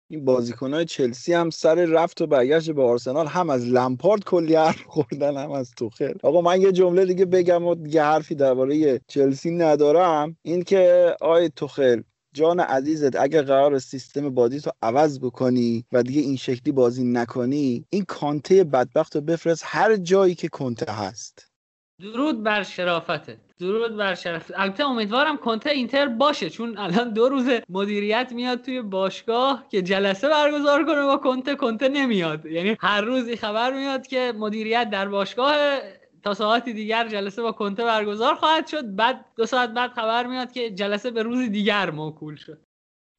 Speaker 2: این بازیکنهای چلسی هم سر رفت و برگشت به آرسنال هم از لمپارد کلی حرف خوردن هم از توخل. آقا من یه جمله دیگه بگم و دیگه حرفی درباره چلسی ندارم. این که آی توخل جان عزیزت اگر قرار سیستم بازی تو عوض بکنی و دیگه این شکلی بازی نکنی این کانته بدبخت رو بفرست هر جایی که کنته هست.
Speaker 1: درود بر شرافتت. درود بر شرف البته امیدوارم کنته اینتر باشه چون الان دو روز مدیریت میاد توی باشگاه که جلسه برگزار کنه با کنته کنته نمیاد. یعنی هر روزی خبر میاد که مدیریت در باشگاه تا ساعتی دیگر جلسه با کنته برگزار خواهد شد. بعد دو ساعت بعد خبر میاد که جلسه به روز دیگر موکول شد.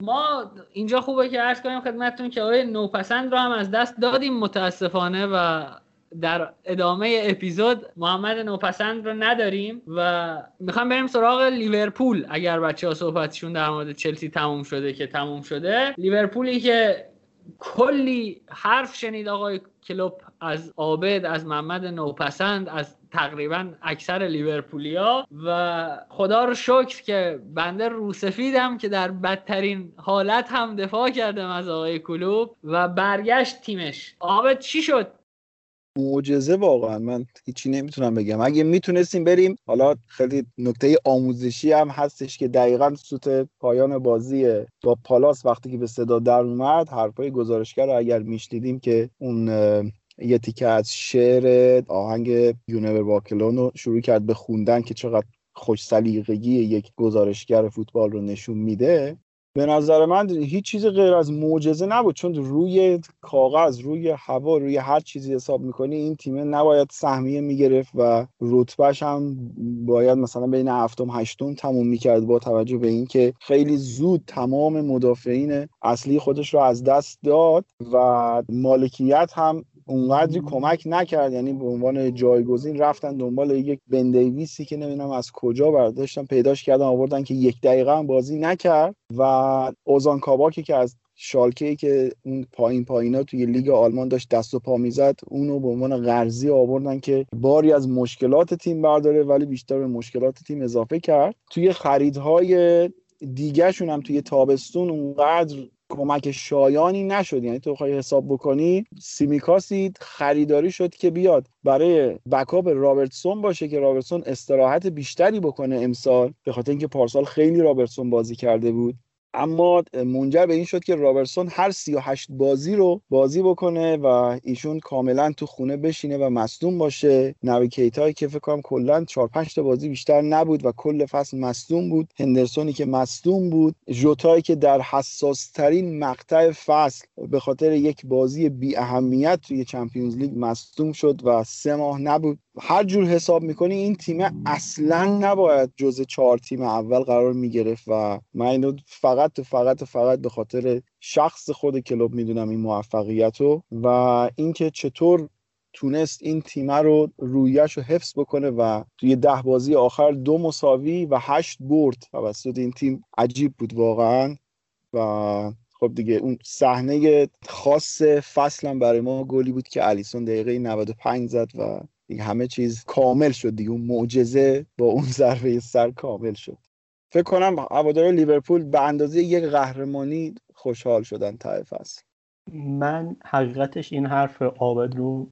Speaker 1: ما اینجا خوبه که عرض کنیم خدمتتون که آقای نوپسند رو هم از دست دادیم متاسفانه و در ادامه اپیزود محمد نوپسند رو نداریم و می‌خوام بریم سراغ لیورپول. اگر بچه ها صحبتشون در مورد چلسی تموم شده که تموم شده لیورپولی که کلی حرف شنید آقای کلوب از عابد از محمد نوپسند از تقریبا اکثر لیورپولیا و خدا رو شکر که بنده روسفیدم که در بدترین حالت هم دفاع کردم از آقای کلوب و برگشت تیمش. عابد چی شد؟
Speaker 2: معجزه واقعا. من هیچی نمی‌تونم بگم. اگه می‌تونستیم بریم حالا خیلی نکته آموزشی هم هستش که دقیقا سوت پایان بازی با پالاس وقتی که به صدا در اومد حرفای گزارشگر رو اگر میشنیدیم که اون یه تیکه از شعر آهنگ یونیور واکلون رو شروع کرد به خوندن که چقدر خوش سلیقگی یک گزارشگر فوتبال رو نشون میده به نظر من هیچ چیز غیر از معجزه نبود چون روی کاغذ روی هوا روی هر چیزی حساب می‌کنی این تیم نباید سهمیه می‌گرفت و رتبهش هم باید مثلا بین هفتم هشتم تموم می‌کرد با توجه به اینکه خیلی زود تمام مدافعین اصلی خودش رو از دست داد و مالکیت هم اونقدری کمک نکرد. یعنی به عنوان جایگزین رفتن دنبال یک بندیویسی که نمی‌دونم از کجا برداشتن پیداش کردن آوردن که یک دقیقه هم بازی نکرد. و اوزان کاباکی که از شالکه که اون پایین پایینا توی لیگ آلمان داشت دست و پا می‌زد اونو به عنوان قرضی آوردن که باری از مشکلات تیم برداره ولی بیشتر به مشکلات تیم اضافه کرد. توی خریدهای دیگهشون هم توی تابستون اونقدر کمک شایانی نشد. یعنی تو بخوای حساب بکنی سیمیکاسی خریداری شد که بیاد. برای backup رابرتسون باشه که رابرتسون استراحت بیشتری بکنه امسال. به خاطر اینکه پارسال خیلی رابرتسون بازی کرده بود. اما منجر به این شد که رابرتسون هر 38 بازی رو بازی بکنه و ایشون کاملا تو خونه بشینه و مصدوم باشه. نبی کیتایی که فکر کنم کلا 4 5 تا بازی بیشتر نبود و کل فصل مصدوم بود. هندرسونی که مصدوم بود. ژوتایی که در حساس ترین مقطع فصل به خاطر یک بازی بی اهمیت توی Champions League مصدوم شد و سه ماه نبود. هر جور حساب می‌کنی این تیم اصلا نباید جز چهار تیم اول قرار می‌گرفت و من اینو فقط فقط و فقط به خاطر شخص خود کلوب می‌دونم این موفقیت رو و اینکه چطور تونست این تیم رو رویش رو حفظ بکنه و توی ده بازی آخر دو مساوی و هشت برد. توسط این تیم عجیب بود واقعا. و خب دیگه اون صحنه خاص فصلم برای ما گلی بود که الیسون دقیقه 95 زد و دیگه همه چیز کامل شد دیگه. اون معجزه با اون ضربه سر کامل شد. فکر کنم هوادار لیورپول به اندازه یک قهرمانی خوشحال شدن ته فصل.
Speaker 5: من حقیقتش این حرف آبد رو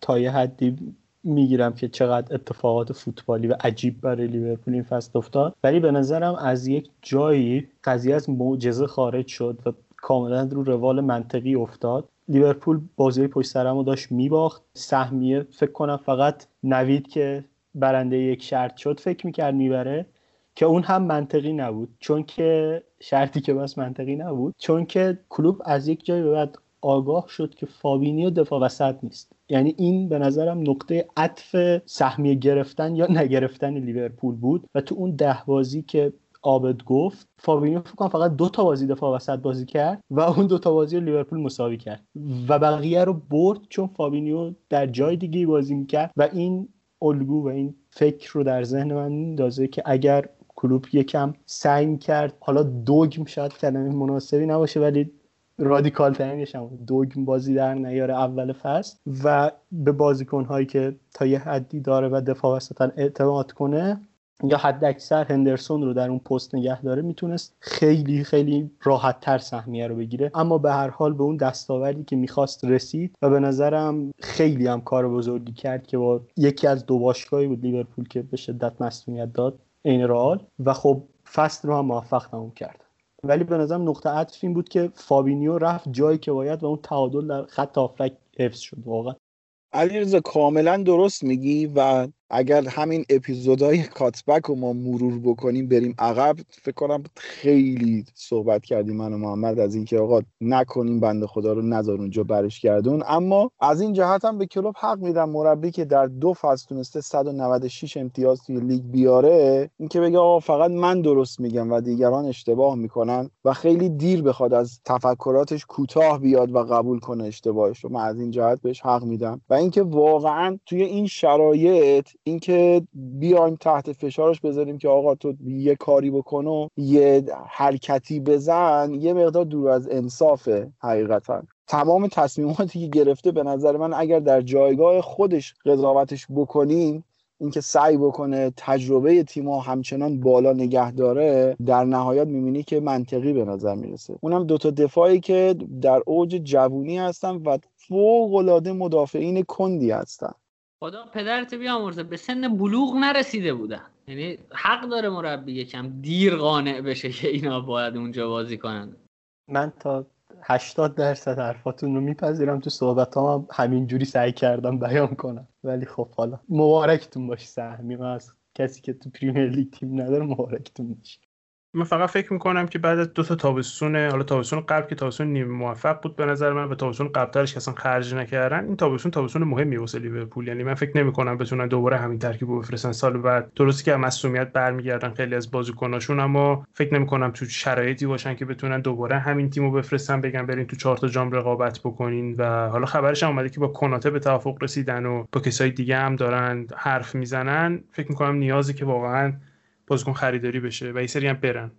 Speaker 5: تا یه حدی می‌گیرم که چقدر اتفاقات فوتبالی و عجیب برای لیورپول این فصل افتاد. ولی به نظرم از یک جایی قضیه از معجزه خارج شد و کاملا رو روال منطقی افتاد. لیورپول بازی پشت سرمو داشت میباخت. سهمیه فکر کنم فقط نوید که برنده یک شرط شد فکر می‌کرد می‌بره که اون هم منطقی نبود. چون که شرطی که بست منطقی نبود چون که کلوب از یک جای به بعد آگاه شد که فابینیو دفاع وسط نیست. یعنی این به نظرم نقطه عطف سهمیه گرفتن یا نگرفتن لیورپول بود. و تو اون ده بازی که آبد گفت فابینیو فقط دو تا بازی دفاع وسط بازی کرد و اون دو تا بازی لیورپول مساوی کرد و بقیه رو برد چون فابینیو در جای دیگه بازی می‌کرد و این الگو و این فکر رو در ذهن من میندازه که اگر کلوب یکم سعی کرد حالا دوگم شاید کلمه مناسبی نباشه ولی رادیکال ترینش هم دوگم بازی در نیاره اول فصل و به بازیکن هایی که تا یه حدی داره و دفاع وسطا اعتماد کنه یا حد اکثر هندرسون رو در اون پست نگه داره می‌تونست خیلی خیلی راحت تر سهمیه رو بگیره. اما به هر حال به اون دستاوردی که می‌خواست رسید و به نظرم خیلی هم کار بزرگی کرد که با یکی از دو باشگاهی بود لیورپول که به شدت مسئولیت داد عین رئال. و خب فصل رو هم موفق تموم کرد. ولی به نظرم نقطه عطف این بود که فابینیو رفت جایی که باید و اون تعادل در خط هافبک حفظ شد واقعا.
Speaker 2: علیرضا کاملا درست میگی و اگر همین اپیزودهای کات‌بک رو ما مرور بکنیم بریم عقب. فکر کنم خیلی صحبت کردیم من و محمد از اینکه آقا نکنیم بنده خدا رو نذار اونجا برش گردون. اما از این جهت هم به کلوب حق میدم مربی که در دو فصل تونسته 196 امتیاز توی لیگ بیاره اینکه بگه آقا فقط من درست میگم و دیگران اشتباه می‌کنن و خیلی دیر بخواد از تفکراتش کوتاه بیاد و قبول کنه اشتباهش رو. من از این جهت بهش حق میدم. و اینکه واقعا توی این شرایط اینکه بیایم تحت فشارش بذاریم که آقا تو یه کاری بکن و یه حرکتی بزن یه مقدار دور از انصافه حقیقتا. تمام تصمیماتی که گرفته به نظر من اگر در جایگاه خودش قضاوتش بکنیم اینکه سعی بکنه تجربه تیما همچنان بالا نگه داره در نهایت می‌بینی که منطقی به نظر می‌رسه. اونم دوتا دفاعی که در اوج جوونی هستن و فوق العاده مدافعین کندی هستن.
Speaker 1: خدا پدرت بیامرزه. به سن بلوغ نرسیده بودن. یعنی حق داره مربی یکم دیر قانع بشه که اینا باید اونجا بازی کنن.
Speaker 5: من تا 80 درصد حرفاتون رو میپذیرم. تو صحبت هم همینجوری سعی کردم بیان کنم. ولی خب حالا مبارکتون باشه. سهمی از کسی که تو پریمیر لیگ تیم نداره مبارکتون باشه.
Speaker 4: من فقط فکر می‌کنم که بعد از دو تا تابستون حالا تابستون قبل که تابستون نیمه موفق بود به نظر من و تابستون قبلترش که اصلا خرج نکردن این تابستون تابستون مهمی واسه لیورپول. یعنی من فکر نمی‌کنم بتونن دوباره همین ترکیب رو بفرستن سال بعد. درسته که مسئولیت برمیگردن خیلی از بازیکناشون اما فکر نمی‌کنم تو شرایطی باشن که بتونن دوباره همین تیمو بفرستن بگن برین تو چهار تا جام رقابت بکنین. و حالا خبرش هم اومده که با کناته به توافق رسیدن و با کسای دیگه هم دارن حرف می‌زنن. فکر می‌کنم نیازی که واقعا بازیکن خریداری بشه و این سری هم برن.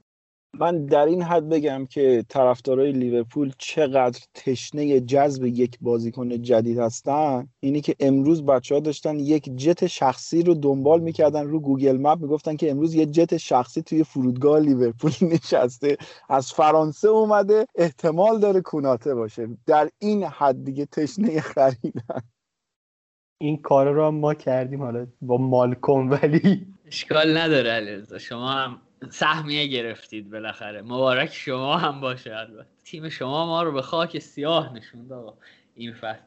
Speaker 2: من در این حد بگم که طرفدارای لیورپول چقدر تشنه جذب یک بازیکن جدید هستن اینی که امروز بچه ها داشتن یک جت شخصی رو دنبال می‌کردن رو گوگل مپ می‌گفتن که امروز یه جت شخصی توی فرودگاه لیورپول (laughs) نشسته. از فرانسه اومده احتمال داره کناته باشه. در این حد دیگه تشنه خریدن.
Speaker 5: این کار رو ما کردیم حالا با مالکوم ولی
Speaker 1: اشکال نداره علیرضا. شما هم سهمیه گرفتید بالاخره. مبارک شما هم باشه البته. تیم شما ما رو به خاک سیاه نشوند آقا. این فصل.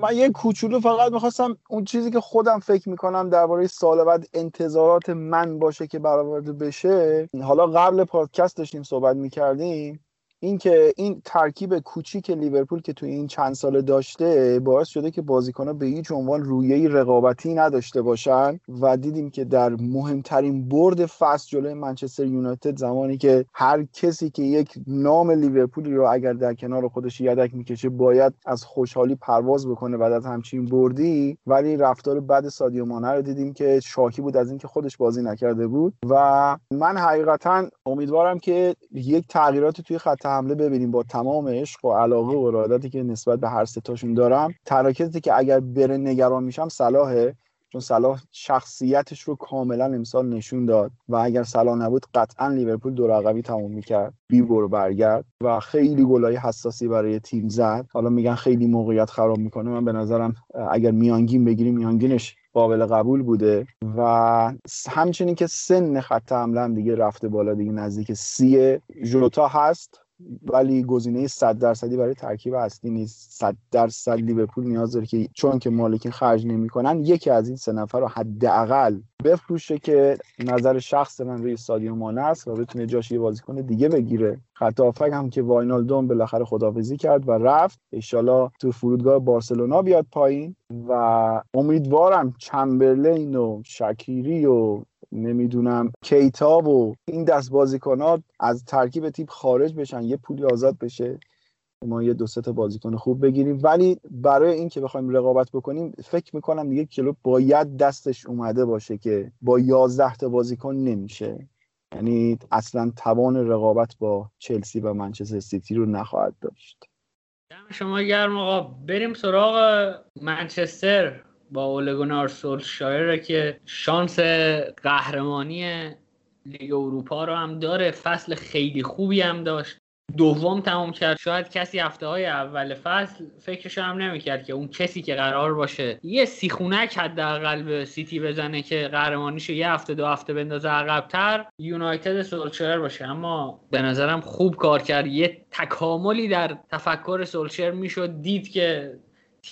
Speaker 2: من یه کوچولو فقط می‌خواستم اون چیزی که خودم فکر می‌کنم درباره سال بعد انتظارات من باشه که برآورده بشه. حالا قبل پادکست داشتیم صحبت می‌کردیم. اینکه این ترکیب کوچیک لیورپول که توی این چند ساله داشته باعث شده که بازیکن‌ها به هیچ عنوان رویه رقابتی نداشته باشن و دیدیم که در مهمترین برد فصل جلوی منچستر یونایتد زمانی که هر کسی که یک نام لیورپولی رو اگر در کنار خودش یدک می‌کشه باید از خوشحالی پرواز بکنه بعد از همچین بردی. ولی رفتار بد سادیو مانه رو دیدیم که شاکی بود از اینکه خودش بازی نکرده بود. و من حقیقتا امیدوارم که یک تغییراتی توی خط حمله ببینیم با تمام عشق و علاقه و ارادتی که نسبت به هر ستاشون دارم. تراکتی که اگر بره نگران میشم صلاحه چون صلاح شخصیتش رو کاملا امسال نشون داد و اگر صلاح نبود قطعا لیورپول دو رقمی تموم می‌کرد. بی برو برگرد و خیلی گلای حساسی برای تیم زد. حالا میگن خیلی موقعیت خراب می‌کنه. من به نظرم اگر میانگین بگیریم میانگینش قابل قبول بوده و همچنین که سن خط حمله هم دیگه رفته بالا دیگه نزدیک سی ژوتا هست. ولی گزینه 100 درصدی برای ترکیب اصلی نیست. 100 درصد لیورپول نیاز داره که چون که مالکین خرج نمی‌کنن یکی از این سه نفر رو حداقل بفروشه که نظر شخص من روی استادیوم مانه است و بتونه جاش یه بازیکن دیگه بگیره. خط هافک هم که واینالدوم بالاخره خدافزی کرد و رفت. انشالله تو فرودگاه بارسلونا بیاد پایین و امیدوارم چمبرلین و شکیری و نمی‌دونم. کیتا و این دست بازیکنات از ترکیب تیم خارج بشن یه پولی آزاد بشه. ما یه دو تا بازیکن خوب بگیریم. ولی برای اینکه بخوایم رقابت بکنیم فکر می‌کنم دیگه کلوب باید دستش اومده باشه که با 11 تا بازیکن نمیشه. یعنی اصلا توان رقابت با چلسی و منچستر سیتی رو نخواهد داشت.
Speaker 1: شما گرم آقا. بریم سراغ منچستر. با اولگونار سولشایر که شانس قهرمانی لیگ اروپا رو هم داره. فصل خیلی خوبی هم داشت. دوم تمام کرد. شاید کسی هفته های اول فصل فکرش هم نمی‌کرد که اون کسی که قرار باشه یه سیخونک حداقل به سیتی بزنه که قهرمانیشو یه هفته دو هفته بندازه عقبتر یونایتد سولشر باشه. اما به نظرم خوب کار کرد. یه تکاملی در تفکر سولشر می‌شد. دید که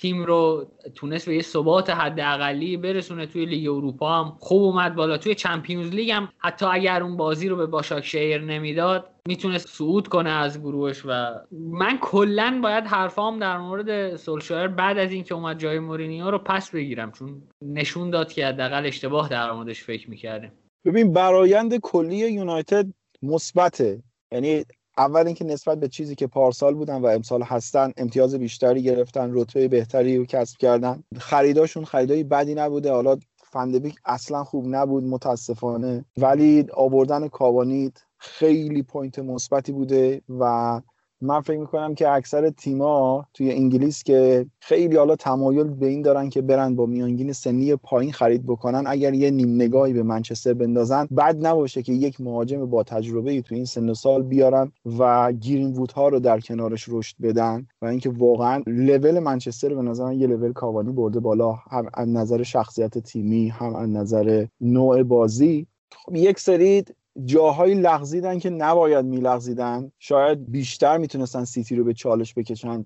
Speaker 1: تیم رو تونست به یه ثبات حداقلی برسونه توی لیگ اروپا هم خوب اومد بالا. توی Champions League هم حتی اگر اون بازی رو به باشاک شهر نمی‌داد می‌تونست صعود کنه از گروهش و من کلا باید حرفام در مورد سولشایر بعد از اینکه اومد جای مورینیو رو پس بگیرم چون نشون داد که حداقل اشتباه در موردش فکر می‌کردیم.
Speaker 2: ببین برایند کلی یونایتد مثبته. یعنی اول اینکه نسبت به چیزی که پارسال بودن و امسال هستن امتیاز بیشتری گرفتن رتبه بهتری رو کسب کردن. خریداشون خریدای بدی نبوده. حالا فن‌دبیک اصلا خوب نبود متاسفانه. ولی آوردن کاوانی خیلی point مثبتی بوده و من فکر می‌کنم که اکثر تیما توی انگلیس که خیلی حالا تمایل به این دارن که برن با میانگین سنی پایین خرید بکنن اگر یه نیم نگاهی به منچستر بندازن بد نباشه که یک مهاجم با تجربه ای توی این سن و سال بیارن و گرین‌وود ها رو در کنارش رشد بدن و اینکه واقعا لول منچستر به نظر یه لول کاوانی برده بالا هم از نظر شخصیت تیمی هم از نظر نوع بازی. خب یک سری جاهایی لغزیدن که نباید میلغزیدن. شاید بیشتر می‌تونستن سیتی رو به چالش بکشن.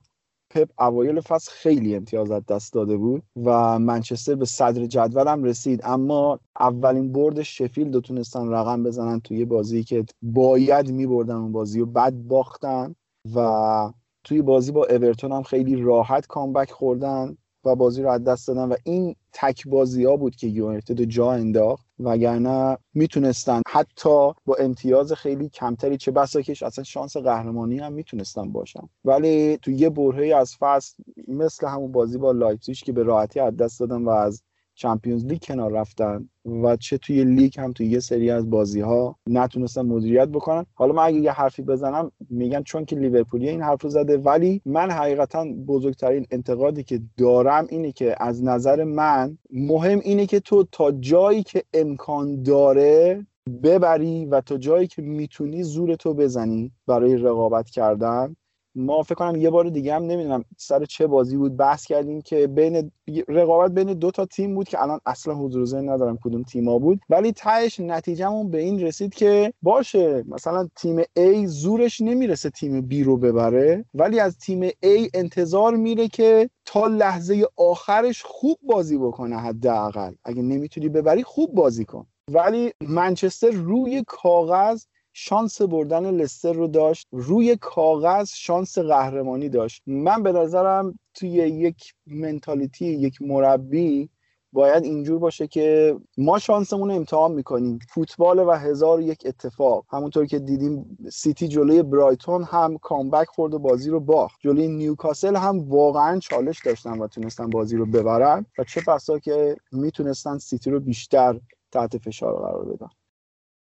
Speaker 2: پپ اوایل فصل خیلی امتیاز از دست داده بود و منچستر به صدر جدول هم رسید. اما اولین برد شفیلد رو تونستن رقم بزنن توی بازی که باید میبردن اون بازی و بد باختن و توی بازی با اورتون هم خیلی راحت comeback خوردن و بازی رو از دست دادن. و این تک بازی ها بود که یونایتد جا انداخت وگرنه می‌تونستن حتی با امتیاز خیلی کمتری چه بسا کش اصلا شانس قهرمانی هم می‌تونستن باشن. ولی تو یه برهه از فصل مثل همون بازی با لایپزیگ که به راحتی از دست دادن و از چمپیونز لیگ کنار رفتن و چه توی لیگ هم توی یه سری از بازی ها نتونستن مدیریت بکنن. حالا من اگه یه حرفی بزنم میگن چون که لیورپولی این حرف رو زده ولی من حقیقتا بزرگترین انتقادی که دارم اینه که از نظر من مهم اینه که تو تا جایی که امکان داره ببری و تا جایی که می‌تونی زور تو بزنی برای رقابت کردن. ما فکر کنم یه بار دیگه هم نمی‌دونم سر چه بازی بود بحث کردیم که بین رقابت بین دو تا تیم بود که الان اصلا حضور ذهن ندارم کدوم تیما بود. ولی تهش نتیجهمون به این رسید که باشه مثلا تیم A زورش نمی‌رسه تیم B رو ببره ولی از تیم A انتظار میره که تا لحظه آخرش خوب بازی بکنه حداقل. اگه نمی‌تونی ببری خوب بازی کن. ولی منچستر روی کاغذ شانس بردن لستر رو داشت. روی کاغذ شانس قهرمانی داشت. من به نظرم توی یک منتالیتی یک مربی باید اینجور باشه که ما شانسمون رو امتحان می‌کنیم. فوتبال و هزار یک اتفاق. همونطور که دیدیم سیتی جلوی برایتون هم comeback خورد و بازی رو باخت. جلوی نیوکاسل هم واقعا چالش داشتن و تونستن بازی رو ببرن و چه بسا که می‌تونستن سیتی رو بیشتر تحت فشار قرار بدن.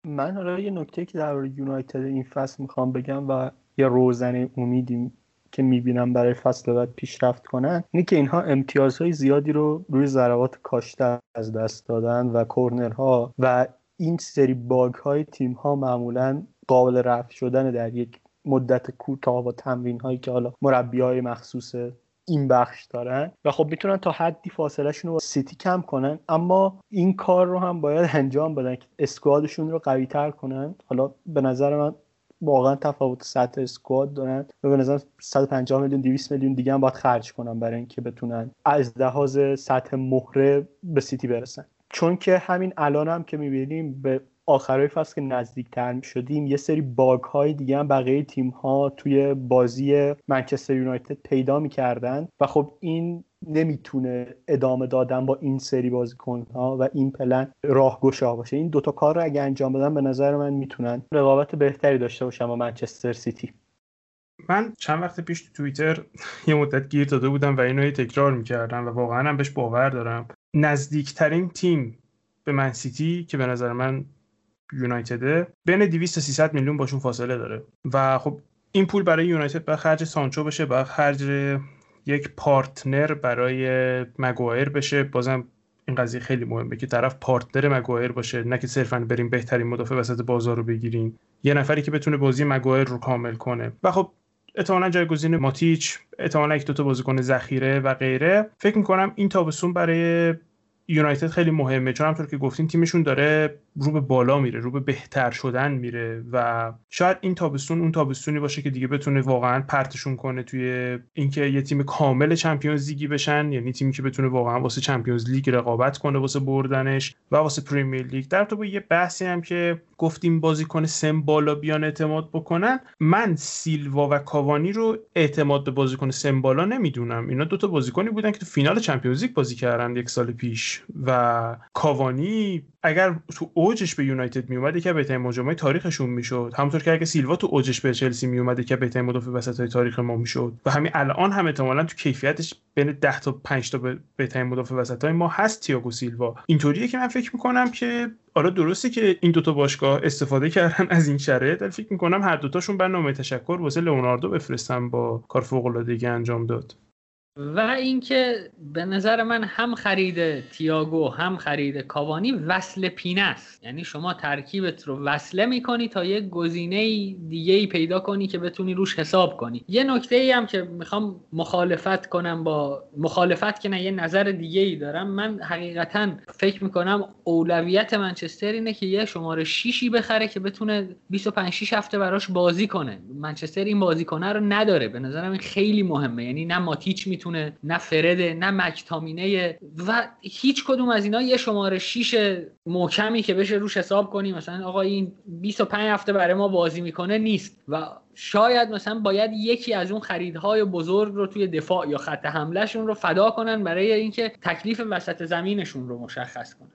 Speaker 5: من حالا یه نکته که در یونایتد این فصل می‌خوام بگم و یه روزن امیدیم که می‌بینم برای فصل بعد پیشرفت کنن اینه که اینها امتیازهای زیادی رو روی ضربات کاشته از دست دادن و کورنرها و این سری bug های تیم ها معمولا قابل رفع شدن در یک مدت کوتاه با تمرین هایی که حالا مربی های مخصوص این بخش دارن و خب می‌تونن تا حدی فاصلهشون رو با سیتی کم کنن. اما این کار رو هم باید (laughs) انجام بدن که squad شون رو قوی تر کنن. حالا به نظر من واقعا تفاوت سطح squad دارن و به نظر 150 میلیون 200 میلیون دیگه هم باید خرج کنن برای اینکه بتونن از لحاظ سطح مهره به سیتی برسن. چون که همین الان هم که می‌بینیم به آخرای فصل که نزدیکتر می شدیم یه سری bug های دیگه هم بقیه تیم ها توی بازی منچستر یونایتد پیدا می‌کردن و خب این نمی‌تونه ادامه دادن با این سری بازیکن ها و این پلن راهگشا باشه. این دوتا کار رو اگه انجام بدن به نظر من می‌تونن رقابت بهتری داشته باشن با منچستر سیتی.
Speaker 4: من چند وقت پیش تو توییتر (laughs) یه مدت گیر داده بودم و اینو تکرار می‌کردم و واقعا هم بهش باور دارم. نزدیکترین تیم به من سیتی که به نظر من یونایتده. بین 200 تا 300 میلیون باشون فاصله داره. و خب این پول برای یونایتد باید خرج سانچو بشه باید خرج یک partner برای مگوایر بشه. بازم این قضیه خیلی مهمه که طرف partner مگوایر باشه نه که صرفا بریم بهترین مدافع وسط بازار رو بگیریم. یه نفری که بتونه بازی مگوایر رو کامل کنه. و خب احتمالا جایگزین ماتیچ احتمالا یک دوتا بازیکن ذخیره و غیره. فکر می‌کنم این تابستون برای یونایتد خیلی مهمه. چون همونطور که گفتیم تیمشون داره رو به بالا میره رو به بهتر شدن میره و شاید این تابستون اون تابستونی باشه که دیگه بتونه واقعا پرتشون کنه توی اینکه یه تیم کامل Champions League ی بشن یعنی تیمی که بتونه واقعا واسه Champions League رقابت کنه واسه بردنش و واسه Premier League. در تو با یه بحثی هم که گفتیم بازیکن سم بالا بیان اعتماد بکنن من سیلوا و کاوانی رو اعتماد به بازیکن سم بالا نمی‌دونم. اینا دوتا بازیکنی بودن که تو فینال چمپیونز لیگ بازی کردن یک سال پیش و کاوانی اگر تو اوجش به یونایتد میومد که بهترین مهاجمای تاریخشون می‌شد. همونطور که اگه سیلوا تو اوجش به چلسی میومد که بهترین مدافع وسطای تاریخ ما می‌شد. و همین الان هم احتمالا تو کیفیتش بین 10 تا 5 تا بهترین مدافع وسطای ما هست تییاگو سیلوا. اینطوریه که من فکر می‌کنم که آره درسته که این دوتا باشگاه استفاده کردن از این شرایط ولی فکر می‌کنم هر دوتاشون برنامه تشکر واسه لئوناردو بفرستن با کار فوق انجام داد.
Speaker 1: و اینکه به نظر من هم خرید تیاگو هم خرید کاوانی وصل پینه است. یعنی شما ترکیبت رو وصله می‌کنی تا یک گزینه دیگه ای پیدا کنی که بتونی روش حساب کنی. یه نکته ای هم که می‌خوام مخالفت کنم با مخالفت که نه یه نظر دیگه ای دارم. من حقیقتا فکر می‌کنم اولویت منچستر اینه که یه شماره شیشی بخره که بتونه 25 6 هفته براش بازی کنه. منچستر این بازیکنه رو نداره. به نظرم این خیلی مهمه. یعنی نه ماتیچ می‌تونه نه فرده نه مکتامینه و هیچ کدوم از اینا یه شماره 6 محکمی که بشه روش حساب کنی. مثلا آقا این 25 هفته برای ما بازی می‌کنه نیست و شاید مثلا باید یکی از اون خریدهای بزرگ رو توی دفاع یا خط حملهشون رو فدا کنن برای اینکه تکلیف وسط زمینشون رو مشخص کنن.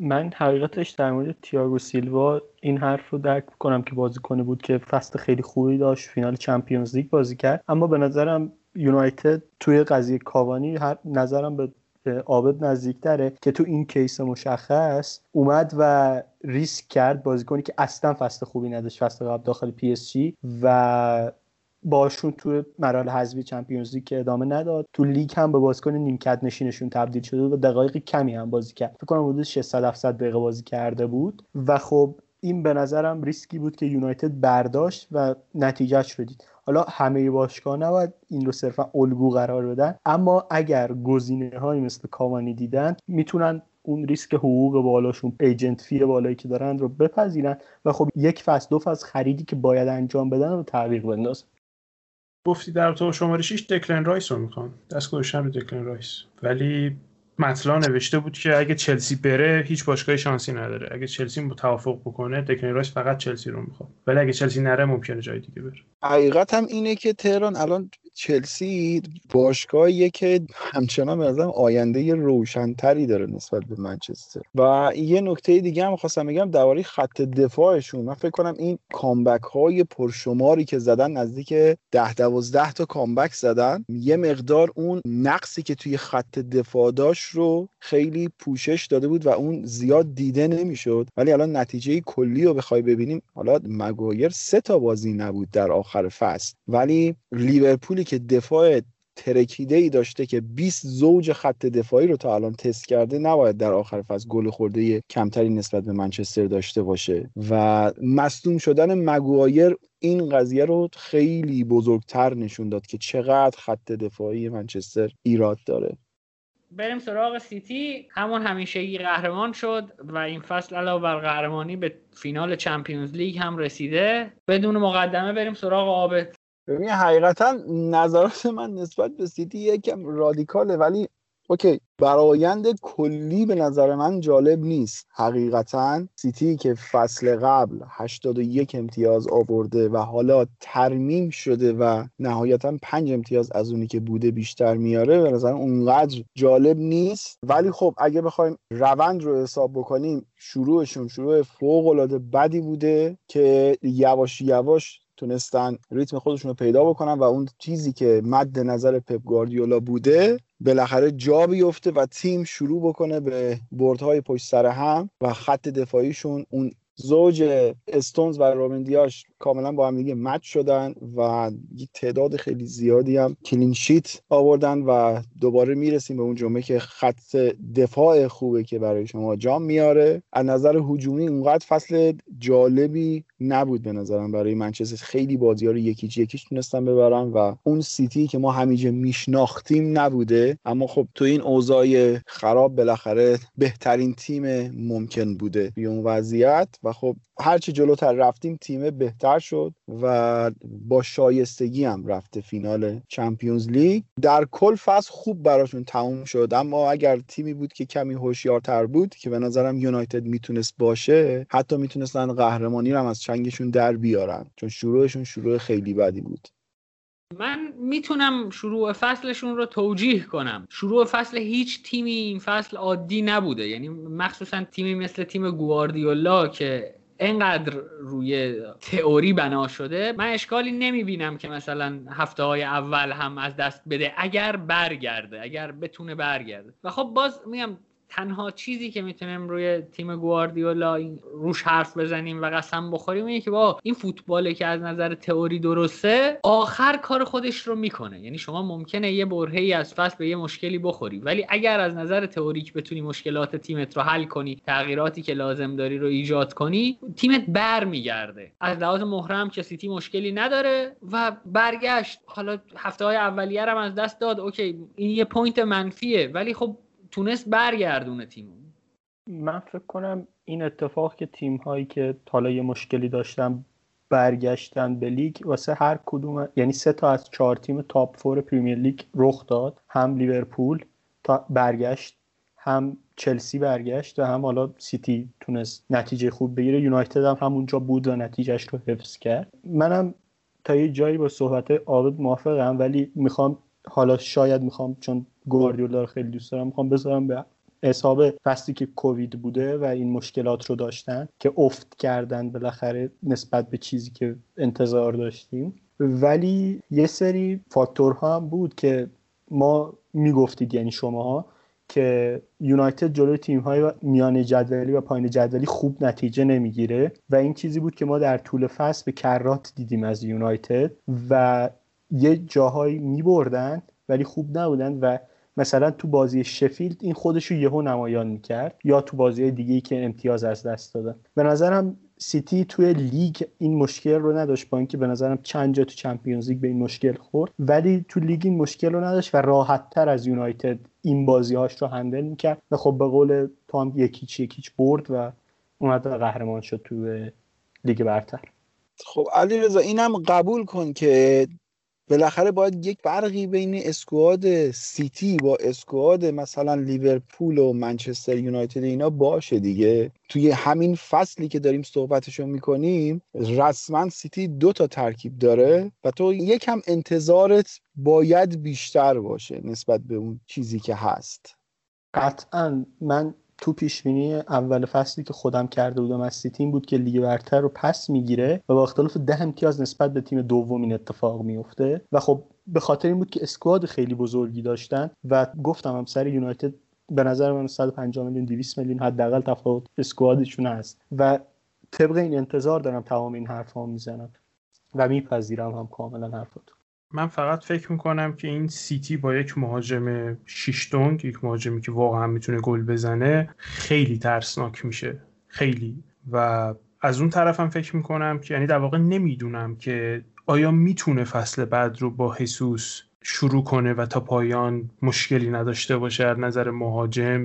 Speaker 5: من حقیقتش در مورد تیاگو سیلوا این حرف رو درک کنم که بازیکن بود که فصل خیلی خوبی داشت فینال Champions League بازی کرد. اما به نظرم یونایتد توی قضیه کاوانی هر نظرم به عابد نزدیکتره که تو این case مشخص اومد و ریسک کرد بازیکنی که اصلا فصل خوبی نداشت فصل قبل داخل PSG و باشون تو مراحل حذفی Champions League که ادامه نداد. تو لیگ هم به بازیکن نیمکت نشینشون تبدیل شده و دقایق کمی هم بازی کرد. فکر کنم حدود 600 700 دقیقه بازی کرده بود و خب این به نظرم ریسکی بود که یونایتد برداشت و نتیجهش رو دید. حالا همه باشگاه نباید این رو صرفا الگو قرار بدن. اما اگر گزینه های مثل کاوانی دیدن می‌تونن اون ریسک حقوق بالاشون agent fee بالایی که دارن رو بپذیرن و خب یک فصل دو فصل خریدی که باید انجام بدن رو تعویق بندازن.
Speaker 4: گفتی در تو شماره 6 دکلن رایس رو می‌خوان. دست گذاشتن رو دکلن رایس. ولی مطلع نوشته بود که اگه چلسی بره هیچ باشگاهی شانسی نداره. اگه چلسی توافق بکنه دکلن رایس فقط چلسی رو می‌خواد. ولی اگه چلسی نره ممکنه جای دیگه بره.
Speaker 2: حقیقت هم اینه که تهران الان چلسی باشگاهیه که همچنان به نظرم آینده روشنتری داره نسبت به منچستر. و یه نکته دیگه هم خواستم بگم درباره خط دفاعشون. من فکر کنم این comeback های پرشماری که زدن نزدیک ده دوازده تا کامبک زدن یه مقدار اون نقصی که توی خط دفاع داشت رو خیلی پوشش داده بود و اون زیاد دیده نمی‌شد. ولی الان نتیجه کلی رو بخوای ببینیم. حالا مگایر سه تا بازی نبود در آخر فصل. ولی لیورپولی که دفاع ترکیده ای داشته که 20 زوج خط دفاعی رو تا الان تست کرده نباید در آخر فصل گل خورده کمتری نسبت به منچستر داشته باشه. و مصدوم شدن مگوایر این قضیه رو خیلی بزرگتر نشون داد که چقدر خط دفاعی منچستر ایراد داره.
Speaker 1: بریم سراغ سیتی. همون همیشگی قهرمان شد و این فصل علاوه بر قهرمانی به فینال Champions League هم رسیده. بدون مقدمه بریم سراغ عابد
Speaker 2: ببین حقیقتا نظرات من نسبت به سیتی یکم رادیکاله ولی OK برایند کلی به نظر من جالب نیست. حقیقتا سیتی که فصل قبل 81 امتیاز آورده و حالا ترمیم شده و نهایتا 5 امتیاز از اونی که بوده بیشتر میاره به نظر اونقدر جالب نیست. ولی خب اگه بخوایم روند رو حساب بکنیم شروعشون شروع فوق العاده بدی بوده که یواش یواش تونستن ریتم خودشون رو پیدا بکنن و اون چیزی که مد نظر پپ گواردیولا بوده بالاخره جا بیفته و تیم شروع بکنه به بردهای پشت سر هم و خط دفاعیشون اون زوج استونز و رومندیاش کاملا با هم دیگه مچ شدن و یک تعداد خیلی زیادی هم کلینشیت آوردن و دوباره می‌رسیم به اون جمعه که خط دفاع خوبه که برای شما جام میاره. از نظر هجومی اونقدر فصل جالبی نبود به نظرم برای منچستر خیلی بازی ها رو یکیچ یکیش تونستن ببرن و اون سیتی که ما همیشه میشناختیم نبوده. اما خب تو این اوضاع خراب بالاخره بهترین تیم ممکن بوده توی اون وضعیت و خب هرچی جلوتر رفتیم تیم بهتر شد و با شایستگی هم رفته فینال چمپیونز لیگ. در کل فصل خوب براشون تموم شد. اما اگر تیمی بود که کمی هوشیارتر بود که به نظرم یونایتد می‌تونست باشه حتی می‌تونستن قهرمانی رو هم از چنگشون در بیارن. چون شروعشون شروع خیلی بدی بود.
Speaker 1: من می‌تونم شروع فصلشون رو توجیه کنم. شروع فصل هیچ تیمی این فصل عادی نبوده. یعنی مخصوصا تیمی مثل تیم گواردیولا که انقدر روی تئوری بنا شده من اشکالی نمی‌بینم که مثلا هفته های اول هم از دست بده. اگر برگرده اگر بتونه برگرده. و خب باز میگم تنها چیزی که می‌تونیم روی تیم گواردیولا روش حرف بزنیم و قسم بخوریم اینه که با این فوتباله که از نظر تئوری درسته آخر کار خودش رو می‌کنه. یعنی شما ممکنه یه برهه از فصل به یه مشکلی بخوری ولی اگر از نظر تئوریک بتونی مشکلات تیمت رو حل کنی تغییراتی که لازم داری رو ایجاد کنی تیمت بر میگرده از لحاظ فرم که سیتی مشکلی نداره و برگشت. حالا هفته های اولیه از دست داد. OK این یه point منفیه ولی خب تونست برگردونه تیمو.
Speaker 5: من فکر کنم این اتفاق که تیم هایی که حالا یه مشکلی داشتن برگشتن به لیگ واسه هر کدوم یعنی سه تا از چهار تیم top four Premier League رخ داد. هم لیورپول تا برگشت هم چلسی برگشت و هم حالا سیتی تونست نتیجه خوب بگیره. یونایتد هم همونجا بود و نتیجهش رو حفظ کرد. منم تا یه جایی با صحبت عابد موافقم ولی می‌خوام حالا شاید می‌خوام چون گواردیولا رو خیلی دوست دارم می‌خوام بذارم به حساب فصلی که کووید بوده و این مشکلات رو داشتن که افت کردن بالاخره نسبت به چیزی که انتظار داشتیم. ولی یه سری فاکتورها هم بود که ما می‌گفتید یعنی شماها که یونایتد جلوی تیم های میان جدولی و پایین جدولی خوب نتیجه نمی‌گیره. و این چیزی بود که ما در طول فصل به کرات دیدیم از یونایتد و یه جاهایی میبردن ولی خوب نبودن و مثلا تو بازی شفیلد این خودش رو یهو نمایان می‌کرد یا تو بازی دیگه که امتیاز از دست دادن. به نظرم سیتی توی لیگ این مشکل رو نداشت با اینکه به نظرم چند جا تو Champions League به این مشکل خورد ولی تو لیگ این مشکل رو نداشت و راحت تر از یونایتد این بازی هاش رو handle می‌کرد و خب به قول هم یک هیچ یک هیچ برد و اومد قهرمان شد تو لیگ برتر.
Speaker 2: خب علی رضا اینم قبول کن که بالاخره باید یک فرقی بین squad سیتی با squad مثلا لیورپول و منچستر یونایتد اینا باشه دیگه. توی همین فصلی که داریم صحبتشو می‌کنیم رسما سیتی دو تا ترکیب داره و تو یکم انتظارت باید بیشتر باشه نسبت به اون چیزی که هست.
Speaker 5: قطعا من تو پیش بینی اول فصلی که خودم کرده بودم از سیتی بود که لیگ برتر رو پس می‌گیره و با اختلاف ده امتیاز نسبت به تیم دوم این اتفاق میفته و خب به خاطر این بود که squad خیلی بزرگی داشتن و گفتم هم سر یونایتد به نظر من 150 میلیون 200 میلیون حداقل تفاوت squad شون هست. و طبق این انتظار دارم تمام این حرفا می‌زنم و میپذیرم هم کاملا حرفاتو
Speaker 4: من فقط فکر می‌کنم که این سیتی با یک مهاجم شیش‌دنگ یک مهاجمی که واقعا می‌تونه گل بزنه خیلی ترسناک میشه. خیلی. و از اون طرفم فکر می‌کنم که یعنی در واقع نمی‌دونم که آیا می‌تونه فصل بعد رو با حسوس شروع کنه و تا پایان مشکلی نداشته باشه از نظر مهاجم.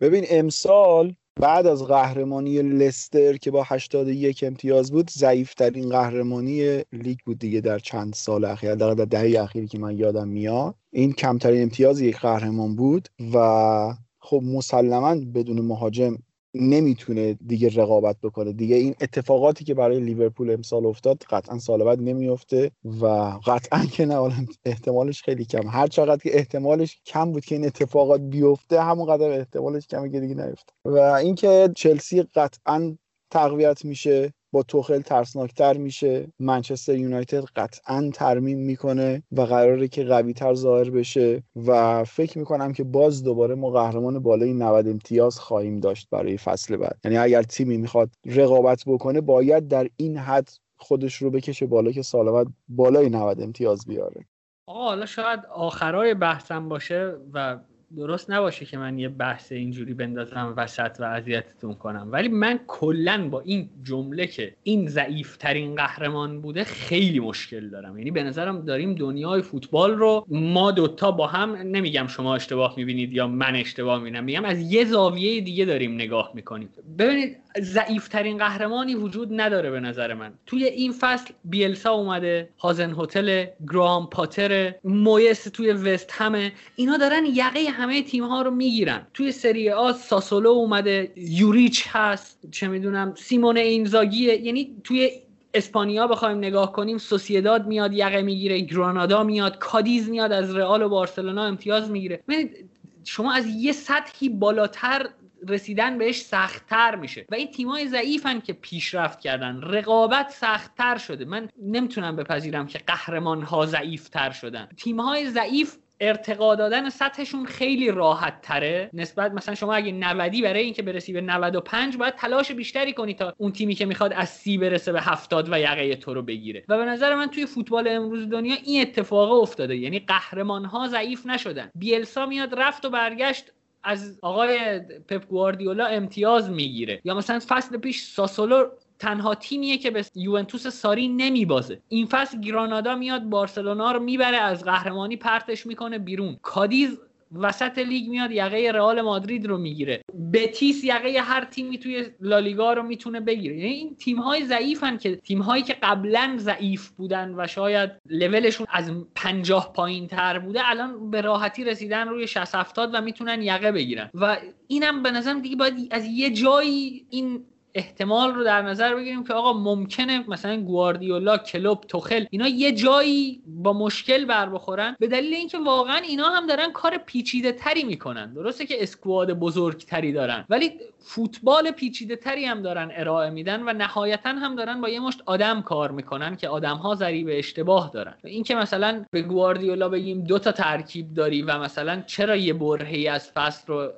Speaker 2: ببین امسال بعد از قهرمانی لستر که با 81 امتیاز بود ضعیفترین قهرمانی لیگ بود دیگه در چند سال اخیر در دهه اخیری که من یادم میاد. این کمترین امتیاز یک قهرمان بود و خب مسلما بدون مهاجم نمی‌تونه دیگه رقابت بکنه. دیگه این اتفاقاتی که برای لیورپول امسال افتاد قطعا سال بعد نمیفته و قطعا که نه احتمالش خیلی کم. هر چقدر که احتمالش کم بود که این اتفاقات بیفته همونقدر احتمالش کمه که دیگه نیفته. و اینکه چلسی قطعا تقویت میشه با توخل ترسناکتر میشه. منچستر یونایتد قطعا ترمیم می‌کنه و قراره که قوی تر ظاهر بشه و فکر می‌کنم که باز دوباره ما قهرمان بالای 90 امتیاز خواهیم داشت برای فصل بعد. یعنی اگر تیمی می‌خواد رقابت بکنه باید در این حد خودش رو بکشه بالا که سال بعد بالای 90 امتیاز بیاره.
Speaker 1: آقا حالا شاید آخرای بحثم باشه و درست نباشه که من یه بحث اینجوری بندازم وسط و اذیتتون کنم. ولی من کلا با این جمله که این ضعیف ترین قهرمان بوده خیلی مشکل دارم. یعنی به نظرم داریم دنیای فوتبال رو ما دوتا با هم نمیگم شما اشتباه می‌بینید یا من اشتباه می‌بینم میگم از یه زاویه دیگه داریم نگاه می‌کنیم. ببینید ضعیف ترین قهرمانی وجود نداره به نظر من. توی این فصل بیلسا اومده هازن هتل گرام پاتر مویس توی وست همه. اینا دارن یقه همه تیم ها رو می‌گیرن. توی سری آ ساسولو اومده یوریچ هست چه می‌دونم سیمون اینزاگیه یعنی توی اسپانیا بخوایم نگاه کنیم سوسیداد میاد یقه می‌گیره گرانادا میاد کادیز میاد از رئال و بارسلونا امتیاز می‌گیره. شما از یه سطحی بالاتر رسیدن بهش سختتر میشه. و این تیمای ضعیفن که پیشرفت کردن. رقابت سختتر شده. من نمی‌تونم بپذیرم که قهرمان ها ضعیفتر شدن. تیمهای ضعیف ارتقا دادن سطحشون خیلی راحت تره نسبت مثلا شما اگه 90 برای اینکه برسی به 95 باید تلاش بیشتری کنی تا اون تیمی که می‌خواد از سی برسه به 70 و یقه تو رو بگیره. و به نظر من توی فوتبال امروز دنیا این اتفاق افتاده. یعنی قهرمان ها ضعیف نشدن. بیلسا میاد رفت و برگشت از آقای پپ گواردیولا امتیاز می‌گیره. یا مثلا فصل پیش ساسولو تنها تیمیه که به یوونتوس ساری نمیبازه. این فصل گرانادا میاد بارسلونا رو می‌بره از قهرمانی پرتش می‌کنه بیرون. کادیز وسط لیگ میاد یقه رئال مادرید رو می‌گیره. بتیس یقه هر تیمی توی لالیگا رو می‌تونه بگیره. یعنی این تیم های ضعیفن که تیم هایی که قبلا ضعیف بودن و شاید لولشون از پنجاه پایین تر بوده الان به راحتی رسیدن روی 60 70 و می‌تونن یقه بگیرن. و اینم به نظرم دیگه باید از یه جایی این احتمال رو در نظر بگیریم که آقا ممکنه مثلا گواردیولا کلوب توخل اینا یه جایی با مشکل بر بخورن. به دلیل اینکه واقعا اینا هم دارن کار پیچیده تری می‌کنن. درسته که اسکواد بزرگتری دارن ولی فوتبال پیچیده تری هم دارن ارائه میدن و نهایتا هم دارن با یه مشت آدم کار می‌کنن که آدم ها ذریب اشتباه دارن. اینکه مثلا به گواردیولا بگیم دو تا ترکیب داری و مثلا چرا یه برهی از فصل رو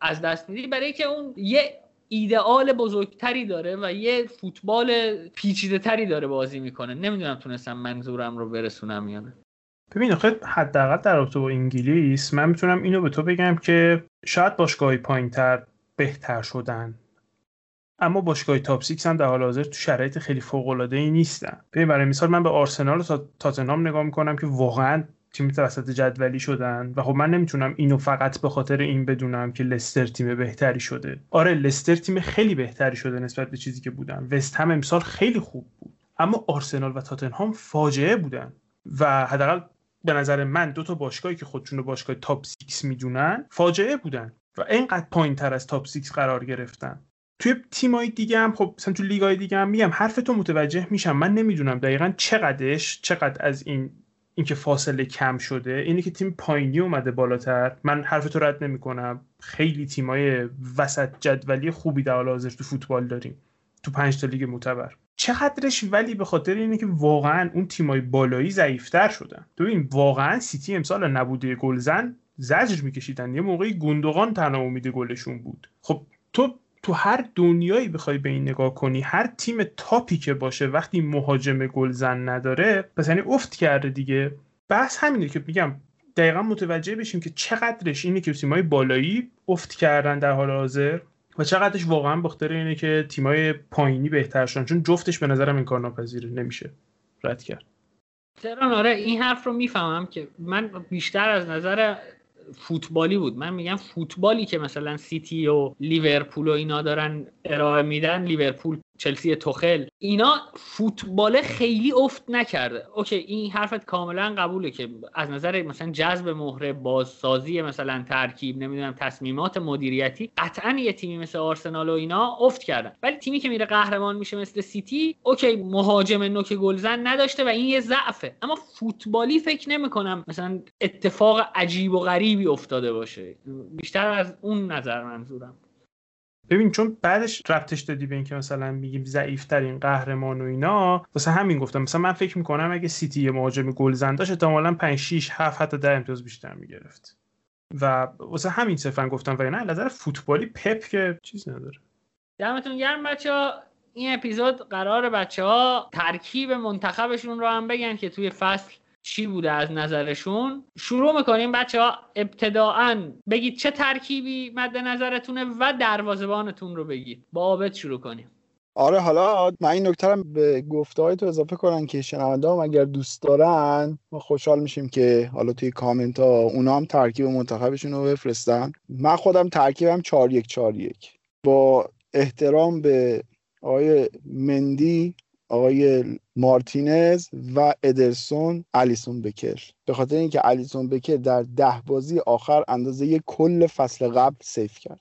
Speaker 1: از دست میدی برای که اون یه ایدئال بزرگتری داره و یه فوتبال پیچیده تری داره بازی می‌کنه. نمی‌دونم تونستم منظورم رو برسونم یا نه.
Speaker 4: ببین آخه حداقل در رابطه با انگلیس من می‌تونم اینو به تو بگم که شاید باشگاهی پایینتر بهتر شدن. اما باشگاه تاپ 6 هم در حال حاضر تو شرایط خیلی فوق العاده ای نیستن. ببین برای مثال من به آرسنال و تاتنهام نگاه می‌کنم که واقعا تیم وسط جدولی شدن و خب من نمی‌تونم اینو فقط به خاطر این بدونم که لستر تیم بهتری شده. آره لستر تیم خیلی بهتری شده نسبت به چیزی که بودن. وست هم امسال خیلی خوب بود. اما آرسنال و تاتنهام فاجعه بودن. و حداقل به نظر من دو تا باشگاهی که خودشون رو باشگاه تاپ 6 می‌دونن فاجعه بودن و اینقدر پایین تر از تاپ 6 قرار گرفتن. توی تیمای دیگه هم خب مثلا تو لیگای دیگه هم میگم حرف تو متوجه میشم. من نمی‌دونم دقیقا چقدرش چقدر از این اینکه فاصله کم شده اینه که تیم پایینی اومده بالاتر. من حرف تو رد نمی‌کنم. خیلی تیمای وسط جدولی خوبی در حال حاضر تو فوتبال داریم. تو پنج تا لیگ معتبر. چقدرش ولی به خاطر اینه که واقعا اون تیمای بالایی ضعیفتر شدن. ببین واقعا سیتی امسال نبود گلزن زجر میکشیدن. یه موقعی گوندوغان تنها امید گلشون بود. خب تو تو هر دنیایی بخوای به این نگاه کنی هر تیم top ی که باشه وقتی مهاجم گلزن نداره پس یعنی افت کرده دیگه. بحث همینه که میگم دقیقا متوجه بشیم که چقدرش اینه که تیمای بالایی افت کردن در حال حاضر و چقدرش واقعا بخاطر اینه که تیمای پایینی بهتر شدن چون جفتش به نظرم انکارناپذیره نمیشه رد کرد.
Speaker 1: تران آره این حرف رو می‌فهمم که من بیشتر از نظر فوتبالی بود. من میگم فوتبالی که مثلا سیتی و لیورپول و اینا دارن ارائه میدن لیورپول چلسی توخل. اینا فوتبال خیلی افت نکرده. OK این حرفت کاملا قبوله که از نظر مثلا جذب مهره بازسازی مثلا ترکیب نمی‌دونم تصمیمات مدیریتی قطعا یه تیمی مثل آرسنال و اینا افت کردن. ولی تیمی که میره قهرمان میشه مثل سیتی OK مهاجم نوک گلزن نداشته و این یه ضعفه. اما فوتبالی فکر نمی‌کنم مثلا اتفاق عجیب و غریبی افتاده باشه. بیشتر از اون نظر منظورم.
Speaker 4: ببین چون بعدش ربطش دادی به اینکه مثلا میگیم ضعیف ترین قهرمان و اینا واسه همین گفتم. مثلا من فکر می‌کنم اگه سیتی یه مهاجم گلزن داشت احتمالاً 5 6 7 حتی 10 امتیاز بیشتر می‌گرفت. و واسه همین صرفا گفتم و نه نظر فوتبالی پپ که چیز نداره.
Speaker 1: دمتون گرم بچه این اپیزود قرار بچه ها ترکیب منتخبشون رو هم بگن که توی فصل چی بوده از نظرشون؟ شروع می‌کنیم بچه ها ابتداعا بگید چه ترکیبی مد نظرتونه و دروازبانتون رو بگید. با عابد شروع کنیم.
Speaker 2: آره حالا من این نکته به گفته های تو اضافه کنن که شنونده هم اگر دوست دارن ما خوشحال میشیم که حالا توی کامنت ها اونا هم ترکیب منتخبشون رو بفرستن. من خودم ترکیبم 4 1 4 1 با احترام به آقای مندی آقای مارتینز و ادرسون الیسون بکر. به خاطر اینکه الیسون بکر در ده بازی آخر اندازه کل فصل قبل سیف کرد.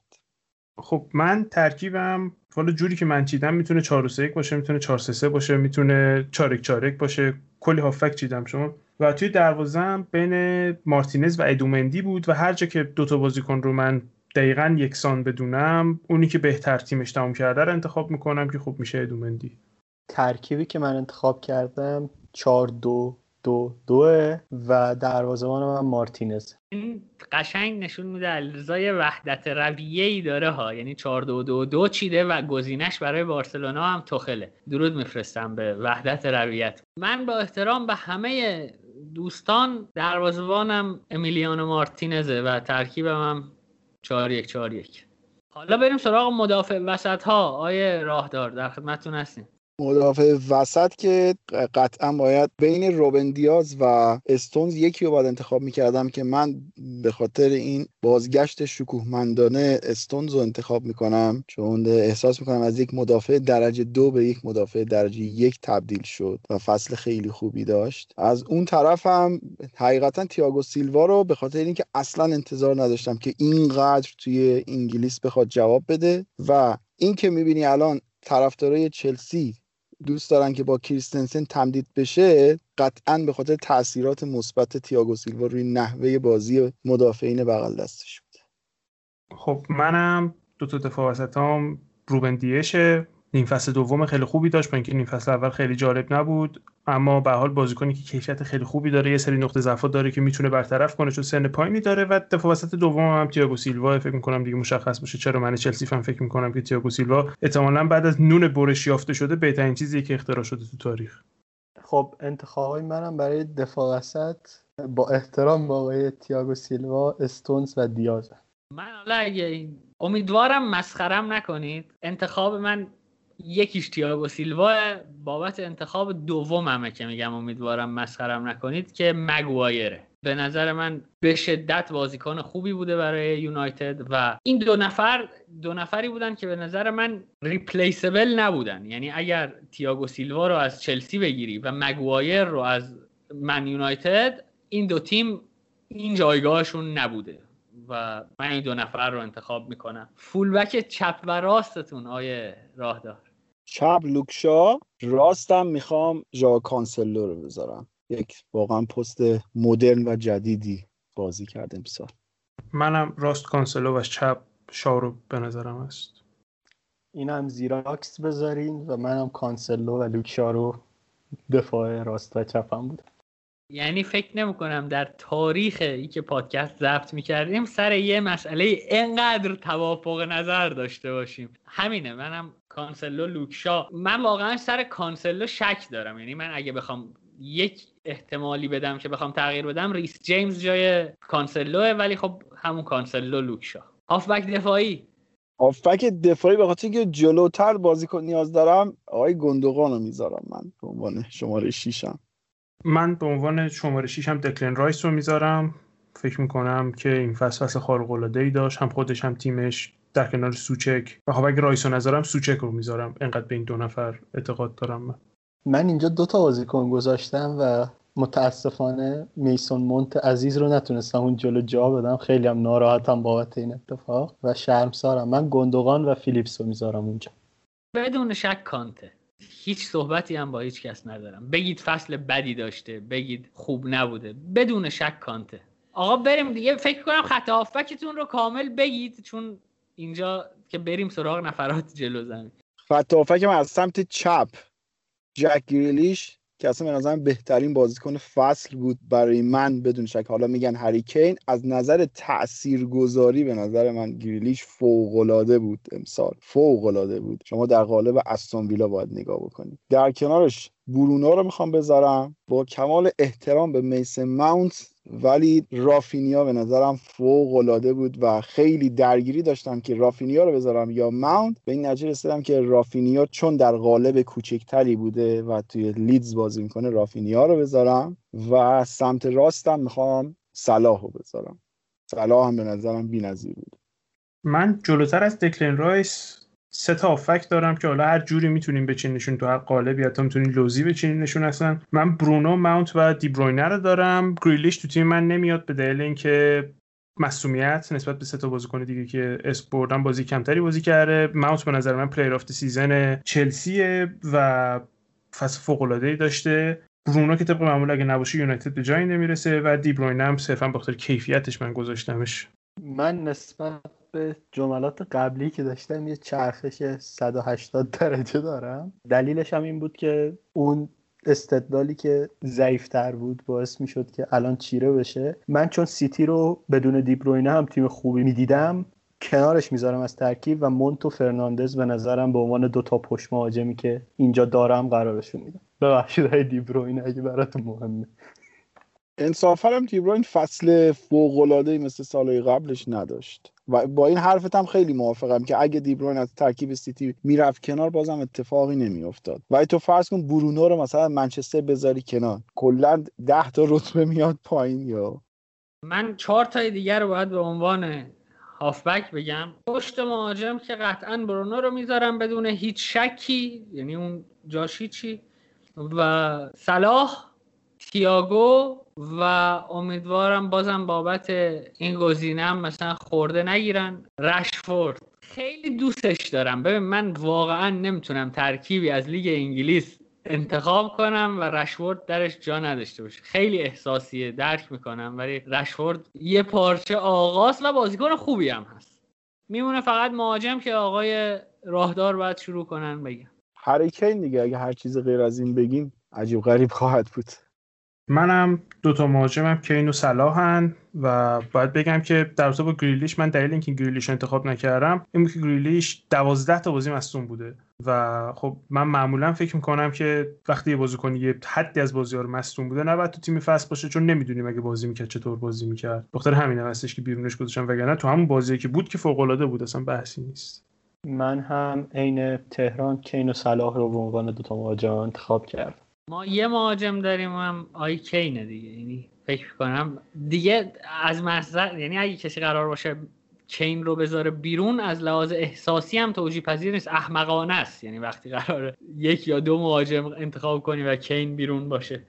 Speaker 4: خب من ترکیبم حالا جوری که من چیدم می‌تونه 4 3 باشه می‌تونه 4 3 باشه می‌تونه 4 4 باشه. کلی هافک چیدم شما. و توی دروازم بین مارتینز و ادومندی بود و هر جا که دوتا بازیکن رو من دقیقا یکسان بدونم اونی که بهتر تیمش تموم کرده رو انتخاب می‌کنم که خوب میشه ادومندی.
Speaker 5: ترکیبی که من انتخاب کردم 4 2 دو دوه و دروازه‌بان من مارتینز.
Speaker 1: این قشنگ نشون میده علیرضا وحدت رویه ای داره ها. یعنی 4 2 2 2 چیده و گزینش برای بارسلونا هم تخله درود میفرستم به وحدت رویت. من با احترام به همه دوستان دروازه‌بانم امیلیانو مارتینزه و ترکیبم هم 4 1 4 1 حالا بریم سراغ مدافع وسط ها آیه راهدار در خدمتتون هستیم.
Speaker 2: مدافع وسط که قطعا باید بین روبن دیاز و استونز یکی رو باید انتخاب می‌کردم که من به خاطر این بازگشت شکوهمندانه استونز رو انتخاب می‌کنم چون احساس می‌کنم از یک مدافع درجه دو به یک مدافع درجه یک تبدیل شد و فصل خیلی خوبی داشت. از اون طرف هم حقیقتا تیاگو سیلوا رو به خاطر اینکه اصلا انتظار نداشتم که اینقدر توی انگلیس بخواد جواب بده و این که می‌بینی الان طرفدارای چلسی دوست دارن که با کریستنسن تمدید بشه قطعا به خاطر تاثیرات مثبت تییاگو سیلوا روی نحوه بازی مدافعین بغل دستش بوده
Speaker 4: خب منم دو تا دفاع وسطام روبن دیشه. نیم فصل دوم خیلی خوبی داشت با اینکه نیم فصل اول خیلی جالب نبود. اما به حال بازیکنی که کیفیت خیلی خوبی داره یه سری نقطه ضعف داره که می‌تونه برطرف کنه چون سن پایینی داره و دفاع وسط دوم هم تییاگو سیلوا فکر می‌کنم دیگه مشخص باشه چرا من چلسی فهم فکر می‌کنم که تییاگو سیلوا احتمالاً بعد از نون برش یافته شده بهترین چیزی که اختراع شده تو تاریخ.
Speaker 5: خب انتخابای منم برای دفاع وسط با احترام با آقای تییاگو سیلوا استونز و دیاز.
Speaker 1: من حالا اگه امیدوارم مسخرم نکنید. انتخاب من یکیش تیاگو سیلوا بابت انتخاب دوممه که میگم امیدوارم مسخرم نکنید که مگوایره. به نظر من به شدت بازیکن خوبی بوده برای یونایتد و این دو نفر دو نفری بودن که به نظر من ریپلیسبل نبودن. یعنی اگر تیاگو سیلوا رو از چلسی بگیری و مگوایر رو از من یونایتد این دو تیم این جایگاهشون نبوده و من این دو نفر رو انتخاب می‌کنم. فولبک چپ و راستتون آیه راهدار.
Speaker 2: چپ لوک شا راستم می‌خوام ژائو کانسلو رو بذارم. یک واقعا پست مدرن و جدیدی بازی کرده امسال.
Speaker 4: منم راست کانسلو و چپ شا رو به نظرم است
Speaker 5: اینم زیراکس بذارین و منم کانسلو و لوک شا رو دفاع راست و چپم بودم
Speaker 1: یعنی فکر نمی کنم در تاریخ ای که پادکست ضبط می‌کردیم سر یه مسئله اینقدر توافق نظر داشته باشیم. همینه منم کانسلو لوک شا. من واقعا سر کانسلو شک دارم. یعنی من اگه بخوام یک احتمالی بدم که بخوام تغییر بدم ریس جیمز جای کانسلوه ولی خب همون کانسلو لوک شا. هافبک دفاعی.
Speaker 2: هافبک دفاعی به خاطر اینکه جلوتر بازیکن نیاز دارم آقای گندوقان رو می‌ذارم من به عنوان شماره شیشم
Speaker 4: من به عنوان شماره 6 هم دکلن رایس رو می‌ذارم. فکر می‌کنم که این فصل فصل خارق العاده ای داشت هم خودش هم تیمش. در کنار سوچک. و خب اگه رایس رو نذارم سوچک رو می‌ذارم. انقدر به این دو نفر اعتقاد دارم من.
Speaker 5: من اینجا دو تا بازیکن گذاشتم و متاسفانه میسون مونت عزیز رو نتونستم اون جلو جا بدم. خیلی هم ناراحتم بابت این اتفاق و شرمسارم. من گندوغان و فیلیپس رو می‌ذارم اونجا.
Speaker 1: بدون شک کانته. هیچ صحبتی هم با هیچ کس ندارم. بگید فصل بدی داشته بگید خوب نبوده. بدون شک کانته. آقا بریم دیگه. فکر کنم خط هافبکتون رو کامل بگید چون اینجا که بریم سراغ نفرات جلو زمین.
Speaker 2: خط هافک من از سمت چپ. جک گریلیش که اصلا به نظرم بهترین بازیکن فصل بود برای من بدون شک. حالا میگن هری کین. از نظر تاثیرگذاری به نظر من گریلیش فوق العاده بود امسال. فوق العاده بود. شما در قالب استون ویلا باید نگاه بکنید. در کنارش برونو رو می‌خوام بذارم. با کمال احترام به میسن ماونت ولی رافینیا به نظرم فوق العاده بود و خیلی درگیری داشتم که رافینیا رو بذارم. یا ماونت به این نتیجه رسیدم که رافینیا چون در قالب کوچکتری بوده و توی لیدز بازی می‌کنه رافینیا رو بذارم و سمت راستم می‌خوام صلاح رو بذارم. صلاح هم به نظرم بی‌نظیر بود.
Speaker 4: من جلوتر از دکلن رایس سه تا هافبک دارم که حالا هر جوری می‌تونیم بچینشون تو هر قالبی حتی می‌تونیم لوزی بچینینشون اصلا. من برونو ماونت و دیبروینه رو دارم. گریلیش تو تیم من نمیاد به دلیل اینکه مسئولیت نسبت به سه تا بازیکن دیگه که بردن بازی کمتری بازی کرده. ماونت به نظر من player of season چلسیه و فصل فوق العاده داشته. برونو که طبق معمول اگه نباشه یونایتد به جایی نمی‌رسه و دیبروینه هم صرفا بخاطر کیفیتش من گذاشتمش.
Speaker 5: من نسبت به جملات قبلی که داشتم یه چرخش 180 درجه دارم. دلیلش هم این بود که اون استدلالی که ضعیفتر بود باعث می‌شد که الان چیره بشه. من چون سیتی رو بدون دیبروینه هم تیم خوبی می‌دیدم کنارش می‌ذارم از ترکیب و مونتو فرناندز به نظرم به عنوان دو تا پشت مهاجمی که اینجا دارم قرارشون میدم. ببخشید های دیبروینه اگه براتون مهمه.
Speaker 2: انصافا هم دیبروین فصل فوق العاده مثل سالهای قبلش نداشت. و با این حرفت هم خیلی موافقم که اگه دیبروین از ترکیب سیتی می‌رفت کنار بازم اتفاقی نمیافتاد. و تو فرض کن برونو رو مثلا منچستر بذاری کنار. کلا ده تا رتبه میاد پایین یا؟
Speaker 1: من چهار تای دیگر رو باید به عنوان هافبک بگم. پشت مهاجم که قطعا برونو رو می‌ذارم بدون هیچ شکی یعنی اون جاش هیچی و صلاح تییاگو و امیدوارم بازم بابت این گزینم مثلا خورده نگیرن. رشفورد. خیلی دوستش دارم. ببین من واقعا نمی‌تونم ترکیبی از لیگ انگلیس انتخاب کنم و رشفورد درش جا نداشته باشه. خیلی احساسیه درک می‌کنم ولی رشفورد یه پارچه آغاز و بازیکن خوبی هم هست. میمونه فقط مهاجم که آقای راهدار باید شروع کنن بگم.
Speaker 2: هریکین دیگه اگه هر چیز غیر از این بگیم عجیب غریب خواهد بود.
Speaker 4: منم دوتا مهاجمم کین و صلاحن و باید بگم که در با گریلیش من دلیل اینکه گریلیش انتخاب نکردم این که گریلیش دوازده تا بازی مصدوم بوده و خب من معمولا فکر می‌کنم که وقتی یه بازیکن یه حدی از بازی ها رو مصدوم بوده نباید تو تیم فصل باشه چون نمی‌دونیم اگه بازی می‌کرد چطور بازی می‌کرد. بخاطر همین هستش که بیرونش گذاشتم وگرنه تو همون بازی که بود که فوق العاده بود اصلا بحثی نیست.
Speaker 5: من هم عین تهران کین و صلاح رو به عنوان دو تا مهاجم انتخاب کردم.
Speaker 1: ما یه مهاجم داریم و هم آی کینه دیگه. یعنی فکر کنم دیگه از مصدر یعنی اگه کسی قرار باشه کین رو بذاره بیرون از لحاظ احساسی هم توجیه پذیر نیست. احمقانه است. یعنی وقتی قراره یک یا دو مهاجم انتخاب کنی و کین بیرون باشه.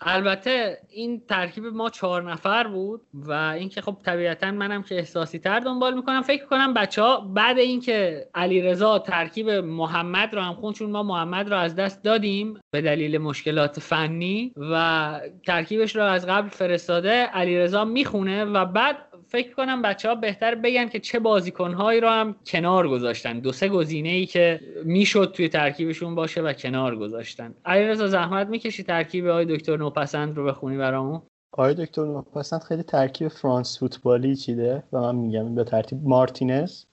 Speaker 1: البته این ترکیب ما چهار نفر بود و اینکه خب طبیعتا منم که احساسی تر دنبال می‌کنم فکر کنم بچه ها بعد اینکه علیرضا ترکیب محمد رو هم خون چون ما محمد رو از دست دادیم به دلیل مشکلات فنی و ترکیبش رو از قبل فرستاده علیرضا می‌خونه و بعد فکر کنم بچه ها بهتر بگن که چه بازیکنهایی رو هم کنار گذاشتن. دو سه گزینه ای که می‌شد توی ترکیبشون باشه و کنار گذاشتن. علیرضا زحمت می‌کشی ترکیب های دکتر نوپسند رو بخونی برامون؟
Speaker 5: آقای دکتر نوپسند خیلی ترکیب فرانس فوتبالی چیده و من میگم به ترتیب مارتینز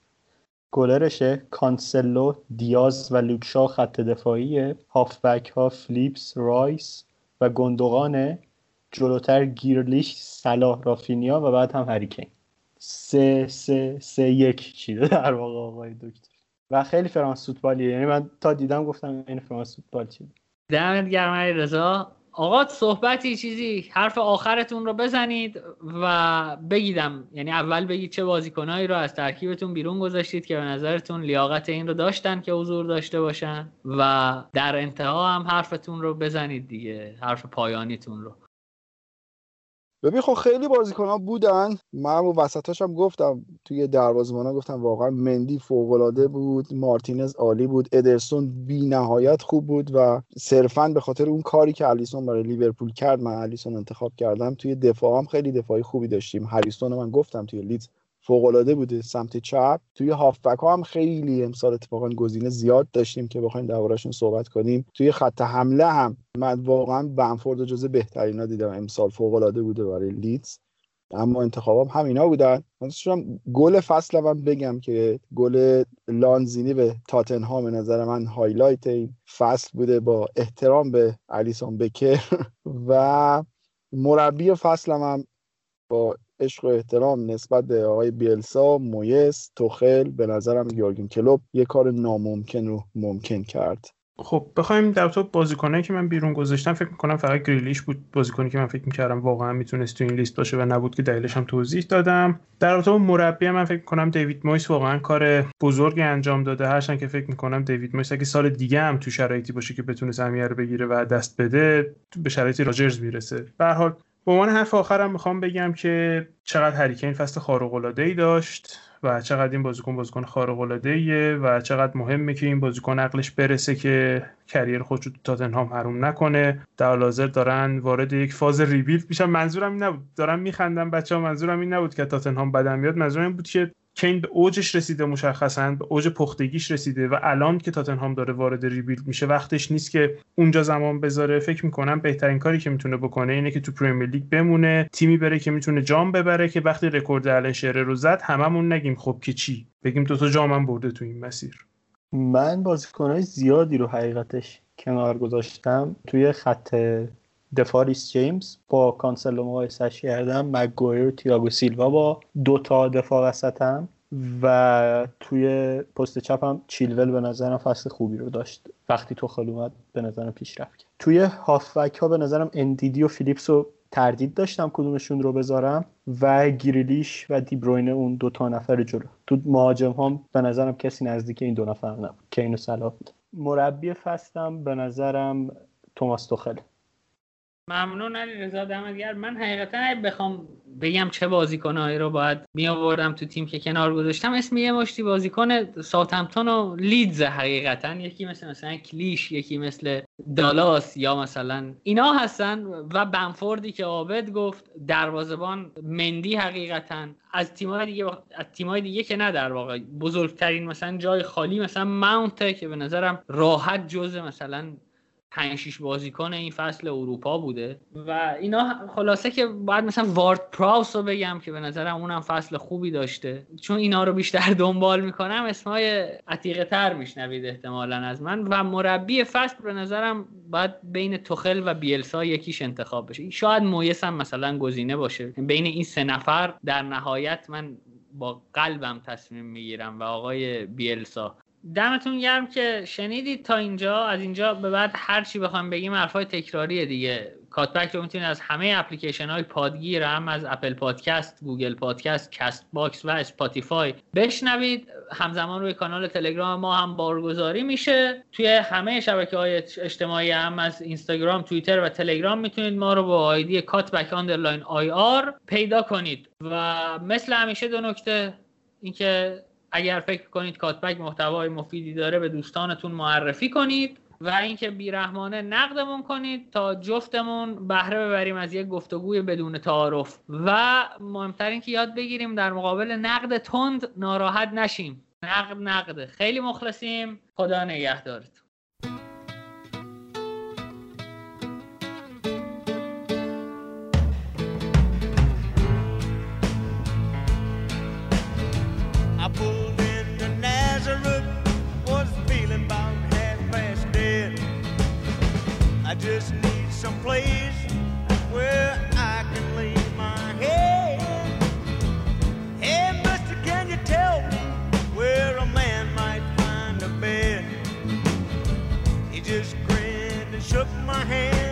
Speaker 5: گلرشه کانسلو دیاز و لوک شا خط دفاعیه هافبک ها فلیپس رایس و گندوغانه. جلوتر گیرلیش صلاح رافینیا و بعد هم هریکین. سه سه سه یک چیده در واقع آقای دکتر. و خیلی فرانس فوتبالیه. یعنی من تا دیدم گفتم این فرانس فوتبال چیه.
Speaker 1: دمت گرم رضا. آقا صحبتی چیزی؟ حرف آخرتون رو بزنید و بگیدم. یعنی اول بگید چه بازیکنهایی رو از ترکیبتون بیرون گذاشتید که به نظرتون لیاقت این رو داشتن که حضور داشته باشن و در انتها هم حرفتون رو بزنید دیگه حرف پایانیتون رو.
Speaker 2: ببین خب خیلی بازیکن ها بودن. من و وسطاش هم گفتم توی دروازه‌بانا گفتم واقعا مندی فوق بود مارتینز عالی بود ادرسون بی نهایت خوب بود و صرفا به خاطر اون کاری که الیسون برای لیورپول کرد من الیسون انتخاب کردم. توی دفاع هم خیلی دفاعی خوبی داشتیم. هریستون من گفتم توی لیدز. فوق بوده سمت چپ. توی هافبک ها هم خیلی امسال اتفاقا گزینه زیاد داشتیم که بخوایم دربارهشون صحبت کنیم. توی خط حمله هم من واقعا بنفورد جزء بهترینا دیدم. امسال فوق العاده بوده برای لیدز. اما انتخابم همینا بودن. من گل فصل من بگم که گل لانزینی به تاتنهام به نظر من highlight این فصل بوده با احترام به الیسون بکر. (laughs) و مربی فصلم هم با عشق و احترام نسبت به آقای بیلسا مویس توخل به نظرم یورگن کلوپ یه کار ناممکن رو ممکن کرد.
Speaker 4: خب بخوایم در تو بازیکنایی که من بیرون گذاشتم فکر می‌کنم فقط گریلیش بود بازیکنی که من فکر می‌کردم واقعا می‌تونست تو این لیست باشه و نبود که دلیلش هم توضیح دادم. در تو مربی من فکر می‌کنم دیوید مویس واقعا کار بزرگی انجام داده. هرچند که فکر می‌کنم دیوید مویس اگه سال دیگه هم تو شرایطی باشه که بتونه سهمیه رو بگیره و دست بده به شرایط راجرز می‌رسه. به حال به عنوان حرف آخرم می‌خوام بگم که چقدر هری کین فصل خارق العاده ای داشت و چقدر این بازیکن بازیکن خارق العاده و چقدر مهمه که این بازیکن عقلش برسه که career خودش رو تو تاتنهام حروم نکنه. در حاضر دارن وارد یک فاز rebuild میشن. منظورم این نبود. دارم میخندم بچه ها منظورم این نبود که تاتنهام بدم میاد منظورم این بود که کین به اوجش رسیده مشخصا به اوج پختگیش رسیده و الان که تاتنهام داره وارد rebuild میشه وقتش نیست که اونجا زمان بذاره. فکر می‌کنم بهترین کاری که می‌تونه بکنه اینه که تو پرمیر لیگ بمونه تیمی بره که می‌تونه جام ببره که وقتی رکورد آلن شیرر رو زد هممون نگیم خب که چی؟ بگیم دوتا جام هم برده تو این مسیر.
Speaker 5: من بازیکنهای زیادی رو حقیقتش کنار گذاشتم توی خط دفاع ریس جیمز با کانسلو مقایسش کردم مگویر و تیاگو سیلوا با دو تا دفاع وسطم و توی پست چپم چیلول به نظرم فصل خوبی رو داشت. وقتی توخل اومد به نظرم پیشرفت کرد. توی هافبک ها به نظرم اندیدی و فیلیپس رو تردید داشتم کدومشون رو بذارم و گریلیش و دیبروینه اون دو تا نفر جلو. تو مهاجم هم به نظرم کسی نزدیک این دو نفر نبود. که اینو صلاح بود. مربی فصلم به نظرم توماس توخل.
Speaker 1: ممنون علی رضا دمت من حقیقتا بخوام بگم چه بازیکنهایی رو باید می آوردم تو تیم که کنار گذاشتم اسم یه مشتی بازیکن ساوثهمپتون و لیدز حقیقتا. یکی مثل مثلا کلیش یکی مثل دالاس یا مثلا اینا هستن و بنفوردی که عابد گفت دروازبان مندی حقیقتا. از تیمای دیگه از تیمای دیگه که نه در واقع. بزرگترین مثلا جای خالی مثلا ماونته که به نظرم راحت جزء مثلا 5 6 بازیکن این فصل اروپا بوده و اینا خلاصه که باید مثلا وارد پراوس رو بگم که به نظرم اونم فصل خوبی داشته. چون اینا رو بیشتر (laughs) دنبال می‌کنم اسمای عتیقه تر میشنوید احتمالا از من و مربی فصل به نظرم باید بین توخل و بیلسا یکیش انتخاب بشه. شاید مویس هم مثلا گزینه باشه. بین این سه نفر در نهایت من با قلبم تصمیم می‌گیرم و آقای بیلسا دمتون گرم که شنیدید تا اینجا. از اینجا به بعد هر چی بخوام بگیم حرفای تکراریه دیگه. کاتبک رو می‌تونید از همه اپلیکیشن های پادگیر هم از اپل پادکست گوگل پادکست کست باکس و اسپاتیفای بشنوید. همزمان روی کانال تلگرام ما هم بارگذاری میشه. توی همه شبکه های اجتماعی هم از اینستاگرام توییتر و تلگرام می‌تونید ما رو با آیدی کاتبک underline IR پیدا کنید. و مثل همیشه دو نکته اینکه اگر فکر کنید کاتبک محتوای مفیدی داره به دوستانتون معرفی کنید و اینکه بیرحمانه نقدمون کنید تا جفتمون بهره ببریم از یک گفتگوی بدون تعارف. و مهمتر اینکه یاد بگیریم در مقابل نقد تند ناراحت نشیم. نقد نقده خیلی مخلصیم. خدا نگهدارتون. Just need some place where I can lay my head. Hey, mister, can you tell me where a man might find a bed? He just grinned and shook my hand.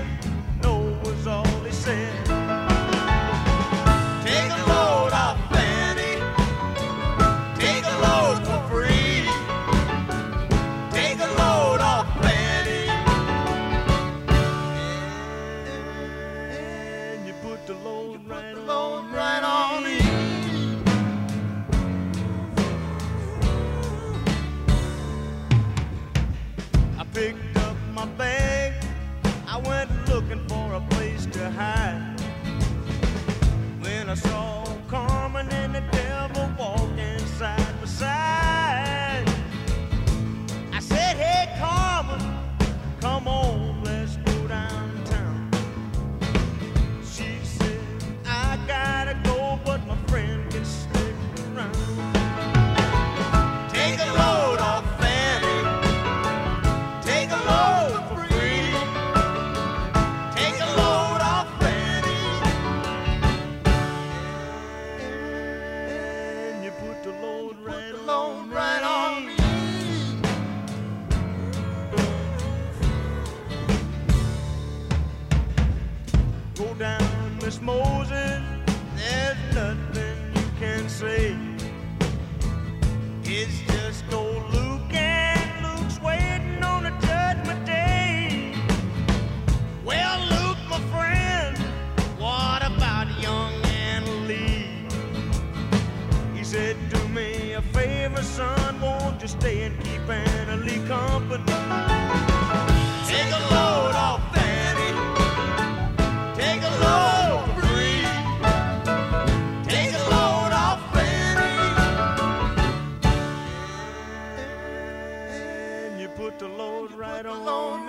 Speaker 7: Moses, there's nothing you can say. It's just old Luke, and Luke's waiting on the judgment day. Well, Luke, my friend, what about young Anna Lee? He said, Do me a favor, son, won't you stay and keep Anna Lee company? the load right on.